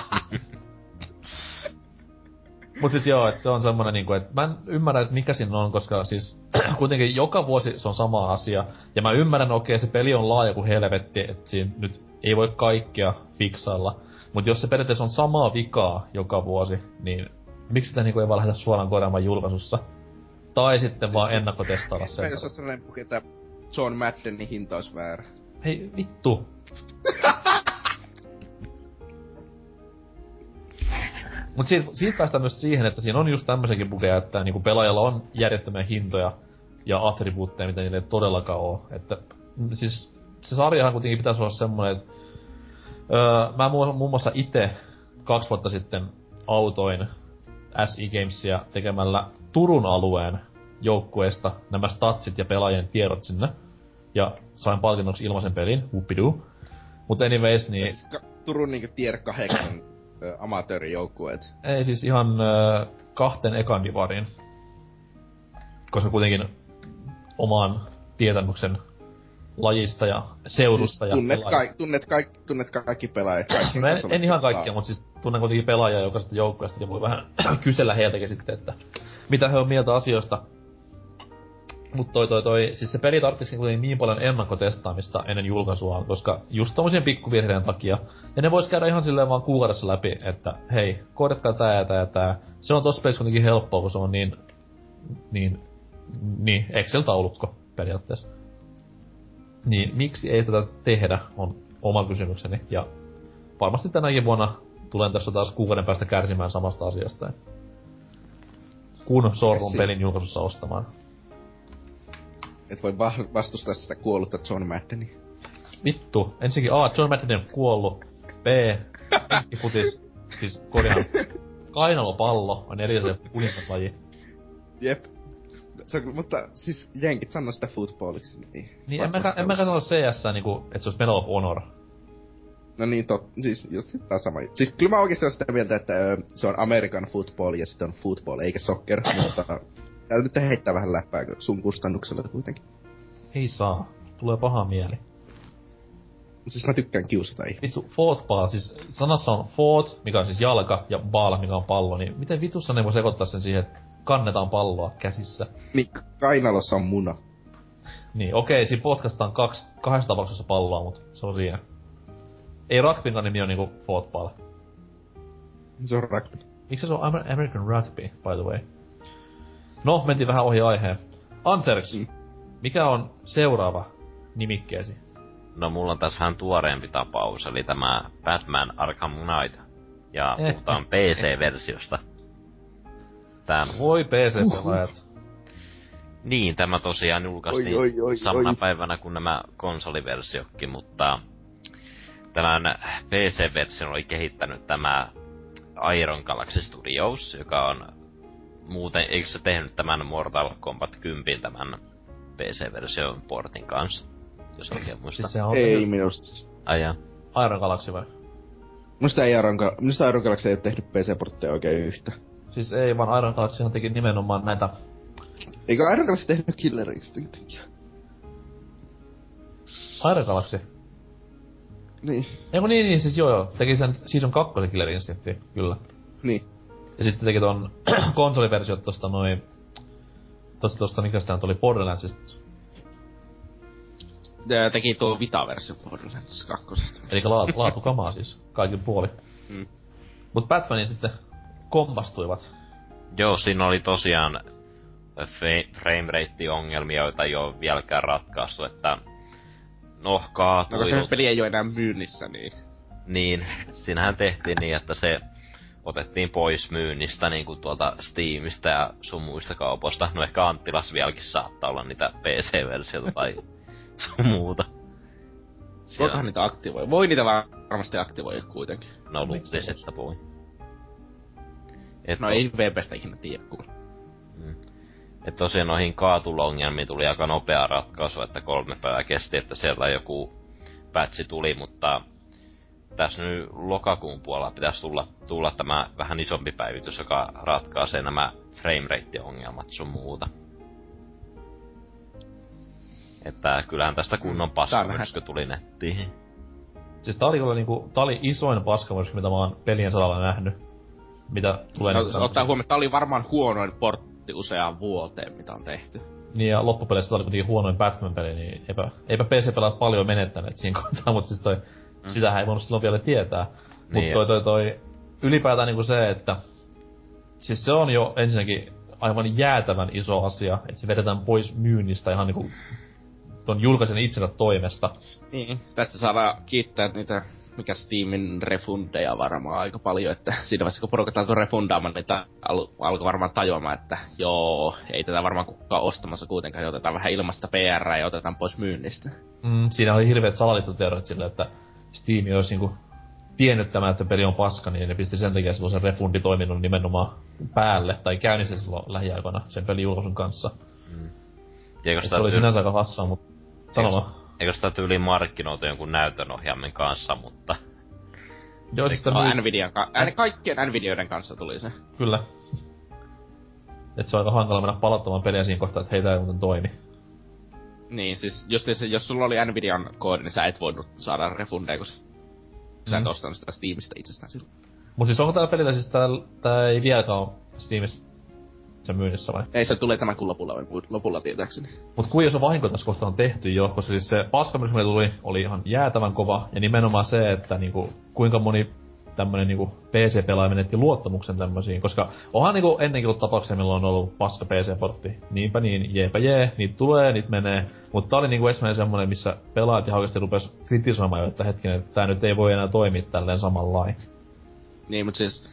Mut siis joo, että se on semmonen niinku, että mä en ymmärrä, että mikä siinä on, koska siis kuitenkin joka vuosi se on sama asia. Ja mä ymmärrän, okei, okay, se peli on laaja kuin helvetti, että siinä nyt ei voi kaikkea fiksailla. Mut jos se periaatteessa on samaa vikaa joka vuosi, niin miksi sitä niinku ei vaan lähdetä suoraan korjaamaan julkaisussa? Tai sitten siis vaan ennakkotestailla sen. Jos on sellainen puhe, että John Maddenin hinta olisi väärä? Hei, vittu. Mut siitä, siitä päästään myös siihen, että siinä on just tämmöisenkin bugeja, että niinku pelaajalla on järjettömiä hintoja ja attribuutteja, mitä niille ei todellakaan oo. Että mm, siis se sarjahan kuitenkin pitäisi olla semmonen, että öö, mä muun, muun muassa itse kaksi vuotta sitten autoin SE Gamesia tekemällä Turun alueen joukkueesta nämä statsit ja pelaajien tiedot sinne. Ja sain palkinnoksi ilmaisen pelin, whoopidoo. Mutta anyways, niin... Siis ka- Turun niinku tier 8 ö, amatöörijoukkueet. Ei siis ihan ö, kahten ekan divariin. Koska kuitenkin oman tietämyksen lajista ja seudusta Siis ja tunnet, pelaajista. kaik, tunnet, kaik, tunnet kaikki pelaajat. Kaikkien No en, en ihan kaikkia, mutta siis tunnen kuitenkin pelaajia jokaisesta joukkueesta ja voi vähän kysellä heiltäkin sitten, että mitä he on mieltä asioista. Mutta toi, toi, toi, siis se peli tarvitsisi kuitenkin niin paljon ennakkotestaamista ennen julkaisua, koska just tommosien pikkuvirheiden takia. Ja ne vois käydä ihan silleen vaan kuukaudessa läpi, että hei, korjatkaa tää ja tää ja tää. Se on tossa pelissä kuitenkin helppoa, kun se on niin, niin, niin Excel-taulukko periaatteessa. Niin miksi ei tätä tehdä, on oma kysymykseni. Ja varmasti tänäkin vuonna tulen tässä taas kuukauden päästä kärsimään samasta asiasta. Kun sorrun pelin julkaisussa ostamaan. Et voi va- vastustaa sitä kuollutta John Maddenia. Vittu. Ensinnäkin A. John Madden kuollut. B. Futis. Siis korjaan. Kainalopallo on eri se kuningaslaji. Jep. Se on, mutta siis jenkit sanoo sitä footballiksi. Niin, Niin en mäkään, en mäkään sano CS niinku, että se olisi Medal of Honor. No niin, tot, siis just taas sama. Siis kyllä mä oikeesti sitä mieltä, että ö, se on American football ja sitten on football, eikä soccer, mutta täällä nyt heittää vähän läppää sun kustannuksella kuitenkin. Ei saa. Tulee paha mieli. Siis mä tykkään kiusata ihmisiä. Vittu, football, siis sanassa on foot, mikä on siis jalka, ja ball, mikä on pallo, niin miten vitussa ne voi sekoittaa sen siihen, että kannetaan palloa käsissä? Niin, kainalossa on muna. Niin, okei, siinä potkaistaan kaksi, kahdessa tapauksessa palloa, mutta se on siinä. Ei rugbyn nimi on niinku football. Se on rugby. Miksi se on Amer- American Rugby, by the way? No, mentiin vähän ohi aiheen. Anserks, Mm. mikä on seuraava nimikkeesi? No mulla on tässä vähän tuoreempi tapaus, eli tämä Batman Arkham Knight. Ja Eh. puhutaan PC-versiosta. Tää, Voi PC-pelaajat. niin, tämä tosiaan julkaistiin Oi, oi, oi, samana oi. päivänä kuin nämä konsoliversiokkin, mutta tämän PC-version oli kehittänyt tämä Iron Galaxy Studios, joka on muuten, eikö se tehnyt tämän Mortal Kombat 10 tämän PC-version portin kanssa, jos oikein muistan. Siis se on Ei se minusta. Aja. Iron Galaxy vai? Musta ei Iron, minusta Iron Galaxy ei ole tehnyt PC-portteja oikein yhtä. Siis ei, vaan Iron Galaxyhan teki nimenomaan näitä... Eikö Iron Galaxy tehnyt Killer Instinctia? Iron Galaxy? Niin. Eiku niin, niin, siis joo joo. Teki sen Season 2 Killer Instincti, kyllä. Niin. Ja sitten teki ton konsoliversiot tosta noin... Tosta tosta, mikä sitä nyt oli, Borderlandsista. Ja teki tuo Vita-versio Borderlands 2. Eli laatu, laatukamaa siis, kaikin puoli. Mm. Mut Batmanin sitten kompastuivat. Joo, siinä oli tosiaan fe- framerate-ongelmia, joita ei ole vieläkään ratkaistu, että no No kaatui. kun se peli ei ole enää myynnissä, niin... Niin, siinähän tehtiin niin, että se otettiin pois myynnistä niin kuin tuolta Steamista ja sun muista kaupoista. No ehkä Anttilas vieläkin saattaa olla niitä PC-versiota tai sun muuta. Voikohan niitä aktivoi? Voi niitä varmasti aktivoida kuitenkin. No Miksei luulisi, että voi. Et No ei VPstä ikinä tiedä kuule. Et tosiaan noihin kaatulongelmiin tuli aika nopea ratkaisu, että kolme päivää kesti, että sieltä joku patchi tuli, mutta tässä nyt lokakuun puolella pitäisi tulla, tulla tämä vähän isompi päivitys, joka ratkaisee nämä framerate-ongelmat sun muuta. Että kyllähän tästä kunnon paskamyrsky tuli nettiin. Siis tää oli kyllä niinku, tää oli isoin paskamyrsky, mitä mä oon pelien salalla nähnyt. Mitä tulee No, niinku ottaa huomioon, että tää oli varmaan huonoin portti useaan vuoteen, mitä on tehty. Niin ja loppupeleissä tää oli kuitenkin huonoin Batman-peli, niin eipä, eipä PC-pelaat paljon menettäneet siinä kohtaa, mutta siis toi, mm. sitähän ei voinut silloin vielä tietää. Mut Niin. toi, toi, toi, ylipäätään niinku se, että siis se on jo ensinnäkin aivan jäätävän iso asia, että se vedetään pois myynnistä ihan niinku ton julkaisen itsensä toimesta. Niin. Tästä saadaan kiittää niitä, mikä Steamin refundeja varmaan aika paljon, että siinä vaiheessa kun porukat alkoi refundaamaan, niin al- alkoi varmaan tajuamaan, että joo, ei tätä varmaan kukaan ostamassa kuitenkaan, ja otetaan vähän ilmasta PR ja otetaan pois myynnistä. Mm, siinä oli hirveät salaliittoteoriat sille, että Steam olisi niinku tiennyt tämän, että peli on paska, niin ne pisti sen takia silloin sen refunditoiminnon nimenomaan päälle, tai käynnissä silloin lähiaikoina sen pelin julkaisun kanssa. Eikö Et sitä, se oli sinänsä aika hassua, mutta sano vaan. Eikö sitä tyyliin markkinoitu jonkun näytönohjaimen kanssa, mutta Joo, sitä myy- Nvidian, ka- kaikkien Nvidioiden kanssa tuli se. Kyllä. Et se on aika hankala mennä palauttamaan peliä siinä kohtaa, että hei tää ei muuten toimi. Niin, siis jos, se, jos sulla oli Nvidian koodi, niin sä et voinut saada refundeja, kun sä et Mm. ostanut sitä Steamista itsestään silloin. Mut siis onko tää pelillä siis tää, tää ei vieläkään oo Steamissa se myynnissä vai? Ei se tulee tämän kuun lopulla, lopulla tietääkseni. Mut kuin iso vahinko tässä kohtaa on tehty jo, koska siis se paskamys, mikä tuli, oli ihan jäätävän kova. Ja nimenomaan se, että niinku, kuinka moni tämmönen niinku PC-pelaaja menetti luottamuksen tämmösiin, koska onhan niinku ennenkin ollut tapauksia, milloin on ollut paska PC-portti. Niinpä niin, jeepä jee, niitä tulee, niitä menee. Mutta tää oli niinku ensimmäinen semmonen, missä pelaajat ihan oikeesti rupes kritisoimaan jo, että hetkinen, että tää nyt ei voi enää toimia tälleen samanlain. Niin, mutta siis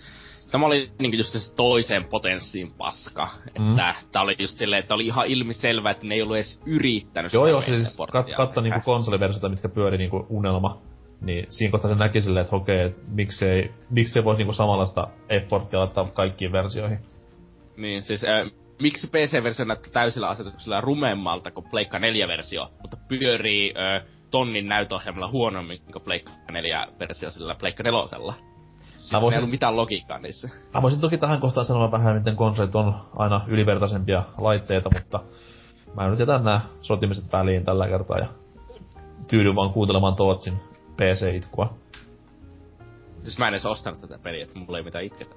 tämä oli niinku just se toiseen potenssiin paska. Mm. Että tää oli just silleen, että oli ihan ilmiselvä, että ne ei ollut edes yrittänyt Joo joo, siis kat, katso niinku konsoliversiota, mitkä pyöri niinku unelma. Niin siinä kohtaa se näki silleen, että okei, et miksei, miksei voi niinku samanlaista efforttia laittaa kaikkiin versioihin. Niin, siis äh, miksi PC-versio näyttää täysillä asetuksella rumemmalta kuin Pleikka 4-versio, mutta pyörii äh, tonnin näytöohjelmalla huonommin kuin Pleikka 4-versio sillä Pleikka 4. Ei voisin, ollut mitään logiikkaa niissä. mä voisin toki tähän kohtaan sanoa vähän, miten konsolit on aina ylivertaisempia laitteita, mutta mä nyt jätän nää sotimiset väliin tällä kertaa ja tyydyn vaan kuuntelemaan Tootsin PC-itkua. Siis mä en edes ostanut tätä peliä, että mulla ei mitään itketä.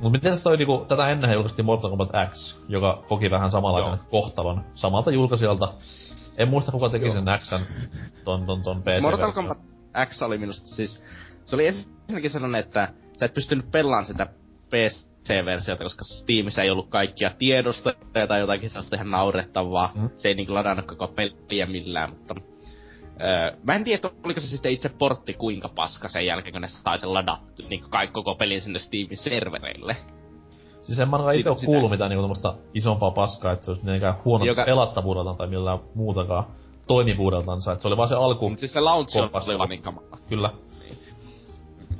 Mut miten toi niinku, tätä ennen julkaistiin Mortal Kombat X, joka koki vähän samanlaisen Joo. kohtalon samalta julkaisijalta. En muista kuka teki Joo. sen Xn ton, ton, ton PC Mortal Kombat X oli minusta siis... Se oli ensinnäkin sellainen, että sä et pystynyt pelaamaan sitä PC-versiota, koska Steamissa ei ollut kaikkia tiedostoja tai jotakin sellaista ihan naurettavaa. Mm. Se ei niinku ladannut koko peliä millään, mutta... Öö, mä en tiedä, oliko se sitten itse portti kuinka paska sen jälkeen, kun ne sai sen ladattu, niin kaikki koko pelin sinne Steamin servereille. Siis en mä ainakaan oo sitä- kuullut mitään niinku tämmöstä isompaa paskaa, että se olisi mitenkään huono Joka... Pelattavuudeltaan tai millään muutakaan toimivuudeltansa. Et se oli vaan se alku, Mutta siis se launch oli vaan niin kamala. kyllä.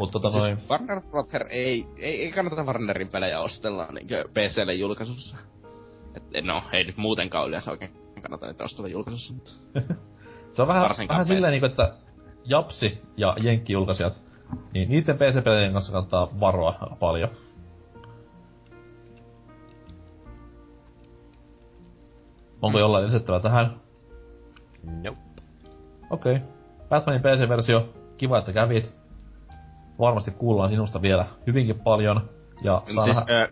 Mut tota noin, Siis Warner Brother ei, ei, ei kannata Warnerin pelejä ostella niinkö PClle julkaisussa. Et, no, ei nyt muutenkaan yleensä oikein kannata niitä ostella julkaisussa, mutta... se on vähän, varsinkaan vähän silleen niinku, että Japsi ja Jenkki-julkaisijat, niin niiden PC-pelien kanssa kannattaa varoa paljon. Onko Mm. jollain lisättävää tähän? Nope. Okei. Okay. Batmanin PC-versio, kiva että kävit. Varmasti kuullaan sinusta vielä hyvinkin paljon. Ja Mut siis, nähdä... ö,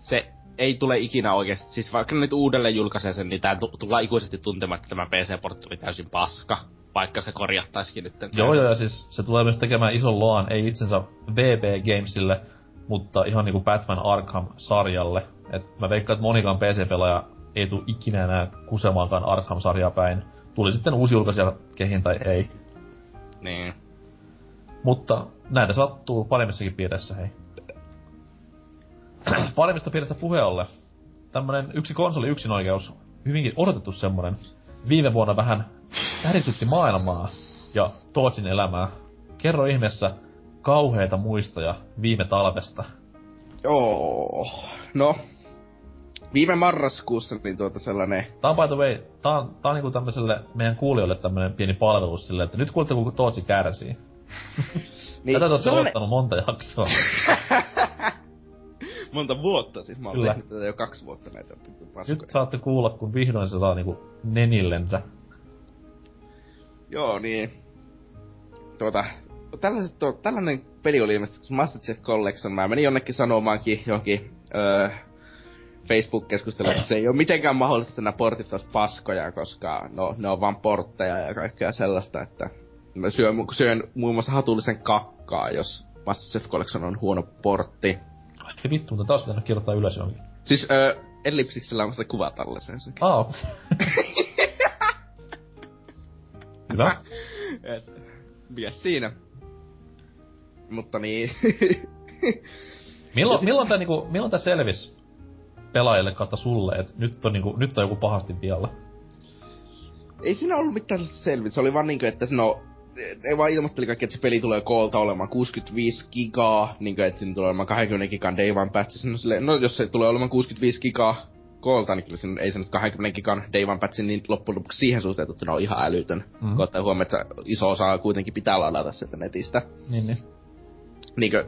se ei tule ikinä oikeesti, siis vaikka nyt uudelleen julkaisee sen, niin tää tu- tullaan ikuisesti tuntemaan, että tämä PC-portti oli täysin paska. Vaikka se korjattaisikin nyt. Joo, joo, ja siis se tulee myös tekemään ison loan, ei itsensä VB Gamesille, mutta ihan niinku Batman Arkham-sarjalle. Et mä veikkaan, että monikaan PC-pelaaja ei tule ikinä enää kusemaankaan Arkham-sarjaa päin. Tuli sitten uusi julkaisija kehin tai ei. Niin. Mutta näitä sattuu paremmissakin piirissä, hei. Paremmista piiristä puhe ollen. Tämmönen yksi konsoli yksin oikeus, hyvinkin odotettu semmonen. Viime vuonna vähän täritytti maailmaa ja Tootsin elämää. Kerro ihmeessä kauheita muistoja viime talvesta. Joo. No. Viime marraskuussa niin tuota sellainen... Tää on by the way, tää on, tää on niinku tämmöiselle meidän kuulijoille tämmönen pieni palvelus silleen, että nyt kuulette kun Tootsi kärsii. Niin, Tätä te sellainen- odottanut monta jaksoa. Monta vuotta siis, mä oon Kyllä. tehnyt tätä jo kaksi vuotta näitä paskoja. Nyt saatte kuulla, kun vihdoin se saa niinku nenillensä. Joo, niin. Tuota, tällaiset, tuo, tällainen peli oli ilmeisesti kuin Master Chief Collection. Mä menin jonnekin sanomaankin johonkin öö, Facebook-keskusteluun, että se ei ole mitenkään mahdollista, että nämä portit olisi paskoja, koska no, ne on vaan portteja ja kaikkea sellaista, että mä syön, syön muun muassa hatullisen kakkaa, jos Chief Collection on huono portti. Ai vittu, mutta taas pitänyt kirjoittaa ylös johonkin. Siis öö, Ellipsiksellä on se kuva talleseen sekin. Aa. Hyvä. Et, mies siinä. Mutta niin. Milloin, milloin tää niinku, milloin tää selvis pelaajille kautta sulle, että nyt on niinku, nyt on joku pahasti vialla? ei siinä ollut mitään selvitä. Se oli vaan niinkö, että no, ei vaan ilmoitteli kaikki, että se peli tulee koolta olemaan 65 gigaa, niinkö, että siinä tulee olemaan 20 gigan day one patch. No, silleen, no jos se tulee olemaan 65 gigaa koolta, niin kyllä siinä, ei se nyt 20 gigan day one patch, niin loppujen lopuksi siihen suhteutettuna on ihan älytön. Mhm. Mm. Kun ottaa huomioon, että iso osa kuitenkin pitää ladata sieltä netistä. Niin, niin. Niinkö,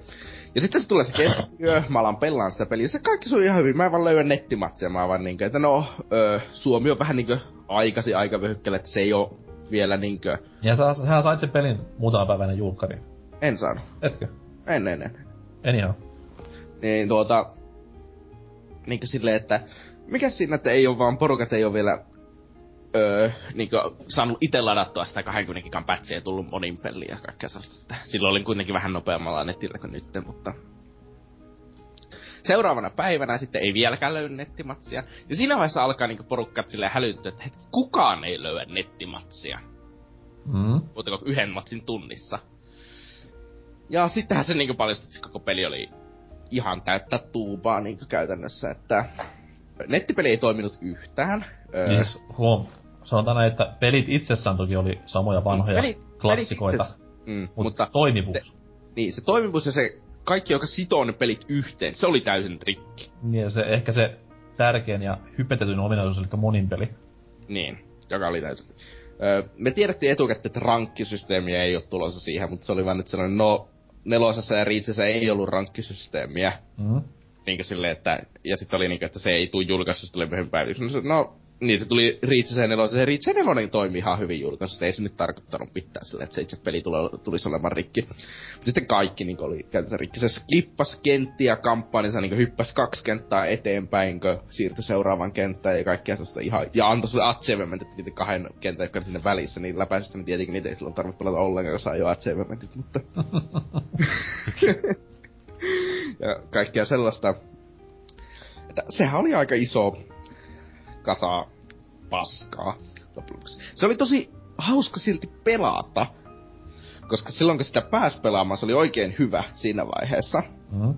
ja sitten se tulee se keskiyö, mä alan pelaan sitä peliä, se kaikki sujuu ihan hyvin, mä en vaan löydä nettimatsia, mä vaan niinkö, että no, ö, Suomi on vähän niinkö aikasi aikavyöhykkeellä, että se ei oo vielä niinkö, Ja sä, sähän sait sen pelin muutama päivänä julkkari. en saanut, Etkö? en, en, en. Anyhow. Niin tuota, niinkö silleen, että mikä siinä, että ei oo vaan, porukat ei oo vielä öö, Niinkö saanut ite ladattua sitä 20 gigan ja tullut monin peliä ja kaikkea sellaista. Silloin olin kuitenkin vähän nopeammalla netillä kuin nyt, mutta... Seuraavana päivänä sitten ei vieläkään löydy nettimatsia. Ja siinä vaiheessa alkaa niinku porukkat silleen hälytyä, että hetki, kukaan ei löydä nettimatsia. Mm. Muuta yhden matsin tunnissa. Ja sittenhän se niinku paljastui, että se koko peli oli ihan täyttä tuubaa niinkö käytännössä, että nettipeli ei toiminut yhtään. Siis huom, sanotaan näin, että pelit itsessään toki oli samoja vanhoja Pelit- klassikoita, pelit itse- mm, mutta, mutta toimivuus. te- niin, se toimivuus ja se kaikki, joka sitoo ne pelit yhteen, se oli täysin rikki. Niin, ja se, ehkä se tärkein ja hypetetyn ominaisuus, eli monin peli. Niin, joka oli täysin. Öö, me tiedettiin etukäteen, että rankkisysteemiä ei ole tulossa siihen, mutta se oli vaan nyt sellainen, no, nelosessa ja riitsessä ei ollut rankkisysteemiä. Mm. Niinkö silleen, että, ja sitten oli niinkö, että se ei tuu julkaisusta tuli myöhemmin se- no, Niin, se tuli Reach 4, se Reach 4 toimi ihan hyvin julkaisusta, ei se nyt tarkoittanut pitää sille, että se itse peli tuli, tulisi olemaan rikki. Sitten kaikki niin oli käytännössä rikki. Se skippas kenttiä kamppaanissa, niin hyppäsi kaksi kenttää eteenpäin, kun siirtyi seuraavan kenttään ja kaikkea sellaista ihan, ja antoi sulle achievementit niiden kahden kentän, jotka sinne välissä, niin läpäisystä, niin tietenkin niitä ei silloin tarvitse pelata ollenkaan, jos saa jo achievementit, mutta... ja kaikkea sellaista. Että sehän oli aika iso kasa paskaa lopuksi. Se oli tosi hauska silti pelata, koska silloin kun sitä pääsi pelaamaan, se oli oikein hyvä siinä vaiheessa. Mm.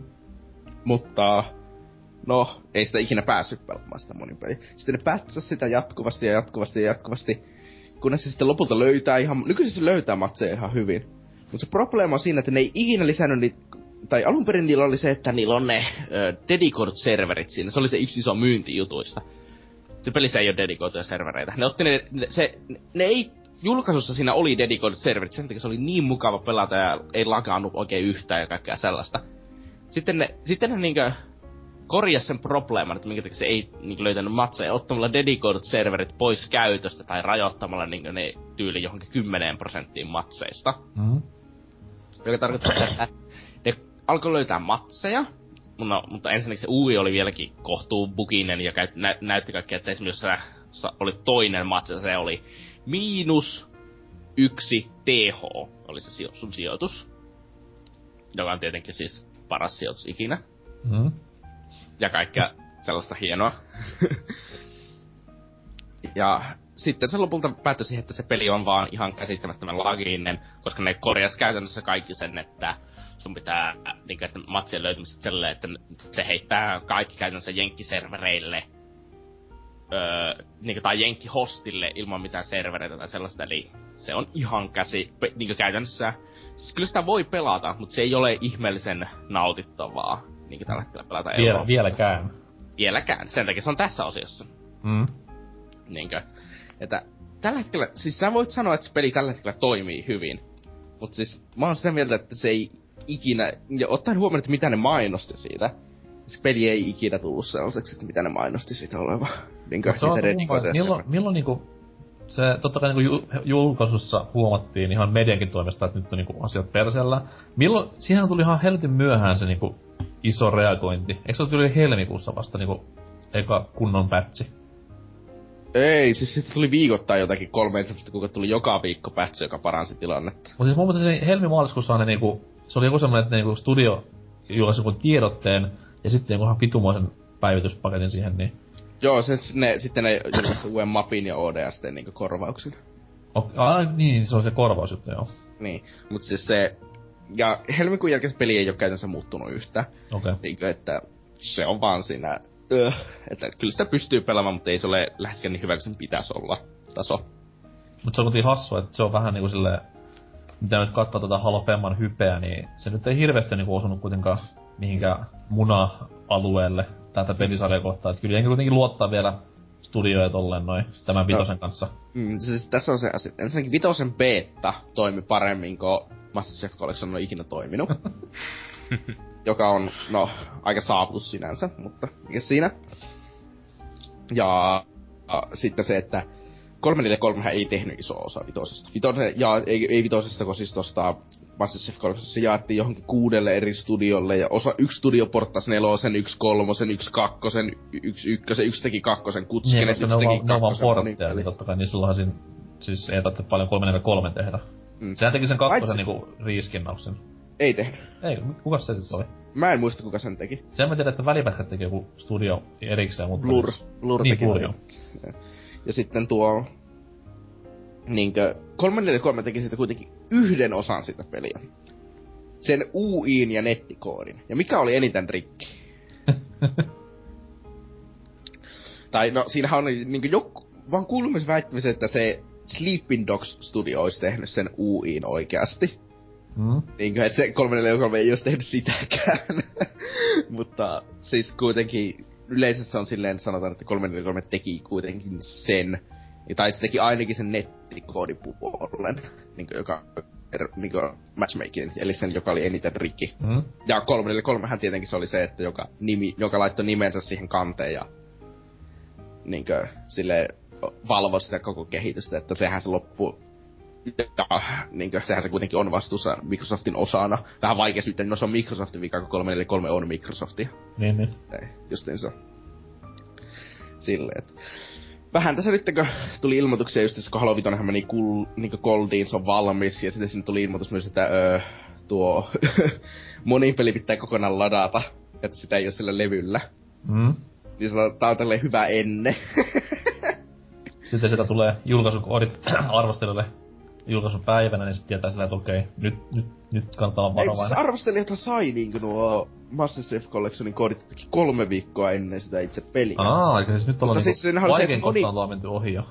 Mutta no, ei sitä ikinä päässyt pelaamaan sitä monin peliä. Sitten ne päättäisi sitä jatkuvasti ja jatkuvasti ja jatkuvasti, kunnes se sitten lopulta löytää ihan, nykyisin se löytää matseja ihan hyvin. Mutta se probleema on siinä, että ne ei ikinä lisännyt niitä tai alun perin niillä oli se, että niillä on ne ö, dedicoidut serverit siinä. Se oli se yksi iso myynti jutuista. Se pelissä ei ole dedikoituja servereitä. Ne otti ne, ne, se, ne ei julkaisussa siinä oli dedikoidut serverit, sen takia se oli niin mukava pelata ja ei lakaannut oikein yhtään ja kaikkea sellaista. Sitten ne, sitten ne niinkö korjasi sen probleeman, että minkä takia se ei niinkö löytänyt matseja, ottamalla dedikoidut serverit pois käytöstä tai rajoittamalla niinkö ne tyyli johonkin 10 prosenttiin matseista. Mm. Joka tarkoittaa, että ne alkoi löytää matseja, mutta, mutta ensinnäkin se UI oli vieläkin kohtuu buginen ja käyt, nä, näytti kaikkea, että esimerkiksi jos sä, oli toinen matse, se oli miinus yksi TH oli se sijo, sun sijoitus. Joka on tietenkin siis paras sijoitus ikinä. Mm. Ja kaikkea sellaista hienoa. ja sitten se lopulta päättyi siihen, että se peli on vaan ihan käsittämättömän laginen, koska ne korjas käytännössä kaikki sen, että sun pitää niin kuin, että matsien löytymisestä sellainen, että se heittää kaikki käytännössä jenkkiservereille öö, niin kuin, tai jenkkihostille ilman mitään servereitä tai sellaista, eli se on ihan käsi, niin kuin käytännössä, siis kyllä sitä voi pelata, mutta se ei ole ihmeellisen nautittavaa, niin kuin tällä hetkellä pelata Vielä, vieläkään. Vieläkään, sen takia se on tässä osiossa. Mm. Niinkö, että tällä hetkellä, siis sä voit sanoa, että se peli tällä hetkellä toimii hyvin, mutta siis mä oon sitä mieltä, että se ei ikinä, ja ottaen huomioon, että mitä ne mainosti siitä, se peli ei ikinä tullut sellaiseksi, että mitä ne mainosti siitä oleva. Niin se on, niinku, milloin, milloin niinku, se totta kai niinku julkaisussa huomattiin ihan mediankin toimesta, että nyt on niinku asiat persellä. Milloin, siihen tuli ihan helvetin myöhään se niinku iso reagointi. Eikö se tuli helmikuussa vasta niinku eka kunnon pätsi? Ei, siis sitten tuli viikoittain jotakin kolme kuinka tuli joka viikko pätsi, joka paransi tilannetta. Mutta siis mun mielestä se helmi-maaliskuussa on ne niinku se oli joku semmonen, että niinku studio julkaisi joku tiedotteen, ja sitten joku pitumoisen päivityspaketin siihen, niin... Joo, se, ne, sitten ne julkaisi uuden mapin ja ODST niinku korvauksen. Okay, ah, niin, se on se korvausjuttu, joo. Niin, mutta siis se... Ja helmikuun jälkeen peli ei ole käytännössä muuttunut yhtä. Okei. Okay. Niin, että se on vaan siinä... Öh, että kyllä sitä pystyy pelaamaan, mutta ei se ole läheskään niin hyvä kuin sen pitäisi olla taso. Mutta se on kuitenkin hassu, että se on vähän niinku silleen mitä nyt katsoo tätä Halo Femman hypeä, niin se nyt ei hirveästi niinku osunut kuitenkaan mihinkään muna-alueelle tätä pelisarjaa kohtaan. Että kyllä jenkin kuitenkin luottaa vielä studioja tolleen noin tämän vitosen no. kanssa. Mm, siis tässä on se asia. Ensinnäkin vitosen beta toimi paremmin kuin Master Chef Collection on ikinä toiminut. joka on, no, aika saavutus sinänsä, mutta mikä siinä. Ja, ja sitten se, että 343 ei tehnyt iso osa vitosesta. Vitosen, ja ei, ei vitosesta, kun siis tosta Master Chef se jaettiin johonkin kuudelle eri studiolle, ja osa, yksi studio porttasi nelosen, yksi kolmosen, yksi kakkosen, yksi ykkösen, yksi teki kakkosen, kutskinen, niin, yksi teki kakkosen. Ne on portteja, niin totta kai, niin silloinhan siinä, siis ei tarvitse paljon 343 tehdä. Mm. Sehän teki sen kakkosen niinku riiskinnauksen. Ei tehnyt. Ei, kuka se sitten oli? Mä en muista kuka sen teki. Sen mä tiedän, että välipätkät teki joku studio erikseen, mutta... Blur. Blur niin, Blur, joo. Ja sitten tuo... Niinkö... 343 teki sitä kuitenkin yhden osan sitä peliä. Sen UIin ja nettikoodin. Ja mikä oli eniten rikki? tai no, siinähän on niinkö joku... Vaan kuulumisväittämisen, että se Sleeping Dogs Studio olisi tehnyt sen UIin oikeasti. Mm. Niinkö, että se 343 ei olisi tehnyt sitäkään. Mutta siis kuitenkin yleisesti on silleen sanotaan, että 343 teki kuitenkin sen. Tai se teki ainakin sen nettikoodipuolen, niin joka niin matchmaking, eli sen, joka oli eniten rikki. Mm. Ja 343 hän tietenkin se oli se, että joka, nimi, joka laittoi nimensä siihen kanteen ja niinkö, sille valvo sitä koko kehitystä, että sehän se loppu ja niinkö, sehän se kuitenkin on vastuussa Microsoftin osana. Vähän vaikea syyttää, no se on Microsoftin vika, kun 343 on Microsoftia. Niin, niin. Ei, justiinsa. Silleen, että vähän tässä nyt, kun tuli ilmoituksia just, kun Halo 5 meni kul, niin Goldiin, se on valmis, ja sitten sinne tuli ilmoitus myös, että öö, tuo monin peli pitää kokonaan ladata, että sitä ei ole sillä levyllä. Mm. Niin se tää on tälleen hyvä enne. Sitten sitä tulee julkaisukoodit arvostelijoille julkaisupäivänä, niin sitten tietää sillä, että okei, nyt, nyt, nyt kannattaa olla Ei, siis varovainen. arvostelijathan sai niinku nuo Master Chief Collectionin koodit jotenkin kolme viikkoa ennen sitä itse peliä. Aa, eli siis nyt ollaan Mutta niinku siis vaikein kohtaan moni- ollaan menty ohi jo.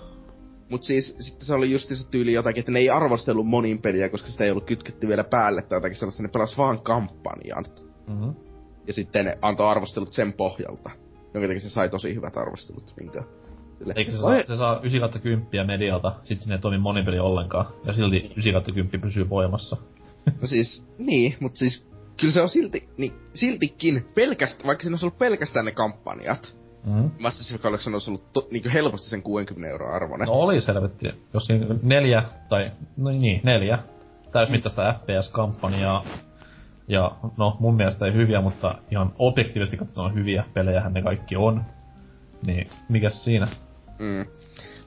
Mut siis sitten se oli just se tyyli jotakin, että ne ei arvostellut monin peliä, koska sitä ei ollut kytketty vielä päälle tai jotakin sellaista, ne pelas vaan kampanjan. Mm-hmm. Ja sitten ne antoi arvostelut sen pohjalta. Jonka takia se sai tosi hyvät arvostelut. Minkä. Sille- Eikö se saa, se saa 9 10 medialta, sit sinne ei toimi monipeli ollenkaan, ja silti 9 10 pysyy voimassa. No siis, niin, mutta siis kyllä se on silti, niin, siltikin pelkästään, vaikka siinä olisi ollut pelkästään ne kampanjat, Mm-hmm. Master Chief Collection olisi ollut to, niin helposti sen 60 euroa arvoinen. No oli selvetti, jos siinä neljä, tai no niin, neljä täysmittaista FPS-kampanjaa, ja no mun mielestä ei hyviä, mutta ihan objektiivisesti katsottuna hyviä pelejähän ne kaikki on. Niin, mikäs siinä? Mm.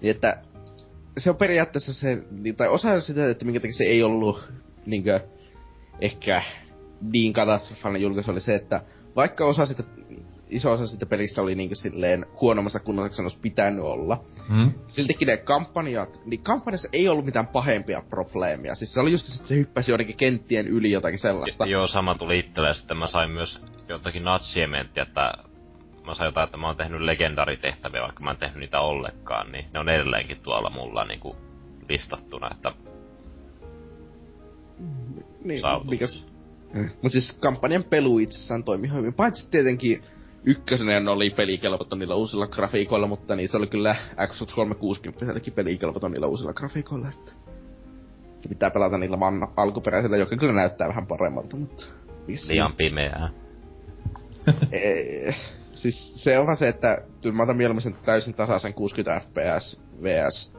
Niin että se on periaatteessa se, niin- tai osa sitä, että minkä takia se ei ollut niinkö, ehkä niin katastrofaalinen julkaisu oli se, että vaikka osa sitä, iso osa sitä pelistä oli niinkö silleen huonommassa kunnossa olisi pitänyt olla, Mm? siltikin ne kampanjat, niin kampanjassa ei ollut mitään pahempia probleemia. Siis se oli just se, että se hyppäsi joidenkin kenttien yli jotakin sellaista. Joo, sama tuli itselle, sitten mä sain myös jotakin natsiementtiä, että mä sain jotain, että mä oon tehnyt legendaritehtäviä, vaikka mä en tehnyt niitä ollenkaan, niin ne on edelleenkin tuolla mulla niinku listattuna, että Niin, saavutus. mikäs, Mut siis kampanjan pelu itsessään toimi hyvin. Paitsi tietenkin ykkösenä oli pelikelvoton niillä uusilla grafiikoilla, mutta niin se oli kyllä Xbox 360 teki pelikelvoton niillä uusilla grafiikoilla, että se pitää pelata niillä vaan alkuperäisillä, joka kyllä näyttää vähän paremmalta, mutta vissiin. liian pimeää. Ei, siis se on vaan se, että kyllä mä otan mieluummin sen täysin tasaisen 60 fps vs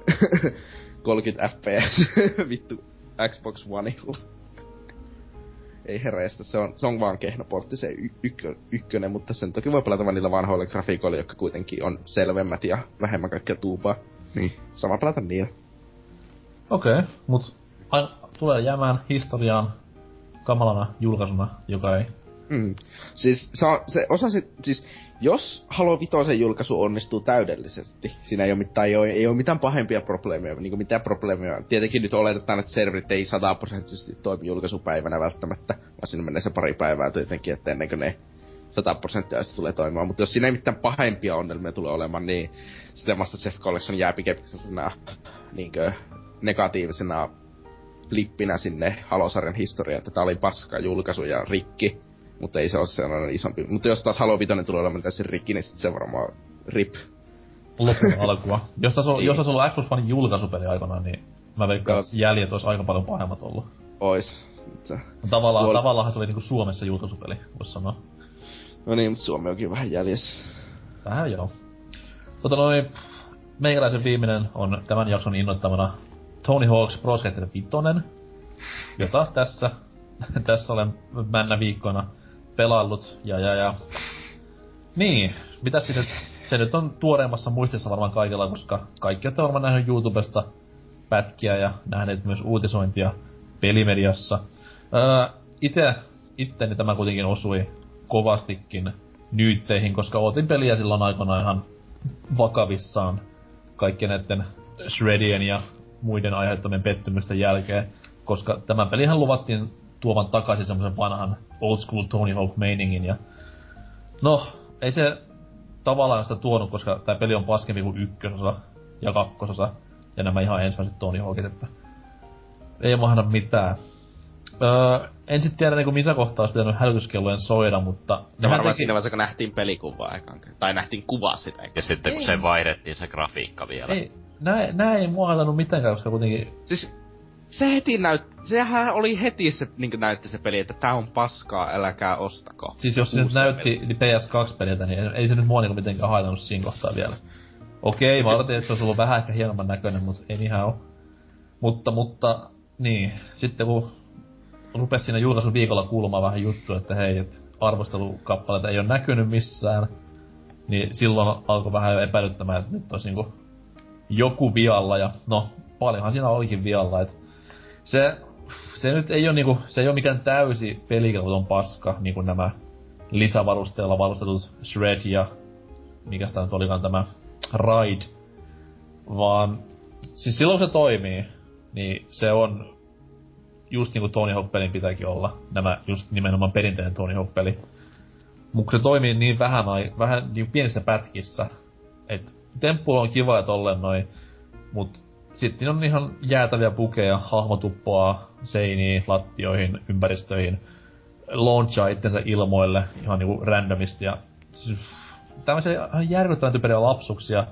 30 fps vittu Xbox Oneilla. Ei herreistä, se on, se on vaan kehno portti se y- ykkö, ykkönen, mutta sen toki voi pelata vaan niillä vanhoilla grafiikoilla, jotka kuitenkin on selvemmät ja vähemmän kaikkea tuupaa. Niin, sama pelata niillä. Okei, okay, mut aina tulee jäämään historiaan kamalana julkaisuna, joka ei... Mm. Siis se, on, se osa sit, siis jos Halo Vitoisen julkaisu onnistuu täydellisesti, siinä ei ole mitään, ei ole, ei ole mitään pahempia probleemia, niin mitään probleemia. Tietenkin nyt oletetaan, että serverit ei sataprosenttisesti toimi julkaisupäivänä välttämättä, vaan siinä menee se pari päivää tietenkin, että ennen kuin ne 100 prosenttia tulee toimimaan. Mutta jos siinä ei mitään pahempia ongelmia tule olemaan, niin sitten Master Chief Collection jää pikemminkin niinkö negatiivisena flippinä sinne Halo-sarjan historiaan, että tää oli paska julkaisu ja rikki. Mutta ei se ole sellainen isompi. Mutta jos taas Halo 5 tulee olemaan täysin rikki, niin sit se varmaan rip. lopun alkua. Jos tässä on, jos tässä on ollut Xbox Onein julkaisupeli aikanaan, niin mä veikkaan, että jäljet olisi aika paljon pahemmat ollut. Ois. Se- Tavallaan, Tuolla- tavallaan se oli niinku Suomessa julkaisupeli, voisi sanoa. No niin, mutta Suomi onkin vähän jäljessä. Vähän joo. Tota noin, meikäläisen viimeinen on tämän jakson innoittamana Tony Hawk's Pro Skater 5, jota tässä, tässä olen männä viikkoina pelaillut ja ja ja. Niin, mitä nyt, se nyt on tuoreimmassa muistissa varmaan kaikilla, koska kaikki olette varmaan nähnyt YouTubesta pätkiä ja nähneet myös uutisointia pelimediassa. Öö, ite, itteni tämä kuitenkin osui kovastikin nyytteihin, koska otin peliä silloin aikana ihan vakavissaan kaikkien näiden Shredien ja muiden aiheuttamien pettymysten jälkeen, koska tämän pelihän luvattiin tuovan takaisin semmoisen vanhan old school Tony Hawk meiningin ja no, ei se tavallaan sitä tuonut, koska tämä peli on paskempi kuin ykkösosa ja kakkososa ja nämä ihan ensimmäiset Tony Hawkit, että ei mahda mitään. Öö, en sit tiedä niinku missä kohtaa olisi pitänyt hälytyskellojen soida, mutta... Ja nehän varmaan teki- siinä vaiheessa, kun nähtiin pelikuvaa ekaan. Tai nähtiin kuva sitä. Ja sitten kun Ei se vaihdettiin se grafiikka vielä. Ei, nää, nää ei mua haitannut mitenkään, koska kuitenkin... Siis se heti näyt... Sehän oli heti se niin näytti se peli, että tää on paskaa, äläkää ostako. Siis jos se nyt näytti PS2-peliltä, niin ei se nyt mua niinku mitenkään haitannut siinä kohtaa vielä. Okei, mä odotin, että se olisi ollut vähän ehkä hienomman näköinen, mutta ei ihan oo. Mutta, mutta, niin. Sitten kun rupesi siinä julkaisun viikolla kuulumaan vähän juttu, että hei, että arvostelukappaleita ei ole näkynyt missään, niin silloin alkoi vähän jo epäilyttämään, että nyt olisi niinku joku vialla, ja no, paljonhan siinä olikin vialla, että se, se nyt ei ole niinku, se ei ole mikään täysi pelikelvoton paska, niinku nämä lisävarusteella varustetut Shred ja mikä sitä nyt olikaan tämä Ride, vaan siis silloin se toimii, niin se on just niinku Tony Hawk-pelin pitääkin olla. Nämä just nimenomaan perinteinen Tony Hawk-peli. Mutta se toimii niin vähän, vähän niin pienissä pätkissä, että temppu on kiva ja tolleen noin, mut sitten on ihan jäätäviä pukeja, hahmotuppoa seiniin, lattioihin, ympäristöihin, launchaa itsensä ilmoille ihan niinku randomisti ja siis, tämmöisiä ihan järkyttävän typeriä lapsuksia.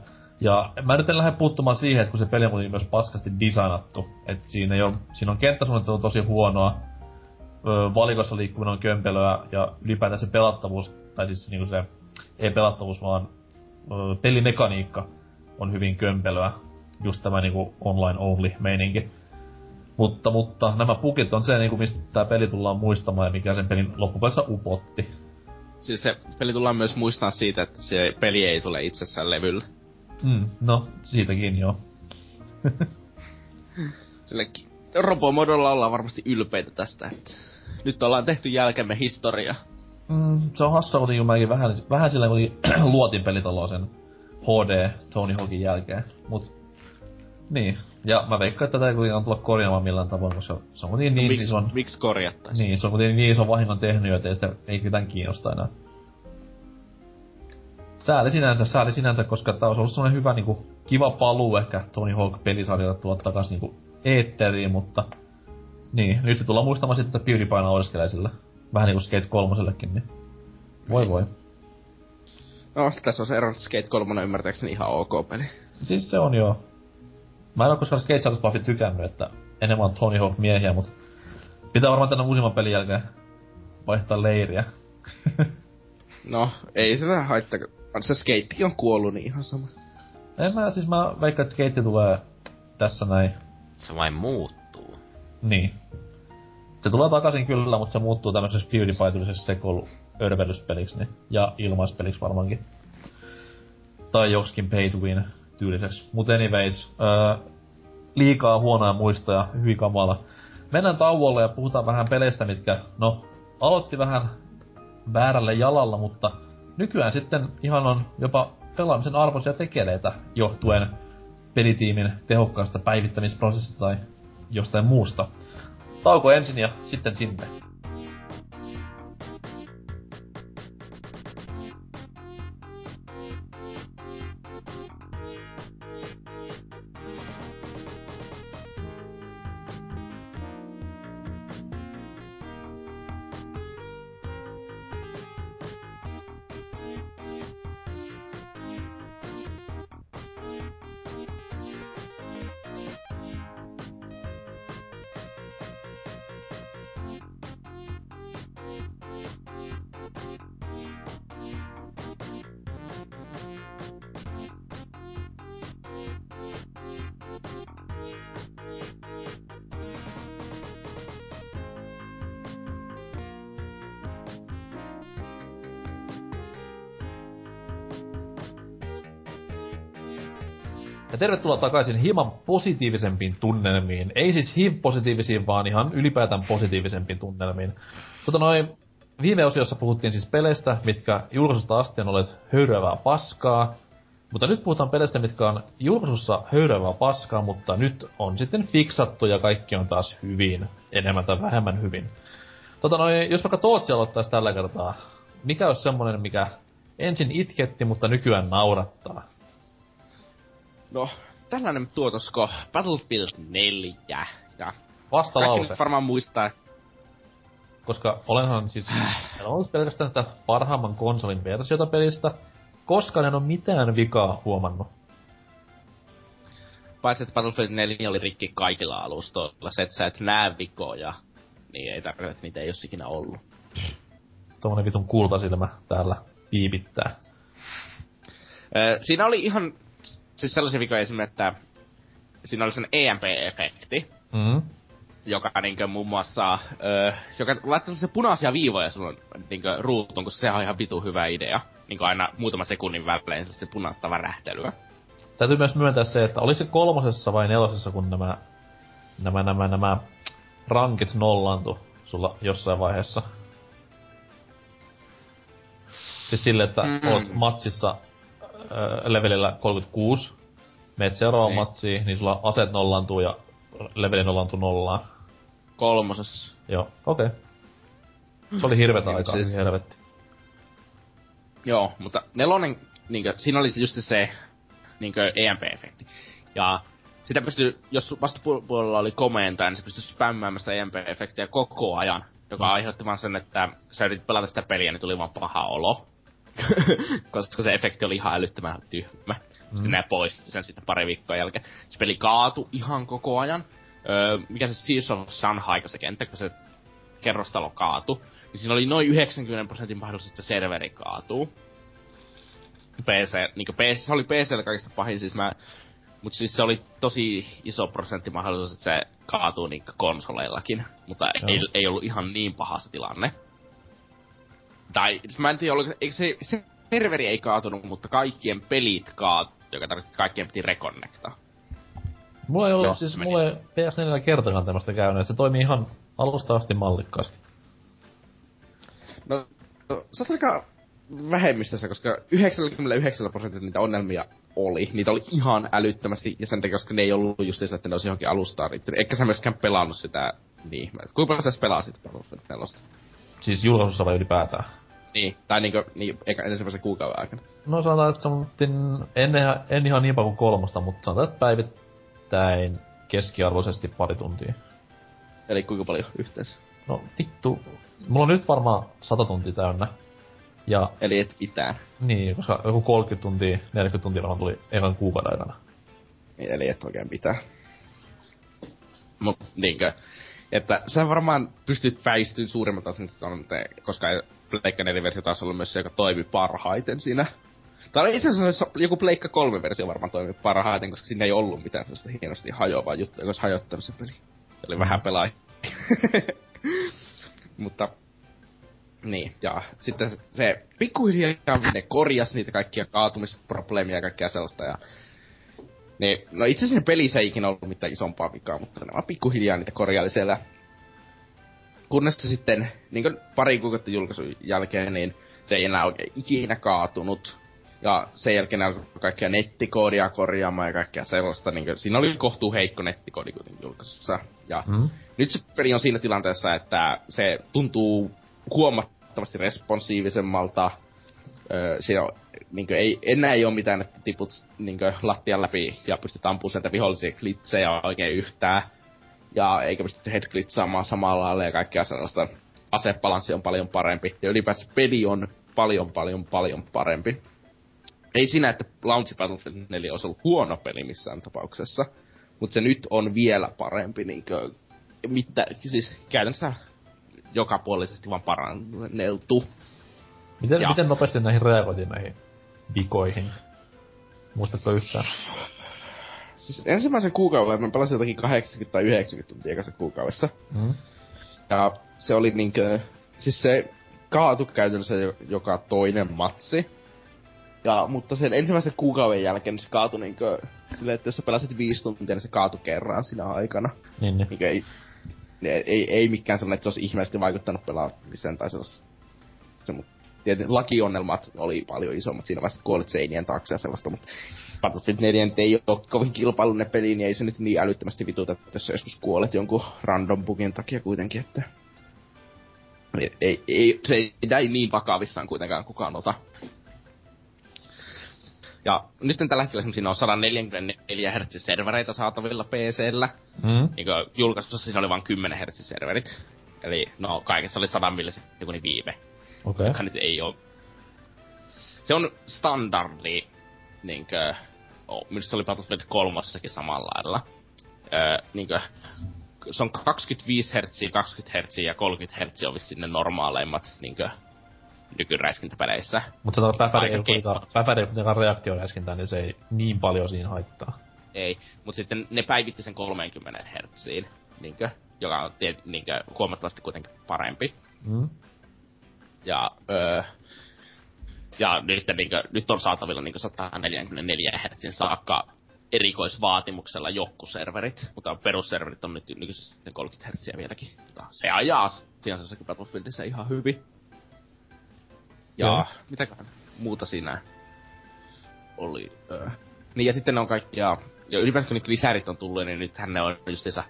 Ja mä nyt en lähde puuttumaan siihen, että kun se peli on myös paskasti designattu. Että siinä, ei ole, siinä on kenttäsuunnittelu tosi huonoa, valikossa liikkuminen on kömpelöä ja ylipäätään se pelattavuus, tai siis niinku se, ei pelattavuus vaan pelimekaniikka on hyvin kömpelöä. Just tämä niinku online only meininki. Mutta, mutta nämä pukit on se, niinku, mistä tämä peli tullaan muistamaan ja mikä sen pelin loppupeleissä upotti. Siis se peli tullaan myös muistaa siitä, että se peli ei tule itsessään levyllä. Mm, no, siitäkin joo. Sille Robomodolla ollaan varmasti ylpeitä tästä, että nyt ollaan tehty jälkemme historia. Mm, se on hassua kuitenkin, mäkin vähän, vähän sillä kun luotin pelitaloa sen HD Tony Hawkin jälkeen. Mut, niin. Ja mä veikkaan, että tätä ei kuitenkaan tulla korjaamaan millään tavoin, koska se on kuitenkin No, niin miksi, ison... miksi korjattaisiin? Niin, se on kuitenkin niin ison vahingon tehnyt, että ei sitä ei ketään kiinnosta enää. Sääli sinänsä, sääli sinänsä, koska tää olisi ollut semmonen hyvä niinku, kiva paluu ehkä Tony Hawk pelisarjalle tulla takas niinku eetteriin, mutta... Niin, nyt se tullaan muistamaan sitten, että PewDiePie naureskelee sillä. Vähän niinku Skate 3 niin. Voi voi. No, tässä on se ero, että Skate 3 ymmärtääkseni ihan ok peli. Siis se on joo. Mä en oo koskaan Skate tykännyt, että enemmän on Tony Hawk miehiä, mutta pitää varmaan tänne uusimman pelin jälkeen vaihtaa leiriä. No, ei se haittaa. Se skeittikin on kuollut, niin ihan sama. En mä, siis mä veikkaan, että Skate tulee tässä näin. Se vain muuttuu. Niin. Se tulee takaisin kyllä, mutta se muuttuu tämmöiseksi PewDiePie-tyyliseksi sekoilu örvelyspeliksi niin, ja ilmaispeliksi varmaankin. Tai joksikin pay to win tyyliseksi. Mut anyways, öö, liikaa huonoja muistoja, hyvin kamala. Mennään tauolle ja puhutaan vähän peleistä, mitkä, no, aloitti vähän väärälle jalalla, mutta nykyään sitten ihan on jopa pelaamisen arvoisia tekeleitä johtuen pelitiimin tehokkaasta päivittämisprosessista tai jostain muusta. Tauko ensin ja sitten sinne. Takaisin hieman positiivisempiin tunnelmiin. Ei siis HIV-positiivisiin, vaan ihan ylipäätään positiivisempiin tunnelmiin. Tota noin, viime osiossa puhuttiin siis peleistä, mitkä julkaisusta asti on olleet höyryävää paskaa. Mutta nyt puhutaan peleistä, mitkä on julkaisussa höyryävää paskaa, mutta nyt on sitten fiksattu ja kaikki on taas hyvin. Enemmän tai vähemmän hyvin. Tota noin, jos vaikka Tootsi aloittaisi tällä kertaa, mikä olisi semmonen, mikä ensin itketti, mutta nykyään naurattaa? No, tällainen tuotosko Battlefield 4. Ja Vastalause. kaikki nyt varmaan muistaa, koska olenhan siis en ollut pelkästään sitä parhaamman konsolin versiota pelistä, koska en ole mitään vikaa huomannut. paitsi että Battlefield 4 oli rikki kaikilla alustoilla. Se, että sä et näe vikoja, niin ei tarkoita, että niitä ei ole ikinä ollut. Tuommoinen vitun kultasilmä täällä piipittää. Ö, siinä oli ihan siis sellaisia vikoja esimerkiksi, että siinä oli sen EMP-efekti, Mm. joka niinkö muun muassa, öö, joka laittaa se punaisia viivoja sulle niinkö ruutuun, koska sehän on ihan vitu hyvä idea. Niinkö aina muutama sekunnin välein se punaista värähtelyä. Täytyy myös myöntää se, että oli se kolmosessa vai nelosessa, kun nämä, nämä, nämä, nämä rankit nollantu sulla jossain vaiheessa. Siis sille, että Mm. mm. oot matsissa ö, levelillä 36, meet seuraavaan Niin. matsiin, niin sulla aset nollantuu ja leveli nollantuu nollaan. Kolmosessa. Joo, okei. Okay. Se oli hirvetä Niin, aikaa, siis- siis... helvetti. Joo, mutta nelonen, niinkö, siinä oli just se niinkö EMP-efekti. Ja sitä pystyy, jos vastapuolella oli komentaja, niin se pystyy spämmäämään sitä EMP-efektiä koko ajan. Joka Mm. aiheutti vaan sen, että sä yritit pelata sitä peliä, niin tuli vaan paha olo. Koska se efekti oli ihan älyttömän tyhmä. Sitten Mm. ne poisti sen sitten pari viikkoa jälkeen. Se peli kaatu ihan koko ajan. Öö, mikä se Seas of Sunhike se kenttä, kun se kerrostalo kaatu. Niin siinä oli noin 90 prosentin mahdollisuus, että serveri kaatuu. PC, niinku PC, se oli PCllä kaikista pahin, siis mä... Mut siis se oli tosi iso prosentti mahdollisuus, että se kaatuu niinku konsoleillakin. Mutta Joo. ei, ei ollut ihan niin paha se tilanne. Tai, siis mä en tiedä, oliko, eikö se, se serveri ei kaatunut, mutta kaikkien pelit kaatu, joka tarkoittaa, että kaikkien piti reconnecta. Mulla ei ollut, Joo, siis meni. mulla ei PS4 kertakaan tämmöstä käynyt, että se toimii ihan alusta asti mallikkaasti. No, no sä oot aika vähemmistössä, koska 99 prosenttia niitä ongelmia oli. Niitä oli ihan älyttömästi, ja sen takia, koska ne ei ollut just se, että ne olisi johonkin alustaan riittynyt. Eikä sä myöskään pelannut sitä niin. Kuinka paljon sä pelasit Battlefield 4? Siis julkaisussa vai ylipäätään? Niin, tai niinku, niin, eikä ensimmäisen kuukauden aikana. No sanotaan, että sammutin, en, ihan- en ihan niin paljon kuin kolmosta, mutta sanotaan, että päivittäin keskiarvoisesti pari tuntia. Eli kuinka paljon yhteensä. No vittu, mulla on nyt varmaan 100 tuntia täynnä. Ja Eli et mitään. niin, koska joku 30 tuntia, 40 tuntia varmaan tuli ekan kuukauden aikana. Eli et oikein pitää. Mut niinkö, että sä varmaan pystyt väistyyn osin sanomaan, että koska Pleikka 4 versio taas ollut myös se, joka toimi parhaiten siinä. Tai itse asiassa joku Pleikka 3 versio varmaan toimi parhaiten, koska siinä ei ollut mitään sellaista hienosti hajoavaa juttua, olisi hajottanut sen peli. Oli vähän pelaajia. Mutta niin, ja sitten se, se pikkuhiljaa ne korjas niitä kaikkia kaatumisprobleemia ja kaikkea sellaista, ja niin, no itse asiassa pelissä ei ikinä ollut mitään isompaa vikaa, mutta ne vaan pikkuhiljaa niitä korjaili siellä. Kunnes se sitten, niin kuin pari kuukautta julkaisun jälkeen, niin se ei enää oikein ikinä kaatunut. Ja sen jälkeen alkoi kaikkia nettikoodia korjaamaan ja kaikkea sellaista. Niin kuin, siinä oli kohtuu heikko nettikoodi kuitenkin julkaisussa. Ja Mm. nyt se peli on siinä tilanteessa, että se tuntuu huomattavasti responsiivisemmalta. Öö, siinä on, niin ei, enää ei ole mitään, että tiput niin lattian läpi ja pystyt ampumaan sieltä vihollisia klitsejä oikein yhtään. Ja eikä pysty headglitzaamaan samalla lailla ja kaikkea sellaista. Asebalanssi on paljon parempi. Ja ylipäänsä peli on paljon, paljon, paljon parempi. Ei siinä, että Launch Battlefield 4 olisi ollut huono peli missään tapauksessa. Mutta se nyt on vielä parempi, niinkö, mitä, siis käytännössä jokapuolisesti vaan paranneltu. Miten, miten nopeasti näihin reagoitiin näihin vikoihin? Muistatko yhtään? Siis ensimmäisen kuukauden mä pelasin jotakin 80 tai 90 tuntia ekassa kuukaudessa. Mm. Ja se oli niinkö, siis se kaatu käytännössä jo- joka toinen matsi. Ja, mutta sen ensimmäisen kuukauden jälkeen se kaatui niinkö, silleen, että jos sä pelasit viisi tuntia, niin se kaatui kerran siinä aikana. Niin, niin. Niinkö ei, ei, ei, ei mikään sellainen, että se olisi ihmeellisesti vaikuttanut pelaamiseen tai sellaista. Se, mutta tietysti lakionnelmat oli paljon isommat siinä vaiheessa, kuolit seinien taakse ja sellaista, mutta Battlefield 4 nyt ei ole kovin kilpailullinen peli, niin ei se nyt niin älyttömästi vituta, että jos joskus kuolet jonkun random bugin takia kuitenkin, että ei, ei, ei, se ei näin niin vakavissaan kuitenkaan kukaan ota. Ja nyt tällä hetkellä siinä on 144 Hz servereitä saatavilla PCllä. Mm. Niin julkaisussa siinä oli vain 10 Hz serverit. Eli no kaikessa oli 100 millisekunnin viive. Okei. Joka nyt ei oo... Se on standardi, niinkö... Oh, minusta se oli Battlefield 3 samalla lailla. Öö, niinkö... Se on 25 Hz, 20 Hz ja 30 Hz on vissiin ne normaaleimmat niinkö nykyräiskintäpeleissä. Mut se päfäri ei kuitenkaan, kuitenkaan reaktioräiskintää, niin se ei niin paljon siinä haittaa. Ei, mutta sitten ne päivitti sen 30 hertsiin, niinkö, joka on tiet, niinkö, huomattavasti kuitenkin parempi. Mm. Ja, öö, ja nyt, niinkö, nyt on saatavilla niinkö 144 hertsin saakka erikoisvaatimuksella jokkuserverit, mutta perusserverit on nyt nykyisin 30 hertsiä vieläkin. Mutta se ajaa sinänsä sekin Battlefieldissä ihan hyvin. Ja Joo. mitäköhän muuta siinä oli. Öö. Niin ja sitten ne on kaikkia, ja ylipäänsä kun lisärit on tullut, niin nythän ne on justiinsa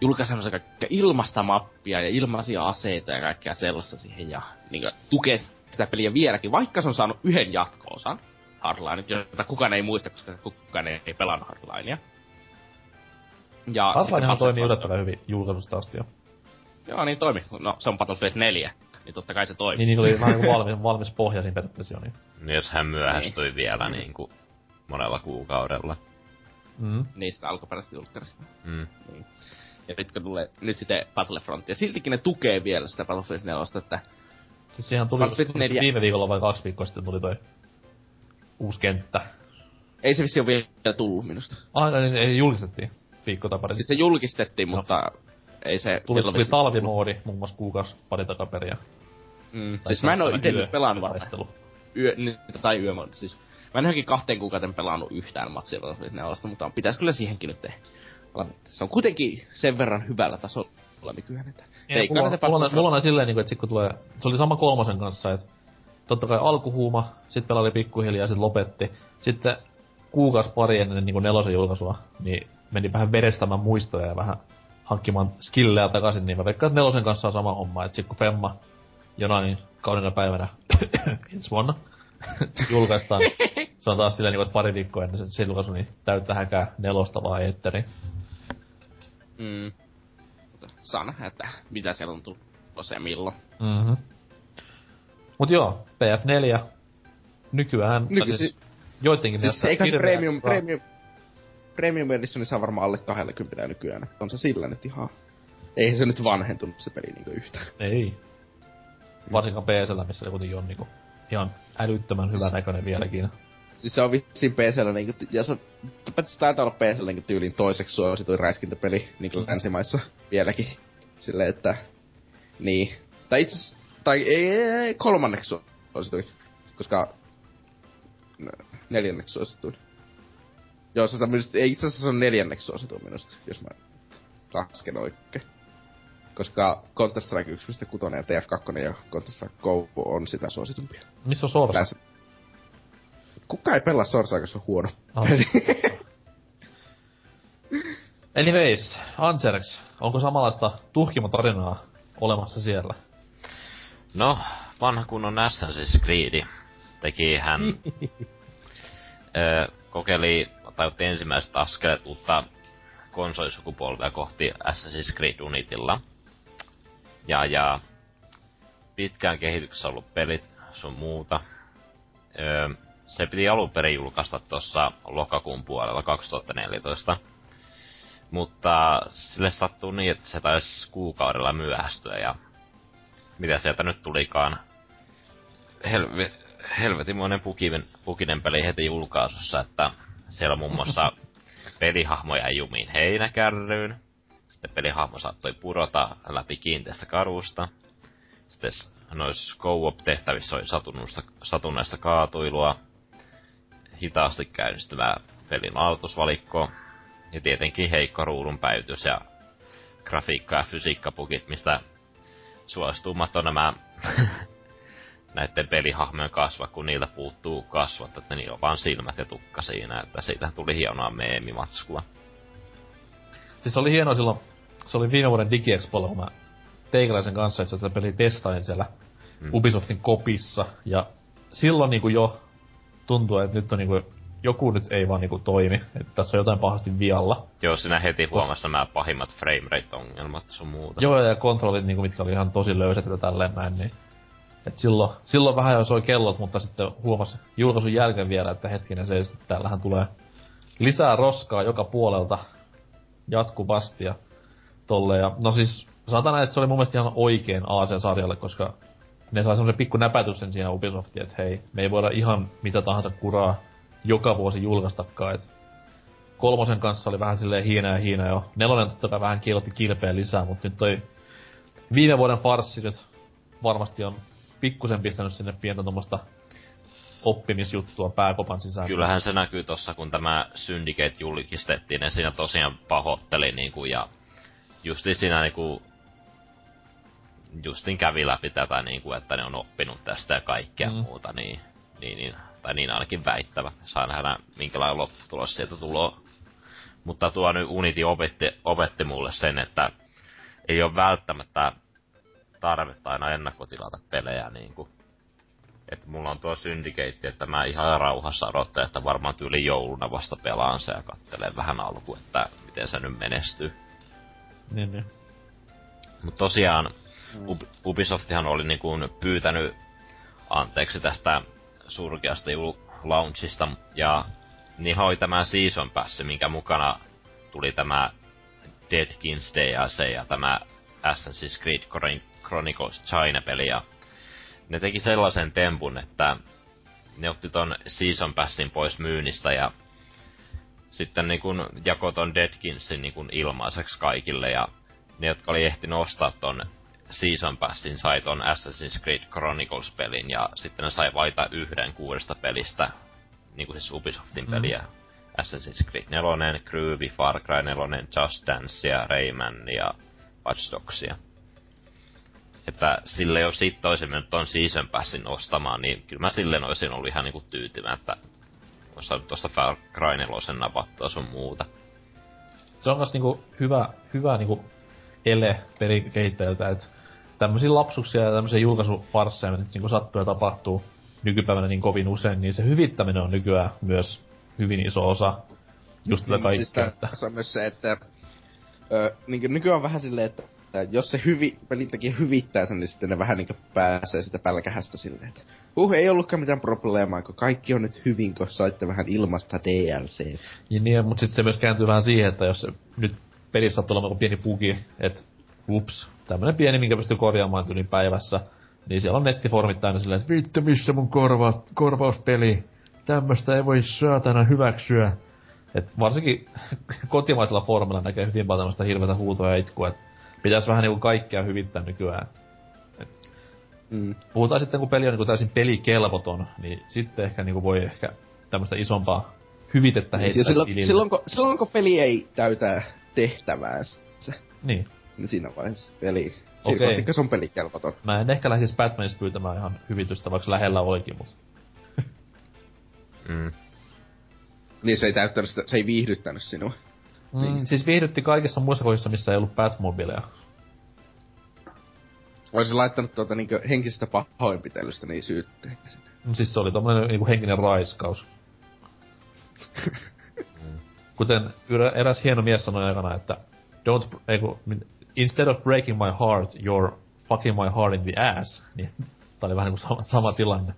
julkaisemassa kaikkea ilmasta mappia ja ilmaisia aseita ja kaikkea sellaista siihen ja niin kuin, tukee sitä peliä vieläkin, vaikka se on saanut yhden jatko-osan Hardline, jota kukaan ei muista, koska kukaan ei, ei pelannut Hardlinea. Ja Hardlinehan toimii yllättävän hyvin julkaisusta asti jo. Joo, niin toimi. No, se on Battlefield 4, niin totta kai se toimii. Niin, niin oli vähän valmis, valmis pohja siinä periaatteessa jo. Niin. Niin jos hän myöhästyi vielä niinku monella kuukaudella. Mm. Niistä alkuperäisistä julkkarista. Mm. Niin. Ja nyt kun tulee nyt sitten Battlefront, ja siltikin ne tukee vielä sitä Battlefield 4, että Siis siihen tuli, Battlefield tuli 4. viime viikolla vai kaksi viikkoa sitten tuli toi uusi kenttä. ei se vissi ole vielä tullut minusta. Aina niin ei julkistettiin viikko tai pari Siis se julkistettiin, mutta ei se... Tuli, tuli talvimoodi muun muassa kuukausi pari takaperia. Mm. Siis mä en oo ite nyt pelannut varmaan yö, tai yömon, siis mä en johonkin kahteen kuukauden pelannut yhtään matsia Battlefield 4, mutta pitäis kyllä siihenkin nyt tehdä. Se on kuitenkin sen verran hyvällä tasolla nykyään, että Ei, mulla, kannata mulla, on, Battlefront- mulla on silleen, niin kuin, että sit kun tulee, se oli sama kolmosen kanssa, että totta kai alkuhuuma, sit pelaili pikkuhiljaa, sit lopetti. Sitten kuukausi pari ennen niin kuin nelosen julkaisua, niin meni vähän verestämään muistoja ja vähän hankkimaan skillejä takaisin, niin mä veikkaan, että nelosen kanssa on sama homma, että sit kun Femma jonain kaudena päivänä ensi vuonna julkaistaan, se on taas silleen, niin kuin, että pari viikkoa ennen sen- julkaisu, niin täyttä häkää nelosta vaan etteri. Mm. Saa nähdä, että mitä siellä on tulossa ja milloin. Mhm. Mut joo, PF4 nykyään, Nykyisin- siis joittenkin Siis eikä se premium, hyvä. premium, premium editioni saa varmaan alle 20 nykyään, että on se sillä nyt ihan... Eihän se nyt vanhentunut se peli niinku yhtään. Ei. Varsinkaan PCllä, missä se kuitenkin on niinku ihan älyttömän hyvän näköinen vieläkin. Siis se on vissiin PCllä niinku, ja se on, se taitaa olla PCllä niinku tyyliin toiseksi suosituin räiskintäpeli niinku länsimaissa vieläkin. Silleen, että, niin. Tai itse tai ei, ei, ei, kolmanneksi suosituin, koska neljänneksi suosituin. Joo, se on minusta, ei itse asiassa se on neljänneksi suosituin minusta, jos mä lasken oikein. Koska Counter-Strike 1.6 ja TF2 ja Counter-Strike Go on sitä suositumpia. Missä on Sorsa? Länsi. Kuka ei pelaa Sorsaa, koska on huono. Ah. Anyways, Anserx, onko samanlaista tuhkimotarinaa olemassa siellä? No, vanha kunnon Assassin's Creed teki hän... ö, kokeili, tai otti ensimmäiset askeleet uutta konsolisukupolvea kohti Assassin's Creed Unitilla. Ja, ja pitkään kehityksessä ollut pelit sun muuta. Öö, se piti alun perin julkaista tuossa lokakuun puolella 2014. Mutta sille sattuu niin, että se taisi kuukaudella myöhästyä ja mitä sieltä nyt tulikaan. Helve, helvetimoinen pukinen, pukinen peli heti julkaisussa, että siellä muun muassa pelihahmoja jumiin heinäkärryyn. Sitten pelihahmo saattoi pudota läpi kiinteästä karusta. Sitten noissa co-op-tehtävissä oli satunnaista kaatuilua. Hitaasti käynnistyvää pelin aloitusvalikko. Ja tietenkin heikko ruudun päivitys ja grafiikka- ja fysiikkapukit, mistä suosituimmat on nämä näiden pelihahmojen kasvat, kun niiltä puuttuu kasvat, että niillä on vaan silmät ja tukka siinä, että siitä tuli hienoa meemimatskua. Siis se oli hienoa silloin, se oli viime vuoden DigiExpolla, kun mä teikäläisen kanssa itse tätä peliä testailin siellä mm. Ubisoftin kopissa. Ja silloin niinku jo tuntuu, että nyt on niinku, joku nyt ei vaan niinku toimi. Että tässä on jotain pahasti vialla. Joo, sinä heti huomasi nämä pahimmat framerate-ongelmat sun muuta. Joo, ja kontrollit, niinku, mitkä oli ihan tosi löysät ja tälleen näin, niin... Et silloin, silloin vähän jo soi kellot, mutta sitten huomasi julkaisun jälkeen vielä, että hetkinen se, että täällähän tulee lisää roskaa joka puolelta jatkuvasti ja tolle. Ja, no siis, sanotaan näin, että se oli mun mielestä ihan oikein AC-sarjalle, koska ne sai semmonen pikku näpätyksen siihen Ubisoftiin, että hei, me ei voida ihan mitä tahansa kuraa joka vuosi julkaistakaan, et kolmosen kanssa oli vähän silleen hiina ja hiina jo. Nelonen totta kai vähän kiilotti kilpeä lisää, mutta nyt toi viime vuoden farssi nyt varmasti on pikkusen pistänyt sinne pientä tuommoista oppimisjuttua pääkopan sisään. Kyllähän se näkyy tossa, kun tämä Syndicate julkistettiin, ja siinä tosiaan pahoitteli niinku, ja justi siinä niinku, justin kävi läpi tätä niinku, että ne on oppinut tästä ja kaikkea mm. muuta, niin, niin, niin, tai niin ainakin väittävä. Saa nähdä, minkälainen lopputulos sieltä tulee. Mutta tuo nyt Unity opetti, opetti mulle sen, että ei ole välttämättä tarvetta aina ennakkotilata pelejä niinku että mulla on tuo Syndicate, että mä ihan rauhassa odottelen, että varmaan tyyli jouluna vasta pelaan se ja katselen vähän alku, että miten se nyt menestyy. Niin, niin. Mut tosiaan. Ubisoftihan oli niinku pyytänyt anteeksi tästä surkeasta launchista, ja niin oli tämä Season Pass, minkä mukana tuli tämä Deadkins DLC ja tämä Assassin's Creed Chronicles China-peli, ja ne teki sellaisen tempun, että ne otti ton Season Passin pois myynnistä ja sitten niin kun jako ton Deadkinsin niin kun ilmaiseksi kaikille ja ne, jotka oli ehtinyt ostaa ton Season Passin, sai ton Assassin's Creed Chronicles-pelin ja sitten ne sai vaita yhden kuudesta pelistä, niin kuin siis Ubisoftin mm. peliä. Assassin's Creed 4, Groovy, Far Cry 4, Just Dance ja Rayman ja Watch Dogsia että sille jos sit olisin mennyt ton season passin ostamaan, niin kyllä mä silleen olisin ollut ihan niinku tyytymään, että olisi saanut tosta Far Cry 4 napattua sun muuta. Se on myös niinku hyvä, hyvä niinku ele pelikehittäjältä, että tämmöisiä lapsuksia ja tämmöisiä julkaisufarsseja nyt niinku sattuu ja tapahtuu nykypäivänä niin kovin usein, niin se hyvittäminen on nykyään myös hyvin iso osa just tätä kaikkea. Siis tässä on myös se, että ö, niin nykyään on vähän silleen, että että jos se hyvi, pelintekijä hyvittää sen, niin sitten ne vähän niinku pääsee sitä pälkähästä silleen, että huh, ei ollutkaan mitään probleemaa, kun kaikki on nyt hyvin, kun saitte vähän ilmasta DLC. Ja niin, mutta sitten se myös kääntyy vähän siihen, että jos nyt pelissä olemaan pieni bugi, että ups, tämmönen pieni, minkä pystyy korjaamaan tyyliin päivässä, niin siellä on nettiformit täynnä silleen, että vittu missä mun korva, korvauspeli, tämmöstä ei voi saatana hyväksyä. Et varsinkin kotimaisella foorumilla näkee hyvin paljon tämmöistä hirveätä huutoa ja itkua, että pitäisi vähän niinku kaikkea hyvittää nykyään. Et mm. Puhutaan sitten, kun peli on niinku täysin pelikelvoton, niin sitten ehkä niinku voi ehkä tämmöistä isompaa hyvitettä niin, heittää ja silloin, silloin, kun, silloin, kun peli ei täytä tehtäväänsä, niin. Niin siinä vaiheessa peli Okei. Okay. se on pelikelvoton. Mä en ehkä lähtisi Batmanista pyytämään ihan hyvitystä, vaikka lähellä olikin, mutta... mm. Niin se ei täyttänyt sitä, se ei viihdyttänyt sinua. Mm, niin. Siis viihdytti kaikissa muissa kohdissa, missä ei ollut Batmobileja. Olisin laittanut tuota niinkö henkisestä pahoinpitelystä niin syytteen. No siis se oli tommonen niinku henkinen raiskaus. Kuten eräs hieno mies sanoi aikana, että don't, eiku, instead of breaking my heart, you're fucking my heart in the ass. Niin, tää oli vähän niinku sama, sama tilanne.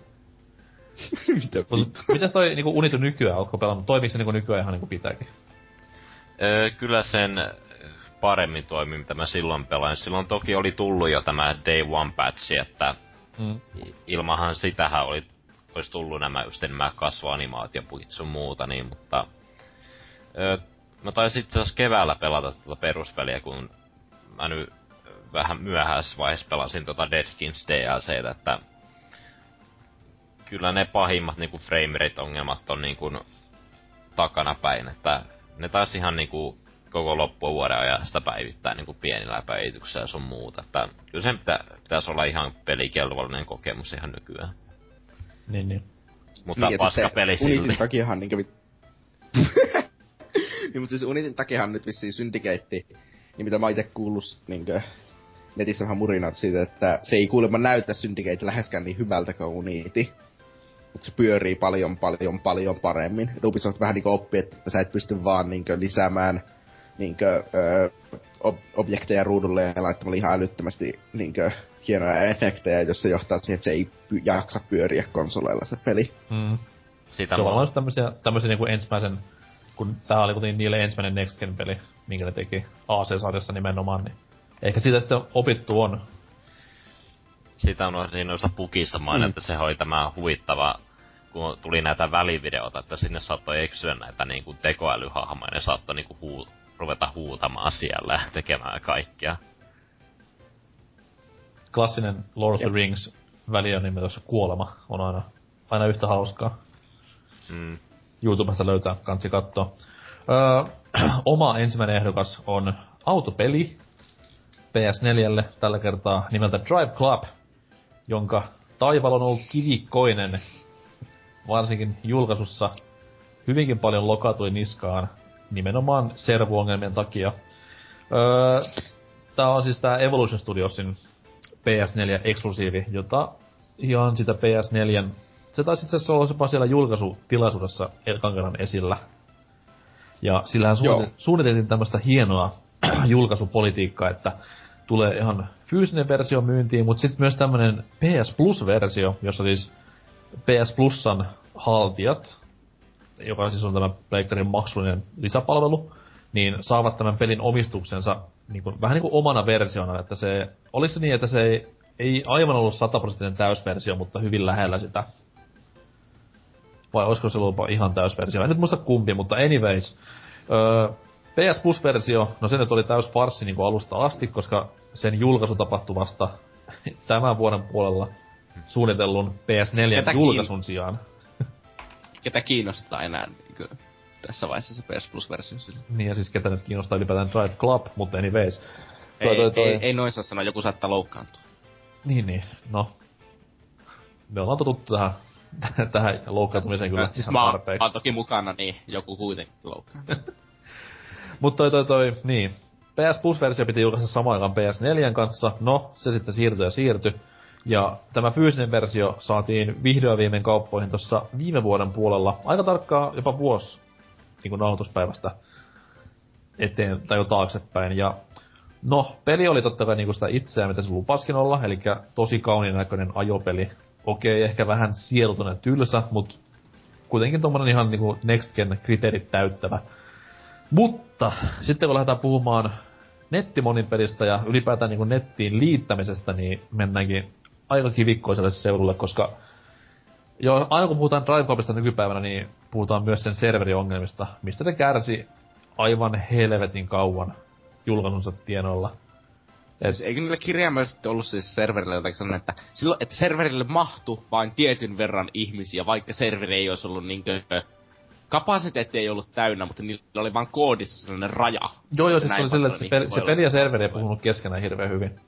Mitä Mut, mitäs toi niinku Unitu nykyään, ootko pelannut? Toimiiko se niinku nykyään ihan niinku pitääkin? Öö, kyllä sen paremmin toimi, mitä mä silloin pelain. Silloin toki oli tullut jo tämä Day One patchi, että mm. ilmahan sitähän oli, olisi tullut nämä just nämä kasvoanimaatiopuit sun muuta, niin, mutta öö, mä taisin itse asiassa keväällä pelata tuota peruspeliä, kun mä nyt vähän myöhäisessä vaiheessa pelasin tuota Deadkins DLCtä, että kyllä ne pahimmat niinku framerate ongelmat on niinku takana päin, että ne taas ihan niinku koko loppuvuoden ajan sitä päivittää niinku pienillä päivityksillä ja sun muuta. Että kyllä sen pitä, pitäisi olla ihan pelikelvollinen kokemus ihan nykyään. Niin, niin. Mutta niin, paska peli silti. Takiahan niinkö vit... niin, mutta siis Unitin takiahan nyt vissiin Syndicate, niin mitä mä oon ite kuullut niinkö netissä vähän murinat siitä, että se ei kuulemma näytä Syndicate läheskään niin hyvältä kuin Unity että se pyörii paljon, paljon, paljon paremmin. Et Ubisoft vähän niinku oppi, että sä et pysty vaan niinku lisäämään niinku, ö, ob- objekteja ruudulle ja laittamalla ihan älyttömästi niinku, hienoja efektejä, jos se johtaa siihen, että se ei py- jaksa pyöriä konsoleilla se peli. Mm. Sitä se on tämmösiä, tämmösiä niinku ensimmäisen, kun tää oli kuitenkin niille ensimmäinen Next Gen peli, minkä ne teki AC-sarjassa nimenomaan, niin ehkä siitä sitten opittu on Sitä on siinä noista pukista mainita, mm. että se oli tämä huvittava kun tuli näitä välivideoita, että sinne saattoi eksyä näitä niin kuin tekoälyhahmoja, ne saattoi niin kuin huu, ruveta huutamaan siellä ja tekemään kaikkea. Klassinen Lord of the Rings välianimetus kuolema on aina, aina yhtä hauskaa. Mm. YouTubesta löytää, kansi katsoa. Öö, oma ensimmäinen ehdokas on autopeli PS4 tällä kertaa nimeltä Drive Club, jonka taival on ollut kivikkoinen varsinkin julkaisussa hyvinkin paljon loka tuli niskaan nimenomaan servuongelmien takia. Öö, tää on siis tää Evolution Studiosin PS4-eksklusiivi, jota ihan sitä PS4... Se taisi itse asiassa olla jopa siellä julkaisutilaisuudessa Elkankaran esillä. Ja sillähän suunnit- suunniteltiin tämmöistä hienoa julkaisupolitiikkaa, että tulee ihan fyysinen versio myyntiin, mutta sitten myös tämmönen PS Plus-versio, jossa siis PS Plusan haltijat, joka siis on tämä Pleikkarin maksullinen lisäpalvelu, niin saavat tämän pelin omistuksensa niin kuin, vähän niin kuin omana versiona, että se, olisi se niin, että se ei, ei aivan ollut sataprosenttinen täysversio, mutta hyvin lähellä sitä. Vai olisiko se ollut ihan täysversio? En nyt muista kumpi, mutta anyways. Öö, PS Plus-versio, no se nyt oli täys farssi niin alusta asti, koska sen julkaisu tapahtui vasta tämän vuoden puolella suunnitellun PS4 Ketä julkaisun kiin... sijaan. Ketä kiinnostaa enää niin kuin, tässä vaiheessa se PS Plus-versio? Niin ja siis ketä nyt kiinnostaa ylipäätään Drive Club, mutta anyways. Toi, ei, toi, toi. ei, ei noin saa sanoa, joku saattaa loukkaantua. Niin, niin, no. Me ollaan totuttu tähän, tähän loukkaantumiseen kyllä siis ihan mä, mä oon toki mukana, niin joku kuitenkin loukkaantuu. Mutta toi, toi, toi, niin. PS Plus-versio piti julkaista samaan aikaan PS4 kanssa. No, se sitten siirtyi ja siirtyi. Ja tämä fyysinen versio saatiin vihdoin viimein kauppoihin tuossa viime vuoden puolella, aika tarkkaa jopa vuosi niin kuin nauhoituspäivästä eteen tai jo taaksepäin. Ja no, peli oli totta kai niinku sitä itseään, mitä se lupaskin olla, eli tosi kauniin näköinen ajopeli. Okei, ehkä vähän sielutonen tylsä, mutta kuitenkin tommonen ihan niinku next gen kriteerit täyttävä. Mutta sitten kun lähdetään puhumaan nettimonin pelistä ja ylipäätään niinku nettiin liittämisestä, niin mennäänkin aika kivikkoiselle seudulle, koska jo aina kun puhutaan Driveclubista nykypäivänä, niin puhutaan myös sen serveriongelmista, mistä se kärsi aivan helvetin kauan julkaisunsa tienoilla. Siis eikö niille kirjaimellisesti ollut siis serverille jotakin sellainen, että, silloin, että serverille mahtu vain tietyn verran ihmisiä, vaikka serveri ei olisi ollut niinkö... Kapasiteetti ei ollut täynnä, mutta niillä oli vain koodissa sellainen raja. Joo, joo, siis se oli sillä, että se, pe- se peli ja serveri ei puhunut keskenään hirveän hyvin.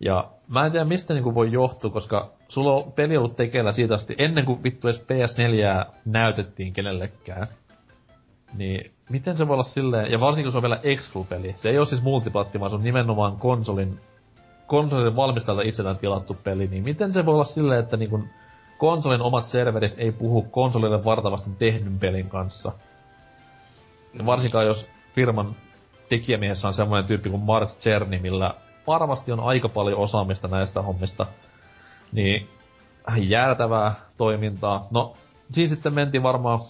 Ja mä en tiedä mistä niinku voi johtua, koska sulla on peli ollut tekeillä siitä asti ennen kuin vittu edes PS4 näytettiin kenellekään. Niin miten se voi olla silleen, ja varsinkin kun se on vielä Exclu-peli. Se ei ole siis multiplatti, vaan se on nimenomaan konsolin, konsolin valmistajalta itseltään tilattu peli. Niin miten se voi olla silleen, että niinku konsolin omat serverit ei puhu konsolille vartavasti tehdyn pelin kanssa. Ja varsinkaan jos firman tekijämiehessä on semmoinen tyyppi kuin Mark Cerny, millä varmasti on aika paljon osaamista näistä hommista. Niin jäätävää toimintaa. No, siinä sitten mentiin varmaan,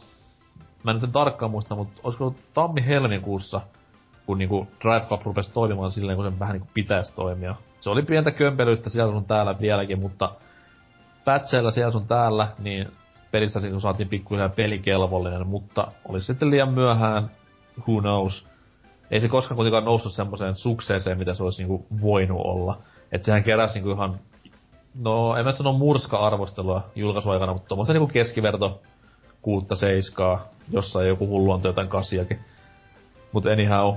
mä en nyt tarkkaan muista, mutta olisiko ollut tammi-helmikuussa, kun niinku Drive Club rupesi toimimaan silleen, kun se vähän niinku pitäisi toimia. Se oli pientä kömpelyyttä siellä sun täällä vieläkin, mutta patcheilla siellä sun täällä, niin pelistä kun saatiin pikkuhiljaa pelikelvollinen, mutta oli sitten liian myöhään, who knows ei se koskaan kuitenkaan noussut semmoiseen sukseeseen, mitä se olisi niinku voinut olla. Että sehän keräsi niinku ihan, no en mä sano murska-arvostelua julkaisuaikana, mutta tuommoista niinku keskiverto kuutta seiskaa, jossa joku hullu on jotain kasiakin. Mut anyhow,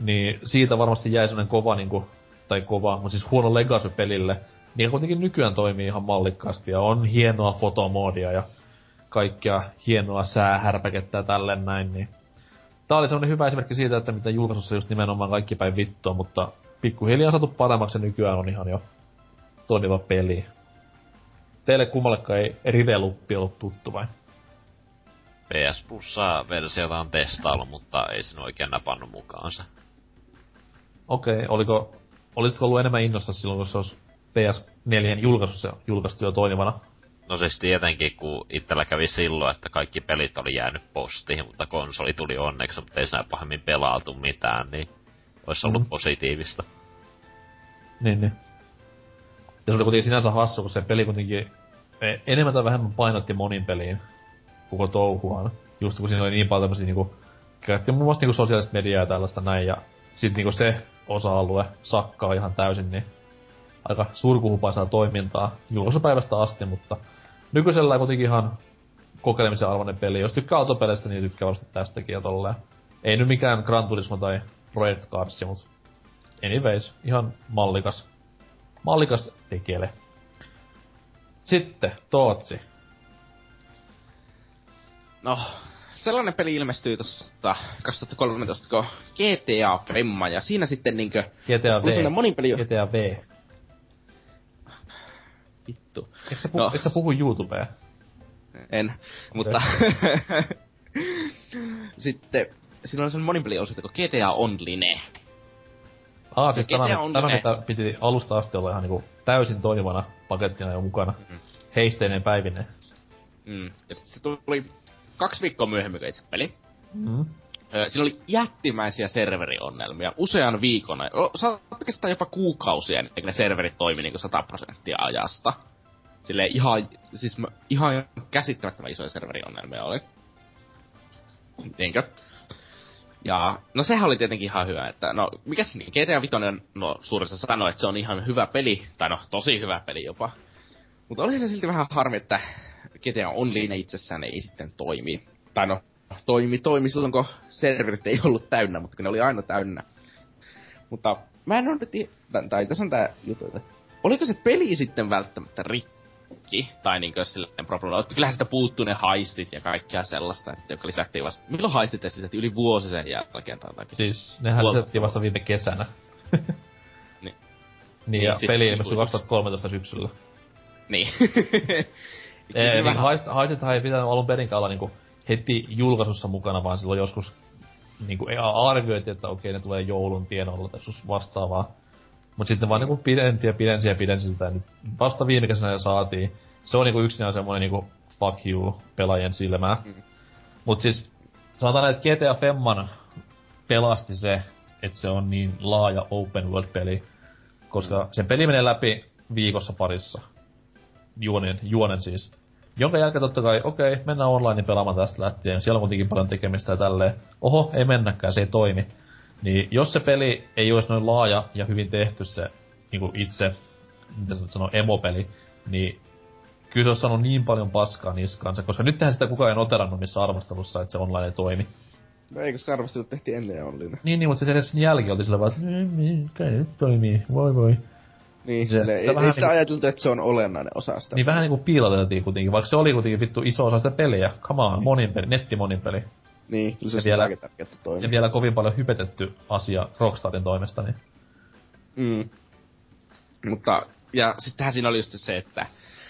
niin siitä varmasti jäi semmonen kova niinku, tai kova, mutta siis huono legacy pelille, niin kuitenkin nykyään toimii ihan mallikkaasti ja on hienoa fotomoodia ja kaikkea hienoa säähärpäkettä ja tälleen näin, niin tää oli semmonen hyvä esimerkki siitä, että mitä julkaisussa just nimenomaan kaikki päin vittua, mutta pikkuhiljaa on saatu paremmaksi ja nykyään on ihan jo toimiva peli. Teille kummallekaan ei Riveluppi ollut tuttu vai? PS Plussa versiota on testaillut, mutta ei sen oikein napannut mukaansa. Okei, okay, oliko, olisitko ollut enemmän innossa silloin, kun se olisi PS4 julkaisussa julkaistu jo toimivana? No siis tietenkin, kun itsellä kävi silloin, että kaikki pelit oli jäänyt postiin, mutta konsoli tuli onneksi, mutta ei siinä pahemmin pelailtu mitään, niin olisi ollut mm. positiivista. Niin, niin. Ja se oli kuitenkin sinänsä hassu, kun se peli kuitenkin e- enemmän tai vähemmän painotti monin peliin koko touhuaan. Just kun siinä oli niin paljon tämmösiä niinku, käytettiin muun muassa niinku sosiaalista mediaa ja tällaista näin, ja sit niinku se osa-alue sakkaa ihan täysin, niin aika surkuhupaisaa toimintaa julkaisupäivästä asti, mutta nykyisellä kuitenkin ihan kokeilemisen arvoinen peli. Jos tykkää autopeleistä, niin tykkää vasta tästäkin ja tolleen. Ei nyt mikään Gran Turismo tai Project Cars, mutta anyways, ihan mallikas, mallikas tekele. Sitten, Tootsi. No, sellainen peli ilmestyi tuossa 2013, kun GTA Femma, ja siinä sitten niinkö... GTA V. monin peli... GTA V. Vittu. Eikö sä, puhu, No. eikö sä puhu YouTubea? En, mutta... sitten siinä oli sellainen monin peli osuus, kun GTA Online. Aa, siis GTA tämä, on tämä mitä piti alusta asti olla ihan niinku täysin toimivana pakettina jo mukana. Mhm. Heisteineen päivineen. Mm. Ja sitten se tuli kaksi viikkoa myöhemmin kuin itse peli. Mm. Ö, Siinä oli jättimäisiä serveriongelmia usean viikon. ajan. Kestää jopa kuukausia ennen kuin ne serverit toimi niin 100 prosenttia ajasta. Sille ihan, siis mä- ihan käsittämättömän isoja serveriongelmia oli. Niinkö? Ja, no sehän oli tietenkin ihan hyvä, että no, mikäs niin, GTA 5, no suurissa sanoi, että se on ihan hyvä peli, tai no, tosi hyvä peli jopa. Mutta oli se silti vähän harmi, että GTA Online itsessään ei sitten toimi. Tai no, toimi, toimi silloin, kun serverit ei ollut täynnä, mutta ne oli aina täynnä. Mutta mä en ole nyt, i- tai, tässä on tää juttu, että oliko se peli sitten välttämättä rikki, tai niinkö silleen problema, että kyllähän sitä puuttuu ne haistit ja kaikkea sellaista, että joka lisättiin vasta, milloin haistit lisättiin yli vuosi sen jälkeen tai jotakin. Siis nehän lisättiin vasta viime kesänä. Niin. Niin, ja Niin, siis peli ilmestyi ikuisuus. 2013 syksyllä. Niin. Ei, niin haist, ei pitänyt alun perinkään olla niinku heti julkaisussa mukana, vaan silloin joskus niinku arvioitiin, että okei, ne tulee joulun tienoilla tai joskus vastaavaa. Mut sitten vaan niinku pidensi ja pidensi ja pidensi sitä, nyt vasta viime kesänä saatiin. Se on niinku yksinään semmonen niinku fuck you pelaajien silmää. Mm. Mut siis, sanotaan, että GTA Femman pelasti se, että se on niin laaja open world peli, koska sen peli menee läpi viikossa parissa. Juonen, juonen siis. Jonka jälkeen totta kai, okei, mennään online pelaamaan tästä lähtien. Siellä on kuitenkin paljon tekemistä ja tälleen. Oho, ei mennäkään, se ei toimi. Niin jos se peli ei olisi noin laaja ja hyvin tehty se niin itse, mitä se sanoo, emopeli, niin kyllä se olisi saanut niin paljon paskaa niskaansa, koska nyt tehdään sitä kukaan ei noterannut missä arvostelussa, että se online ei toimi. No ei, koska arvostelut tehtiin ennen Online. Niin, niin, mutta se edes sen jälkeen oltiin sillä vaan, että "Mm, kai nyt toimii, voi voi. Niin, Se- se, ei, sitä ei, vähän sitä niinku- ajateltu, että se on olennainen osa sitä. Niin vähän niinku piiloteltiin kuitenkin, vaikka se oli kuitenkin vittu iso osa sitä peliä. Come on, monin peli, netti monin peli. Niin, kyllä se on vielä- tärkeää, toimii. Ja vielä kovin paljon hypetetty asia Rockstarin toimesta, niin Mm. Mutta, ja sittenhän siinä oli just se, että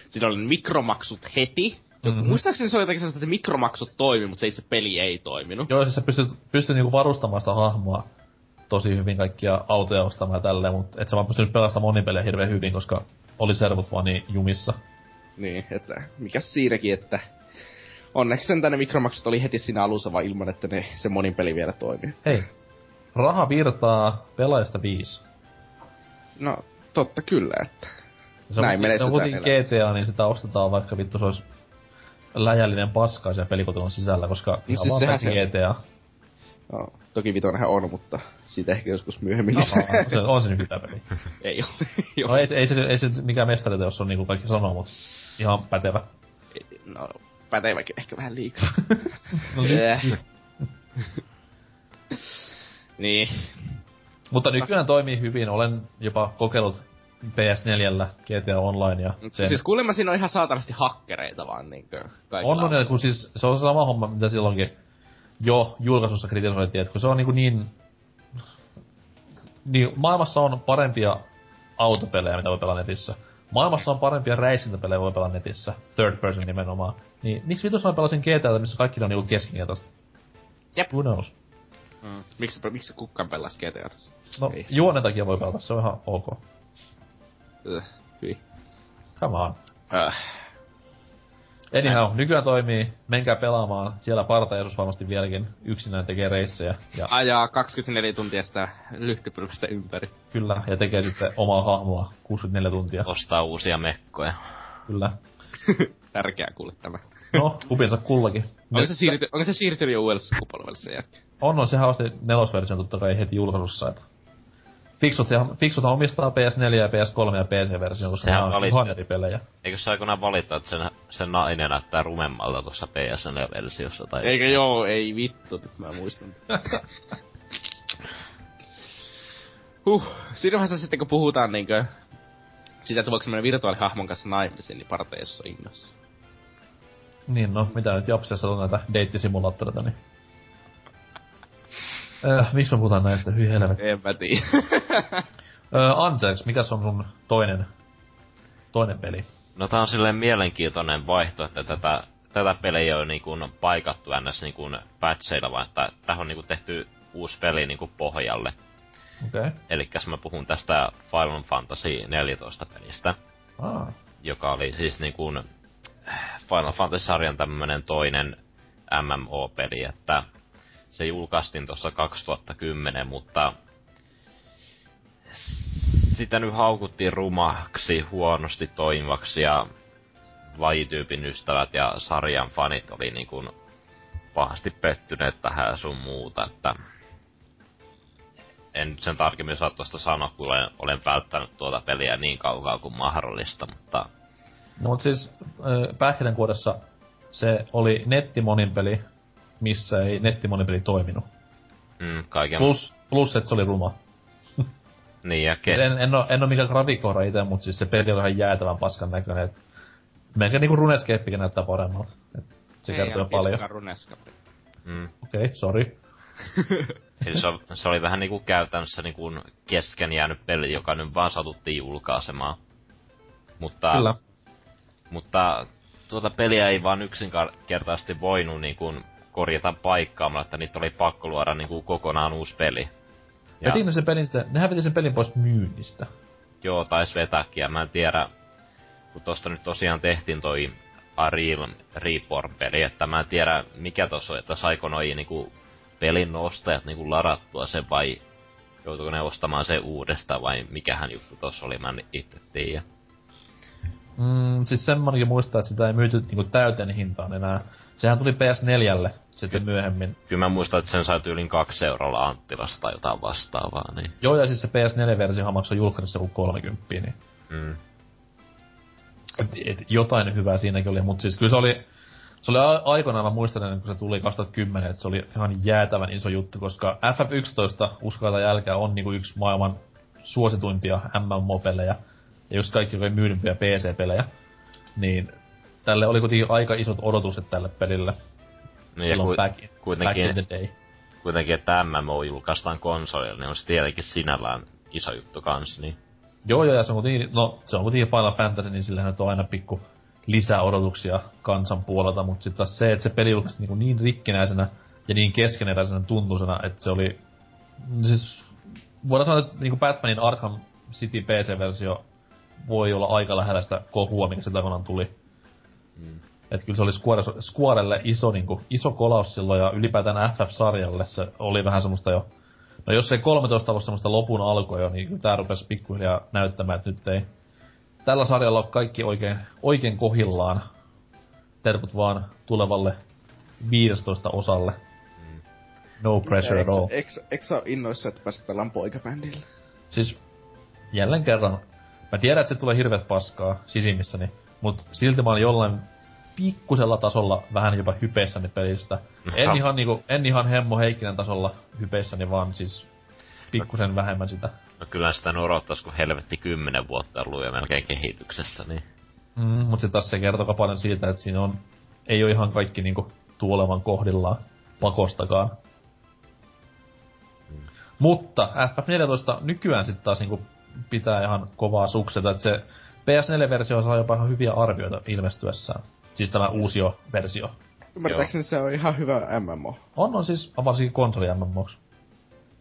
siinä oli mikromaksut heti. Mhm. Mm-hmm. Muistaakseni se oli jotenkin sellaista, että mikromaksut toimi, mutta se itse peli ei toiminut. Joo, siis sä pystyt, pystyt niinku varustamaan sitä hahmoa tosi hyvin kaikkia autoja ostamaan ja tälleen, mutta et sä vaan pystynyt pelastamaan monin pelejä hirveän hyvin, koska oli servut vaan niin jumissa. Niin, että mikä siinäkin, että onneksi sen tänne mikromaksut oli heti siinä alussa vaan ilman, että ne, se monin peli vielä toimii. Hei, raha virtaa pelaajasta viisi. No, totta kyllä, että Se Näin se menestytään on kuitenkin. GTA, niin sitä ostetaan vaikka vittu se olisi läjällinen paska siellä pelikotelon sisällä, koska ihan siis vaan sehän pelkkä GTA. No, toki vitonenhän on, mutta siitä ehkä joskus myöhemmin Aa, lisää. se, on se nyt hyvä peli. Ei ole. ei No ei, se- ei, se, ei se mikään mestariteos on niinku kaikki sanoo, mutta ihan pätevä. No, päteväkin ehkä vähän liikaa. No, Eh. niin. Mutta nykyään toimii hyvin, olen jopa kokeillut PS4 GTA Online ja sen... Siis kuulemma siinä on ihan saatanasti hakkereita vaan niinkö on, on, kun siis se on sama homma, mitä silloinkin jo julkaisussa kritisoitiin, että kun se on niinku niin... niin maailmassa on parempia autopelejä, mitä voi pelaa netissä. Maailmassa on parempia räisintäpelejä, voi pelaa netissä. Third person nimenomaan. Niin miksi vitus mä pelasin GTAta, missä kaikki on niinku keskinkertaista? Jep. Who knows? Mm. Miksi, miksi kukaan pelasi GTA tässä? No, Ei. juonen takia voi pelata, se on ihan ok. Hyi. Come on. Äh. Anyhow, nykyään toimii, menkää pelaamaan, siellä partajasus varmasti vieläkin yksinään tekee reissejä. Ja Ajaa 24 tuntia sitä lyhtypylvästä ympäri. kyllä, ja tekee sitten omaa hahmoa 64 tuntia. Ostaa uusia mekkoja. Kyllä. Tärkeää kuule tämä. No, kupinsa kullakin. Onko se, siirty, onko se siirtynyt jo uudelle sukupolvelle sen jälkeen? On, on, sehän osti nelosversion totta kai heti julkaisussa, että Fiksut, fiksut omistaa PS4 ja PS3 ja PC-version, koska Sehän nämä on eri pelejä. Eikö se aikoinaan valita, että sen, sen nainen näyttää rumemmalta tuossa PSN-versiossa? Tai... Eikö joo, ei vittu, nyt mä muistan. huh, siinä vaiheessa sitten kun puhutaan niinkö sitä, että voiko semmonen virtuaalihahmon kanssa naimisiin, niin parteissa on innossa. Niin no, mitä nyt Japsessa on näitä deittisimulaattoreita, niin... Äh, miksi me puhutaan näistä? Hyi helvetti. En mä tiedä. Äh, Ansex, mikä on sun toinen, toinen peli? No tää on silleen mielenkiintoinen vaihto, että tätä, tätä peliä ei ole niinku paikattu ns niinku patcheilla, vaan että tähän on niinku tehty uusi peli niinku pohjalle. Okei. Okay. Elikkäs mä puhun tästä Final Fantasy 14 pelistä, Ah. joka oli siis niinku Final Fantasy-sarjan tämmönen toinen MMO-peli, että se julkaistiin tuossa 2010, mutta sitä nyt haukuttiin rumaksi, huonosti toimivaksi ja lajityypin ystävät ja sarjan fanit oli niin kuin pahasti pettyneet tähän sun muuta, että en nyt sen tarkemmin saa tuosta sanoa, kun olen, olen välttänyt tuota peliä niin kaukaa kuin mahdollista, mutta No mut siis äh, pähkinänkuoressa se oli nettimoninpeli, missä ei nettimoninpeli toiminut. mm, kaiken... Plus, plus että se oli ruma. Niin, ja Siis ke- en, en, oo, en oo mikään grafikkohra ite, mut siis se peli on ihan jäätävän paskan näköinen. Et melkein niinku runescapekin näyttää paremmalta. Et se kertoo jo paljon. mm, Okei, okay, sorry. Eli se, se oli vähän niinku käytännössä niinku kesken jäänyt peli, joka nyt vaan satuttiin julkaisemaan. Mutta, Kyllä. mutta tuota peliä ei vaan yksinkertaisesti voinut niinku korjata paikkaamalla, että niitä oli pakko luoda niinku kokonaan uusi peli. Ja, Vetikö sen pelin sitten, nehän veti sen pelin pois myynnistä. joo, tais vetääkin, mä en tiedä, kun tosta nyt tosiaan tehtiin toi Ariel Reborn-peli, että mä en tiedä mikä tossa on, että saiko noi niinku pelin ostajat niinku ladattua sen vai joutuiko ne ostamaan se uudestaan vai mikähän juttu tossa oli, mä en itse tiedä. Mm, siis semmonenkin muistaa, että sitä ei myyty niinku täyteen hintaan enää. Sehän tuli PS4 sitten Ky- myöhemmin. Kyllä mä muistan, että sen sai yli kaksi eurolla Anttilasta tai jotain vastaavaa, niin... Joo, ja siis se PS4-versiohan maksoi julkaisessa kuin 30, niin Mm. et, et, jotain hyvää siinäkin oli, mutta siis kyllä se oli, se oli a- aikoinaan, mä muistan, kun se tuli 2010, että se oli ihan jäätävän iso juttu, koska FF11 uskalta jälkeen on niinku yksi maailman suosituimpia MMO-pelejä, ja just kaikki oikein myydympiä PC-pelejä, niin tälle oli kuitenkin aika isot odotukset tälle pelille. Niin, silloin ku, back, back kuitenkin, in the day. kuitenkin, että MMO julkaistaan konsolilla, niin on se tietenkin sinällään iso juttu kans, niin... Joo, joo, ja se on kuitenkin, no, se on kuitenkin Final Fantasy, niin sillähän nyt on aina pikku lisää odotuksia kansan puolelta, mutta sitten taas se, että se peli julkaistiin niin, niin rikkinäisenä ja niin keskeneräisenä tuntuisena, että se oli, siis voidaan sanoa, että niin Batmanin Arkham City PC-versio voi olla aika lähellä sitä kohua, mikä se aikoinaan tuli. Mm. Että kyllä se oli Square, Squarelle iso, niin kuin, iso kolaus silloin, ja ylipäätään FF-sarjalle se oli vähän semmoista jo... No jos ei 13 ollut semmoista lopun alkua jo, niin kyllä tää rupesi pikkuhiljaa näyttämään, että nyt ei... Tällä sarjalla ole kaikki oikein, oikein kohillaan. Terkut vaan tulevalle 15 osalle. No pressure at all. Eikö sä innoissa, että pääset pelaamaan poikabändillä? Siis jälleen kerran, mä tiedän, että se tulee hirveet paskaa sisimmissäni, mut silti mä oon jollain pikkusella tasolla vähän jopa hypeissäni pelistä. En ihan niinku, en ihan Hemmo Heikkinen tasolla hypeissäni, vaan siis pikkusen vähemmän sitä. No kyllä sitä odottais, kun helvetti kymmenen vuotta ollut jo melkein kehityksessä, niin... Mm, mut sit taas se kertoo paljon siitä, että siinä on, ei ole ihan kaikki niinku tuolevan kohdillaan pakostakaan. Mutta FF14 nykyään sitten taas niinku pitää ihan kovaa sukseta, että se PS4-versio saa jopa ihan hyviä arvioita ilmestyessään. Siis tämä uusio versio. Ymmärtääkseni se on ihan hyvä MMO. On, on siis varsinkin konsoli MMOksi.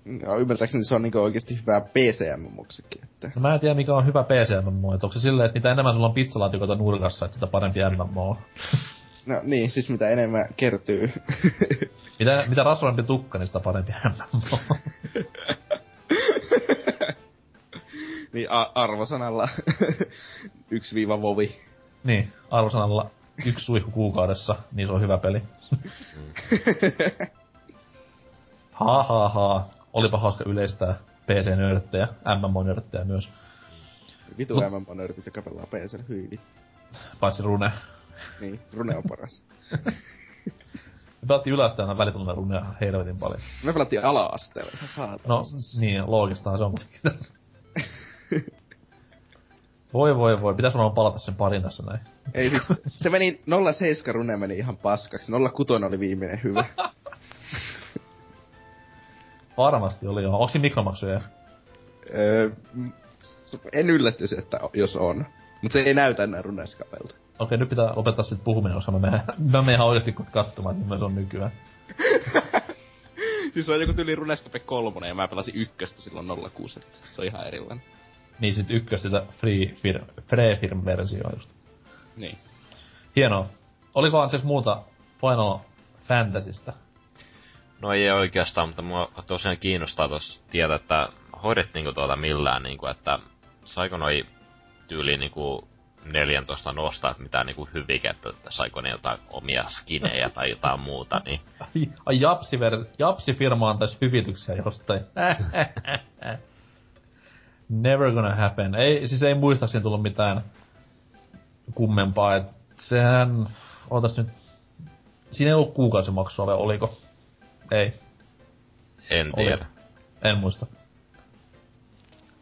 Ja ymmärtääkseni se on niinku oikeesti hyvää PC-MMOksikin, että... No mä en tiedä mikä on hyvä PC MMO, että onko se silleen, että mitä enemmän sulla on pizzalaatikoita nurkassa, että sitä parempi MMO. No niin, siis mitä enemmän kertyy. Mitä, mitä rasvampi tukka, niin sitä parempi MMO. niin a- arvosanalla 1 vovi. niin, arvosanalla yksi suihku kuukaudessa, niin se on hyvä peli. ha ha ha. Olipa hauska yleistää PC-nörttejä, MMO-nörttejä myös. Vitu Mut- MMO-nörtit, joka pelaa PC hyvin. Paitsi Rune. Niin, Rune on paras. Me pelattiin yläasteena välitunnilla Runea helvetin paljon. Me pelattiin ala-asteella, ihan saatana. No, niin, loogistahan se on kuitenkin. voi voi voi, pitäis varmaan palata sen parin tässä näin. Ei siis, se meni 07 rune meni ihan paskaksi, 06 oli viimeinen hyvä. Varmasti oli joo. Onks siinä mikromaksuja? öö, en yllättyisi, että jos on. Mutta se ei näytä enää runeskapelta. Okei, nyt pitää lopettaa sit puhuminen, koska mä menen, mä menen ihan oikeesti katsomaan, että se on nykyään. Siis se on joku tyli Runescape 3 ja mä pelasin ykköstä silloin 06, että se on ihan erilainen. Niin sit ykkös sitä free fir, free firm versio just. Niin. Hienoa. Oliko anteeksi muuta Final Fantasystä? No ei oikeastaan, mutta mua tosiaan kiinnostaa tos tietää, että hoidettiinko tuota millään, niinku, että saiko noi tyyliin niinku 14 nostaa, että mitään niinku hyvikettä, että saiko ne jotain omia skinejä tai jotain muuta, niin Ai, ai Japsi, ver, Japsi firma antaisi hyvityksiä jostain. Never gonna happen. Ei, siis ei muista siinä tullut mitään kummempaa, et sehän, ootas nyt, siinä ei ollut kuukausimaksua vai oliko? Ei, en Oli. tiedä. en muista.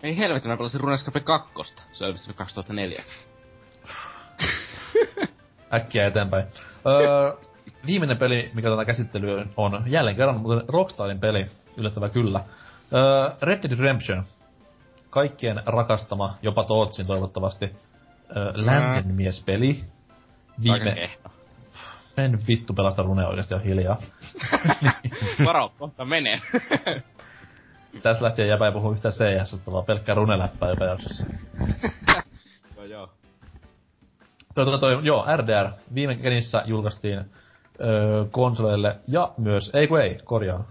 Ei helvetti, mä pelasin Runescape 2. Se oli ilmestynyt 2004. Äkkiä eteenpäin. Öö, viimeinen peli, mikä tätä käsittelyä on jälleen kerran, mutta Rockstarin peli, yllättävää kyllä. Öö, Red Dead Redemption. Kaikkien rakastama, jopa Tootsin toivottavasti, lämpenmiespeli. Viime... En vittu pelasta runea oikeesti on hiljaa. Varo, kohta menee. Tässä lähtien jäpä ei puhu yhtään CS, vaan pelkkää runeläppää joka jaksossa. joo joo. Toi, toi, toi, joo, RDR. Viime kenissä julkaistiin öö, konsoleille ja myös, ei kun ei, korjaan,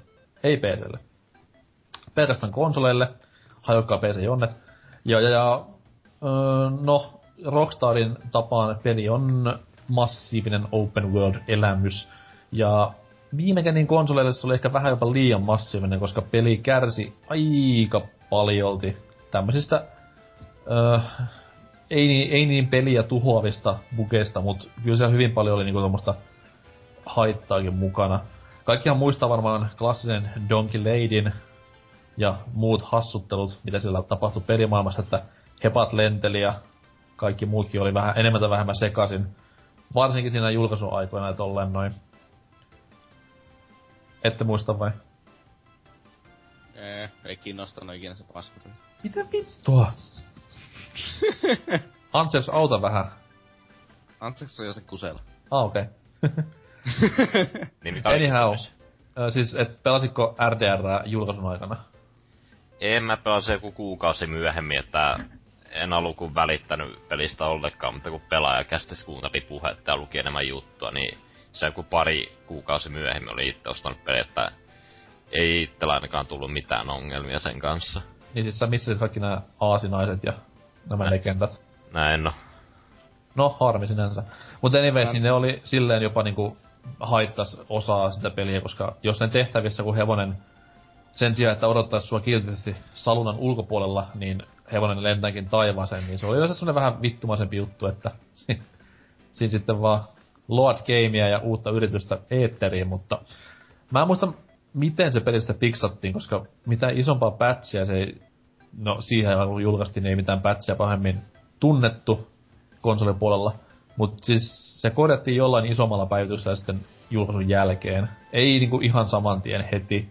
ei PClle. Pelkästään konsoleille, hajokkaa PC-jonnet. Ja, ja, ja öö, no, Rockstarin tapaan peli on massiivinen open world-elämys. Ja viime kenin konsoleille se oli ehkä vähän jopa liian massiivinen, koska peli kärsi aika paljolti tämmöisistä öö, ei, niin, ei niin peliä tuhoavista bugeista, mutta kyllä siellä hyvin paljon oli niinku tommoista haittaakin mukana. Kaikkihan muistaa varmaan klassisen Donkey Ladyn ja muut hassuttelut, mitä siellä tapahtui pelimaailmassa, että hepat lenteli ja kaikki muutkin oli vähän enemmän tai vähemmän sekaisin. Varsinkin siinä julkaisuaikoina ja tolleen noin. Ette muista vai? Ee, ei kiinnostanut ikinä se paska. Mitä vittua? Antseks, auta vähän. Antseks on jo se kusella. Ah, okei. Okay. Niin Anyhow. Ö, siis, et pelasitko RDR julkaisun aikana? En mä pelasin joku kuukausi myöhemmin, että en alkuun välittänyt pelistä ollenkaan, mutta kun pelaaja kästes kuunteli puhetta ja luki enemmän juttua, niin se joku pari kuukausi myöhemmin oli itse ostanut peli, että ei itsellä ainakaan tullut mitään ongelmia sen kanssa. Niin siis sä missasit kaikki nämä aasinaiset ja nämä Näin. legendat. Näin no. No, harmi sinänsä. Mutta anyways, niin ne oli silleen jopa niinku haittas osaa sitä peliä, koska jos ne tehtävissä, kun hevonen sen sijaan, että odottaisi sua kiltisesti salunan ulkopuolella, niin hevonen lentääkin taivaaseen, niin se oli yleensä semmonen vähän vittumaisempi juttu, että si- siinä sitten vaan Lord Gamea ja uutta yritystä eetteriin, mutta mä en muista, miten se peli sitten fiksattiin, koska mitään isompaa patchia se ei, no siihen kun julkaistiin, niin ei mitään patchia pahemmin tunnettu konsolipuolella, mutta siis se korjattiin jollain isommalla päivityksellä sitten julkaisun jälkeen. Ei niinku ihan saman tien heti.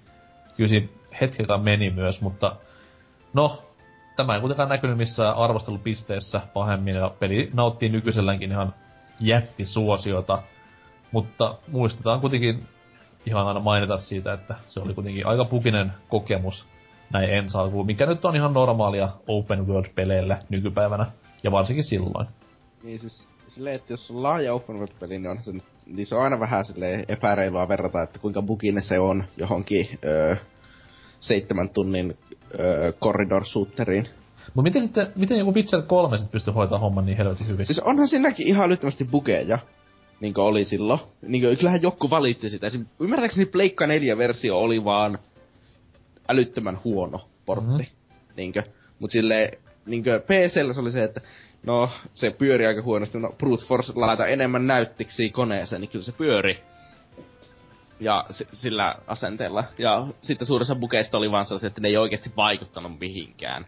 Kyllä hetkeltä meni myös, mutta no, tämä ei kuitenkaan näkynyt missään arvostelupisteessä pahemmin, ja peli nauttii nykyiselläänkin ihan jättisuosiota. Mutta muistetaan kuitenkin ihan aina mainita siitä, että se oli kuitenkin aika pukinen kokemus näin ensi alkuun, mikä nyt on ihan normaalia open world-peleillä nykypäivänä, ja varsinkin silloin. Niin siis, silleen, että jos on laaja open world-peli, niin, on se, niin se on aina vähän silleen epäreilua verrata, että kuinka buginen se on johonkin öö, seitsemän tunnin öö, corridor shooteriin. Mut miten sitten, miten joku Witcher 3 sit pystyy hoitamaan homman niin helvetin hyvin? Siis onhan siinäkin ihan älyttömästi bugeja, niin kuin oli silloin. Niin kuin, kyllähän joku valitti sitä. Esim, ymmärtääkseni Pleikka 4-versio oli vaan älyttömän huono portti. Mm-hmm. Niinkö? Mut silleen, niinkö PCllä se oli se, että no, se pyöri aika huonosti. No, Brute Force laita enemmän näyttiksi koneeseen, niin kyllä se pyöri. Ja s- sillä asenteella. Ja sitten suurissa bukeista oli vaan sellaisia, että ne ei oikeasti vaikuttanut mihinkään.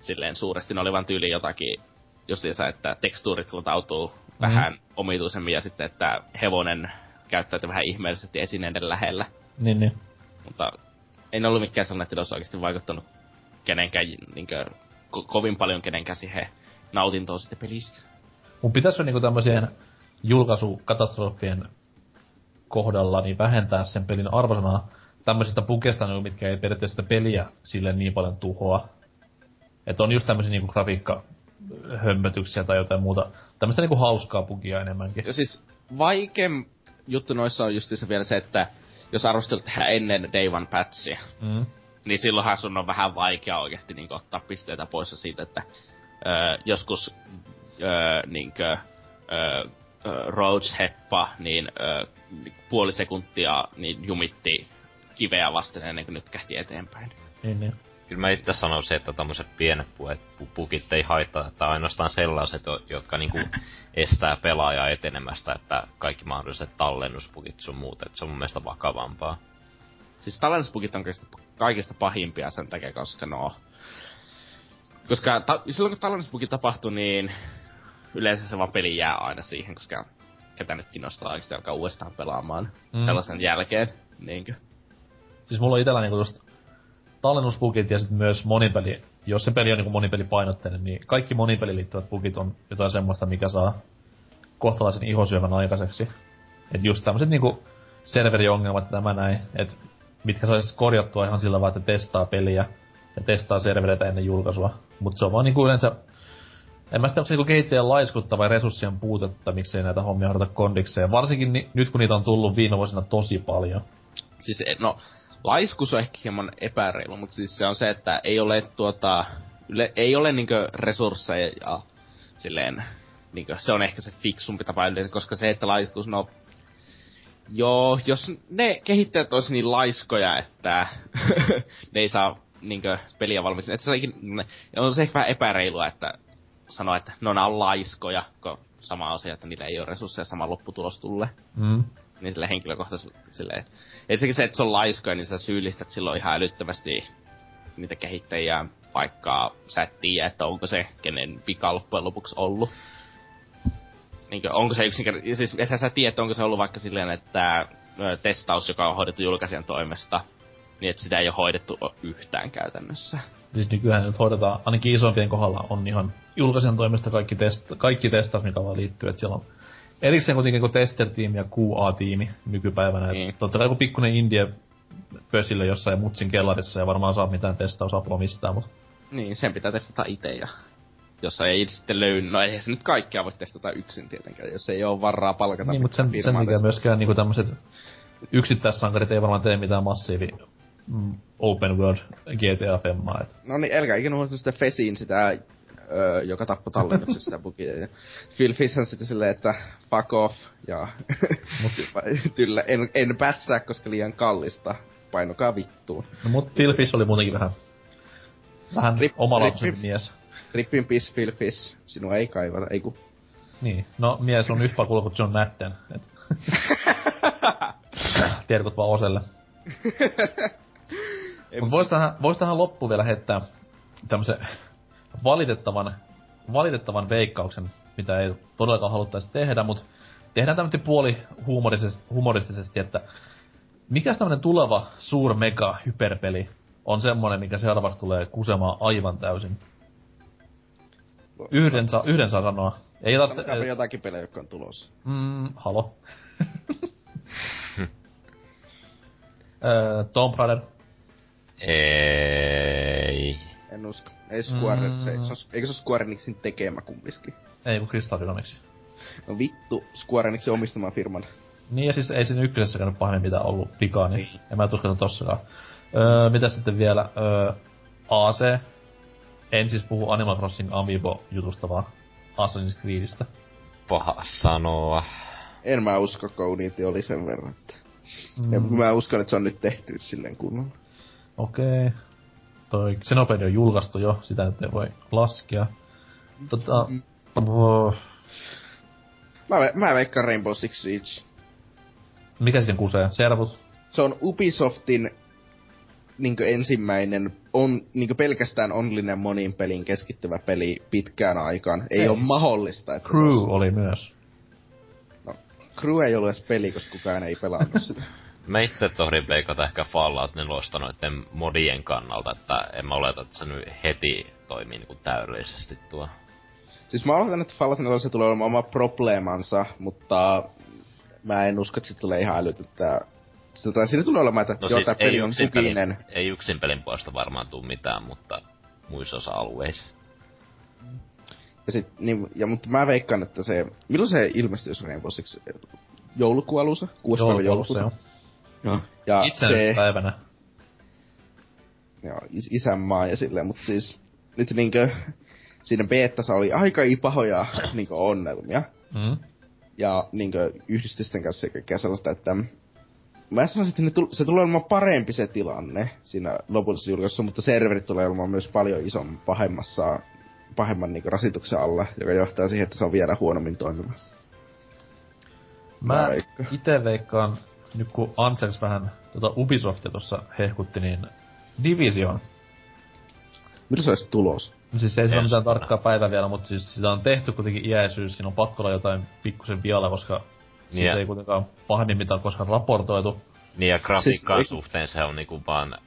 Silleen suuresti ne oli vaan tyyli jotakin, justiinsa, että tekstuurit latautuu mm. vähän omituisemmin ja sitten, että hevonen käyttäytyy vähän ihmeellisesti esineiden lähellä. Niin, niin. Mutta ei ne ollut mikään sellainen, että ne olisi oikeasti vaikuttanut kenenkään niinkö, ko- kovin paljon kenenkään siihen nautintoon sitten pelistä. Mun pitäisikö niinku tämmöisien julkaisukatastrofien kohdalla niin vähentää sen pelin arvosanaa tämmöisistä bugeista, niinku, mitkä ei periaatteessa sitä peliä sille niin paljon tuhoa. Että on just tämmöisiä niinku grafiikka hömpötyksiä tai jotain muuta. Tämmöistä niinku hauskaa bugia enemmänkin. Ja siis vaikein juttu noissa on justiinsa vielä se, että jos arvostelut tehdään ennen Day One patchia, Mm. niin silloinhan sun on vähän vaikea oikeasti niin ottaa pisteitä pois siitä, että öö, joskus öö, niinkö, öö, Rhodes-heppa, niin öö, puoli sekuntia niin jumitti kiveä vasten ennen kuin nyt kähti eteenpäin. Niin, niin. Kyllä mä itse sanoisin, että tommoset pienet puet, pu- pukit ei haittaa, että ainoastaan sellaiset, jo- jotka niinku estää pelaajaa etenemästä, että kaikki mahdolliset tallennuspukit sun muut, että se on mun mielestä vakavampaa. Siis tallennuspukit on kaikista, kaikista pahimpia sen takia, koska no... Koska ta- silloin kun tallennuspukki tapahtuu, niin yleensä se vaan peli jää aina siihen, koska ketä nyt kiinnostaa oikeasti alkaa uudestaan pelaamaan Mm. sellaisen jälkeen. Niinkö? Siis mulla on itellä niinku just tallennusbugit ja sitten myös monipeli. Jos se peli on niinku monipelipainotteinen, niin kaikki monipeliin liittyvät bugit on jotain semmoista, mikä saa kohtalaisen ihosyövän aikaiseksi. Et just tämmöset niinku serveriongelmat ja tämä näin, et mitkä saisi korjattua ihan sillä vaan, että testaa peliä ja testaa servereitä ennen julkaisua. Mutta se on vaan niinku yleensä en mä sitä onko se niinku kehittäjän laiskutta vai resurssien puutetta, miksei näitä hommia hoideta kondikseen. Varsinkin ni- nyt kun niitä on tullut viime vuosina tosi paljon. Siis e- no, laiskus on ehkä hieman epäreilu, mutta siis se on se, että ei ole tuota, yle, ei ole niinkö resursseja ja silleen, niinkö, se on ehkä se fiksumpi tapa yleensä, koska se, että laiskus, no, joo, jos ne kehittäjät olisi niin laiskoja, että ne ei saa niinkö peliä valmiiksi, että se on, ikin- on se ehkä vähän epäreilua, että sanoa, että no nämä on laiskoja, kun sama asia, että niillä ei ole resursseja, sama lopputulos tulee Mm. niin sille henkilökohtaisesti silleen. Ensinnäkin se, että se on laiskoja, niin sä syyllistät silloin ihan älyttömästi niitä kehittäjiä, vaikka sä et tiedä, että onko se kenen pika loppujen lopuksi ollut. Niinkö, onko se yksinkertaisesti, siis ethän sä tiedä, että onko se ollut vaikka silleen, että testaus, joka on hoidettu julkaisijan toimesta, niin että sitä ei ole hoidettu yhtään käytännössä. Siis nykyään nyt hoidetaan, ainakin isompien kohdalla on ihan julkaisen toimesta kaikki, test, kaikki testaus, mikä vaan liittyy, että siellä on erikseen kuitenkin kuin tester-tiimi ja QA-tiimi nykypäivänä. Niin. Niin. Totta kai joku pikkuinen indie pösille jossain mutsin kellarissa ja varmaan saa mitään testausapua mistään, mutta Niin, sen pitää testata itse ja jos ei sitten löydy, no ei se nyt kaikkea voi testata yksin tietenkään, jos ei ole varaa palkata niin, mutta sen, sen mikä myöskään niinku tämmöiset yksittäissankarit ei varmaan tee mitään massiivi mm, open world GTA 5 et. No niin, älkää ikinä huomata sitä Fesiin sitä, öö, joka tappoi tallennuksessa sitä bugia. Ja Phil Fish on sitten silleen, että fuck off, ja tyllä, en, en pätsää, koska liian kallista. Painokaa vittuun. No mut Phil Fish oli muutenkin vähän, vähän Rip- omalapsempi rip- mies. Rip in peace, Phil Fish. Sinua ei kaivata, ei ku. Niin, no mies on yhtä kuulla kuin John Madden. Et. Tiedätkö vaan Oselle. Mut vois tähän, vois tähän loppuun vielä heittää tämmösen valitettavan, valitettavan veikkauksen, mitä ei todellakaan haluttaisi tehdä, mutta tehdään tämmöinen puoli humoristisesti, että mikä tämmönen tuleva suur mega hyperpeli on semmonen, mikä seuraavaksi tulee kusemaan aivan täysin. Yhden saa, yhden saa sanoa. Ei tarvitse... jotakin pelejä, jotka on tulossa. Mm, halo. Tomb Raider. Ei. En usko. Ei Square, Mm. se, se on, eikö se ole Square Enixin tekemä kumminkin? Ei kun Crystal Dynamics. No vittu, Square Enixin omistaman firman. Niin ja siis ei siinä ykkösessäkään nyt pahemmin mitään ollut vikaa, niin, niin. en mä usko, tossakaan. Öö, mitä sitten vielä? Öö, AC. En siis puhu Animal Crossing Amiibo-jutusta, vaan Assassin's Creedistä. Paha sanoa. En mä usko, Counity oli sen verran, että... Mm. mä uskon, että se on nyt tehty silleen kunnolla. Okei. Okay. Toi Xenoblade on julkaistu jo, sitä nyt ei voi laskea. Tota... Mm. Oh. Mä, ve- mä veikkaan Rainbow Six Siege. Mikä sitten kusee? Servut? Se on Ubisoftin niin ensimmäinen on niin pelkästään onlinen monin pelin keskittyvä peli pitkään aikaan. Ei, ei. ole mahdollista, että Crew olisi... oli myös. No, Crew ei ollut edes peli, koska kukaan ei pelannut sitä. Mä itse tohdin veikata ehkä Fallout 4 noiden modien kannalta, että en mä oleta, että se nyt heti toimii niinku täydellisesti tuo. Siis mä oletan, että Fallout 4 tulee olemaan oma probleemansa, mutta mä en usko, että se tulee ihan älytyttää Sitä, siinä tulee olemaan, että no joo, siis peli on Pelin, ei yksin pelin puolesta varmaan tuu mitään, mutta muissa osa-alueissa. Ja sit, niin, ja, mutta mä veikkaan, että se... Milloin se ilmestyy se Rainbow Six? Joulukuun alussa? Kuusi päivä joulukuuta? Joo. No, ja se... päivänä. Joo, is- isänmaa ja silleen, mutta siis... Nyt niinkö... Siinä beettassa oli aika pahoja niinkö onnelmia. Mm. Ja niinkö yhdistysten kanssa kaikkea sellaista, että mä sanoisin, että se tulee olemaan parempi se tilanne siinä lopullisessa julkaisussa, mutta serverit tulee olemaan myös paljon ison pahemmassa, pahemman niin rasituksen alla, joka johtaa siihen, että se on vielä huonommin toimimassa. Mä, mä itse veikkaan, nyt kun Ansels vähän tota Ubisoftia tuossa hehkutti, niin Division. Mitä se olisi tulos? No siis ei se ole mitään tarkkaa päivää vielä, mutta siis sitä on tehty kuitenkin iäisyys, siinä on pakko olla jotain pikkusen vialla, koska siitä yeah. ei kuitenkaan pahemmin mitään koskaan raportoitu. Niin ja grafiikkaan siis, suhteen se on niinku vaan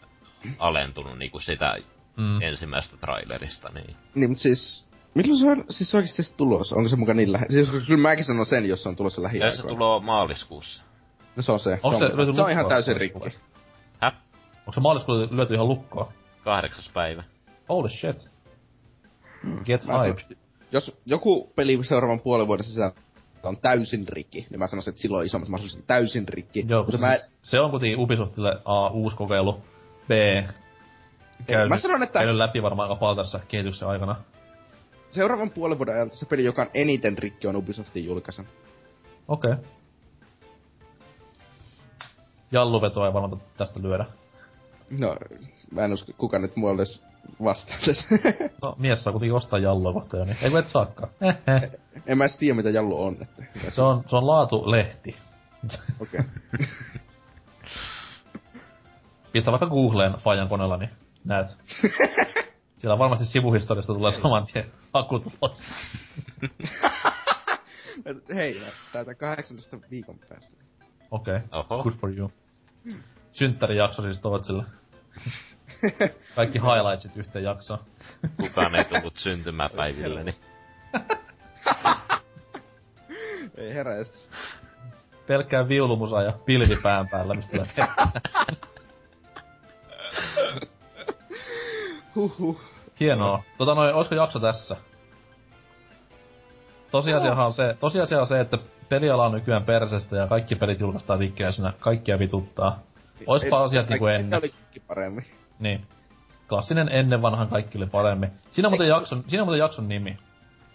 alentunut niinku sitä mm. ensimmäistä trailerista, niin. Niin, mutta siis Milloin se on siis oikeesti tulossa? Onko se mukaan niin lähe... Siis kyllä mäkin sanon sen, jos se on tulossa lähiaikoina. se tulee maaliskuussa. No se on se. Onko se, se, on, se on ihan täysin rikki. Häh? Onko se maaliskuussa lyöty ihan lukkoa? Kahdeksas päivä. Holy shit. Hmm. Get hyped. Jos joku peli seuraavan puolen vuoden sisällä on täysin rikki, niin mä sanoisin, että silloin on isommat mahdollisuudet täysin rikki. Joo, mutta mä... Siis se on kuitenkin Ubisoftille A, uusi kokeilu, B, käynyt, mä sanon, että... käynyt läpi varmaan aika paljon tässä kehityksen aikana. Seuraavan puolen vuoden ajan se peli, joka on eniten rikki, on Ubisoftin julkaisen. Okei. Okay. Jalluvetoa ei varmaan tästä lyödä. No, mä en usko, kuka nyt mulle edes vastaa No, mies saa kuitenkin ostaa Jallua kohta jo, niin ei et saakaan. en mä edes tiedä, mitä Jallu on. Että se, on, se on laatulehti. Okei. Okay. Pistä vaikka Googleen Fajan koneella, niin näet. Siellä varmasti sivuhistoriasta tulee saman tien hakutulos. Hei, täältä 18 viikon päästä. Okei, okay. good for you. Synttärijakso siis Tootsille. Kaikki highlightsit yhteen jaksoon. Kukaan ei tullut syntymäpäivilleni. ei heräistä. Pelkkää viulumusa ja pilvi pään päällä, mistä lähtee. Huhhuh. Hienoa. Tota noin, olisiko jakso tässä? Tosiasiahan on se, tosiasia on se, että peliala on nykyään persestä ja kaikki pelit julkaistaan vikkeäisenä, kaikkia vituttaa. Oispa asiat niinku ennen. Oli paremmin. Niin. Klassinen ennen vanhan kaikki oli paremmin. Siinä on muuten jakson, siinä on muuten jakson nimi.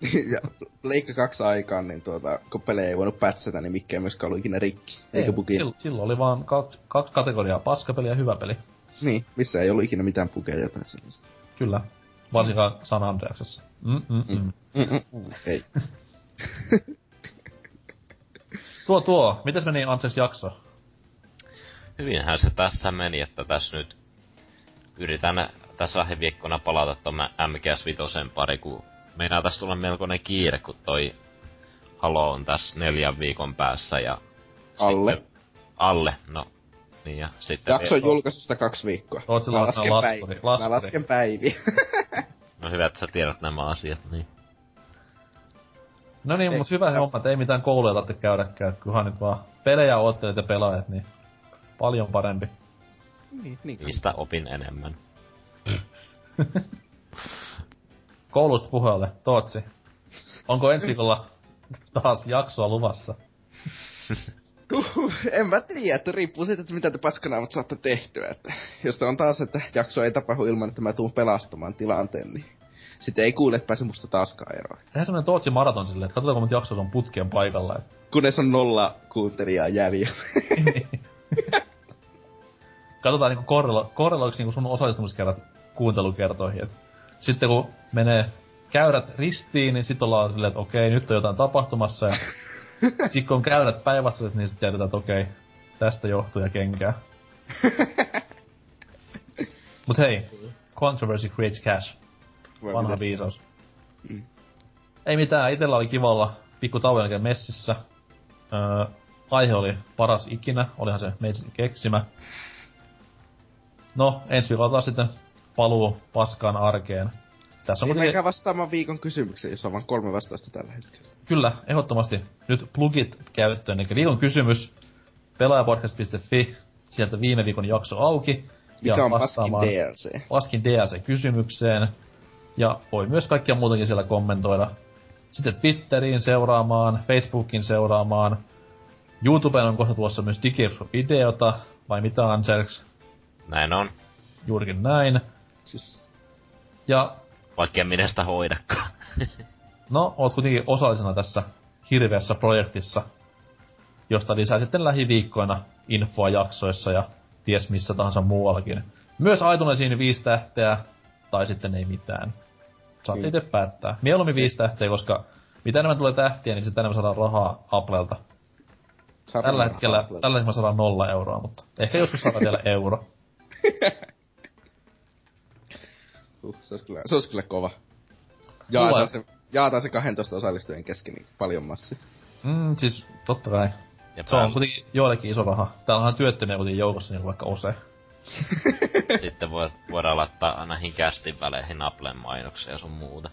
ja Leikka kaksi aikaan, niin tuota, kun pelejä ei voinut pätsätä, niin mikä ei myöskään ollut ikinä rikki. Ei, Eikä. Silloin, silloin oli vaan kaksi, kaksi kategoriaa, paskapeli ja hyvä peli. Niin, missä ei ollut ikinä mitään bugeja tai sellaista. Kyllä. Varsinkaan San Andreasessa. Mm-mm-mm. Mm-mm. Ei. tuo tuo, mitäs meni Anses jakso? Hyvinhän se tässä meni, että tässä nyt yritän tässä lähiviikkona palata tuon MGS Vitosen pari, kun meinaa tässä tulla melkoinen kiire, kun toi Halo on tässä neljän viikon päässä ja... Alle. Sitten, alle, no. Niin ja sitten... Jakso on julkaisusta kaksi viikkoa. Oot mä lasken, lasturi, lasturi. Mä lasken päiviä. no hyvä, että sä tiedät nämä asiat, niin. No niin, mutta hyvä homma, että ei mitään kouluja tarvitse käydäkään, että kunhan nyt vaan pelejä oottelet ja pelaajat, niin paljon parempi. Niin, niin Mistä opin enemmän. Koulusta puheelle, Tootsi. Onko ensi viikolla taas jaksoa luvassa. En mä tiedä, että riippuu siitä, että mitä te paskanaavat saatte tehtyä. Että jos on taas, että jakso ei tapahdu ilman, että mä tuun pelastamaan tilanteen, niin sitten ei kuule, että pääse musta taaskaan eroon. Tehdään semmonen Tootsi maraton silleen, että katsotaan, kun monta jaksoa on putkien paikalla. Et. Kunnes on nolla kuuntelijaa jäljellä. katsotaan niinku korrelo, korreloiksi niinku sun osallistumiskerrat kuuntelukertoihin. Et sitten kun menee käyrät ristiin, niin sitten ollaan silleen, että okei, nyt on jotain tapahtumassa. Ja sitten kun on käyrät päinvastaiset, niin sitten tiedetään, että okei, tästä johtuu ja kenkää. Mut hei, controversy creates cash. Vanha viisaus. Mm. Ei mitään, itellä oli kivalla pikku tauon jälkeen messissä. Öö, aihe oli paras ikinä, olihan se meidän keksimä. No, ensi viikolla taas sitten paluu paskaan arkeen. Tässä on Niin kuitenkin... vastaamaan viikon kysymykseen, jos on vain kolme vastausta tällä hetkellä. Kyllä, ehdottomasti. Nyt plugit käyttöön. Eli viikon kysymys, pelaajapodcast.fi, sieltä viime viikon jakso auki. Mikä on paskin DLC? Paskin DLC-kysymykseen. Ja voi myös kaikkia muutakin siellä kommentoida. Sitten Twitteriin seuraamaan, Facebookin seuraamaan. YouTubeen on kohta tuossa myös digivideota, vai mitä Anselks? Näin on. Juurikin näin. Siis, Ja vaikka minä sitä hoidakaan. No, oot kuitenkin osallisena tässä hirveässä projektissa, josta lisää sitten lähiviikkoina infoa jaksoissa ja ties missä tahansa muuallakin. Myös iTunesiin viisi tähteä, tai sitten ei mitään. Saatte itse päättää. Mieluummin viisi tähteä, koska mitä enemmän tulee tähtiä, niin sitä enemmän saadaan rahaa Applelta. Tällä hetkellä, tällä hetkellä saadaan nolla euroa, mutta ehkä joskus saadaan vielä euro. Uh, se olisi kyllä, se olisi kyllä kova. Jaataan Mulla- se, jaataan se 12 osallistujien kesken niin paljon massi. Mm, siis totta kai. Ja Se on kuitenkin joillekin iso raha. Täällä on työttömiä kuitenkin joukossa, niin kuin vaikka Ose. sitten voi, voidaan laittaa näihin kästin väleihin Applen mainoksia ja sun muuta.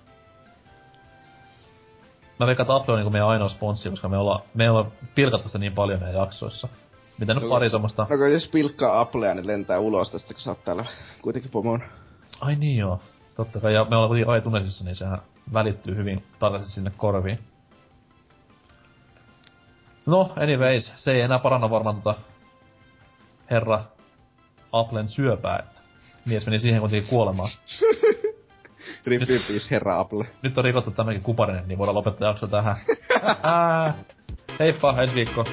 Mä veikkaan, että Apple on niinku meidän ainoa sponssi, koska me ollaan, me ollaan pilkattu sitä niin paljon meidän jaksoissa. Mitä nyt pari tommosta... No kun jos pilkkaa Applea, niin lentää ulos tästä, kun sä oot täällä kuitenkin pomon. Ai niin joo. Totta kai, ja me ollaan kuitenkin aitunesissa, niin sehän välittyy hyvin tarkasti sinne korviin. No, anyways, se ei enää paranna varmaan tota herra Applen syöpää, että mies meni siihen kuitenkin kuolemaan. Rip herra Apple. Nyt on rikottu tämmönen kuparinen, niin voidaan lopettaa jakso tähän. Heippa, ensi viikko.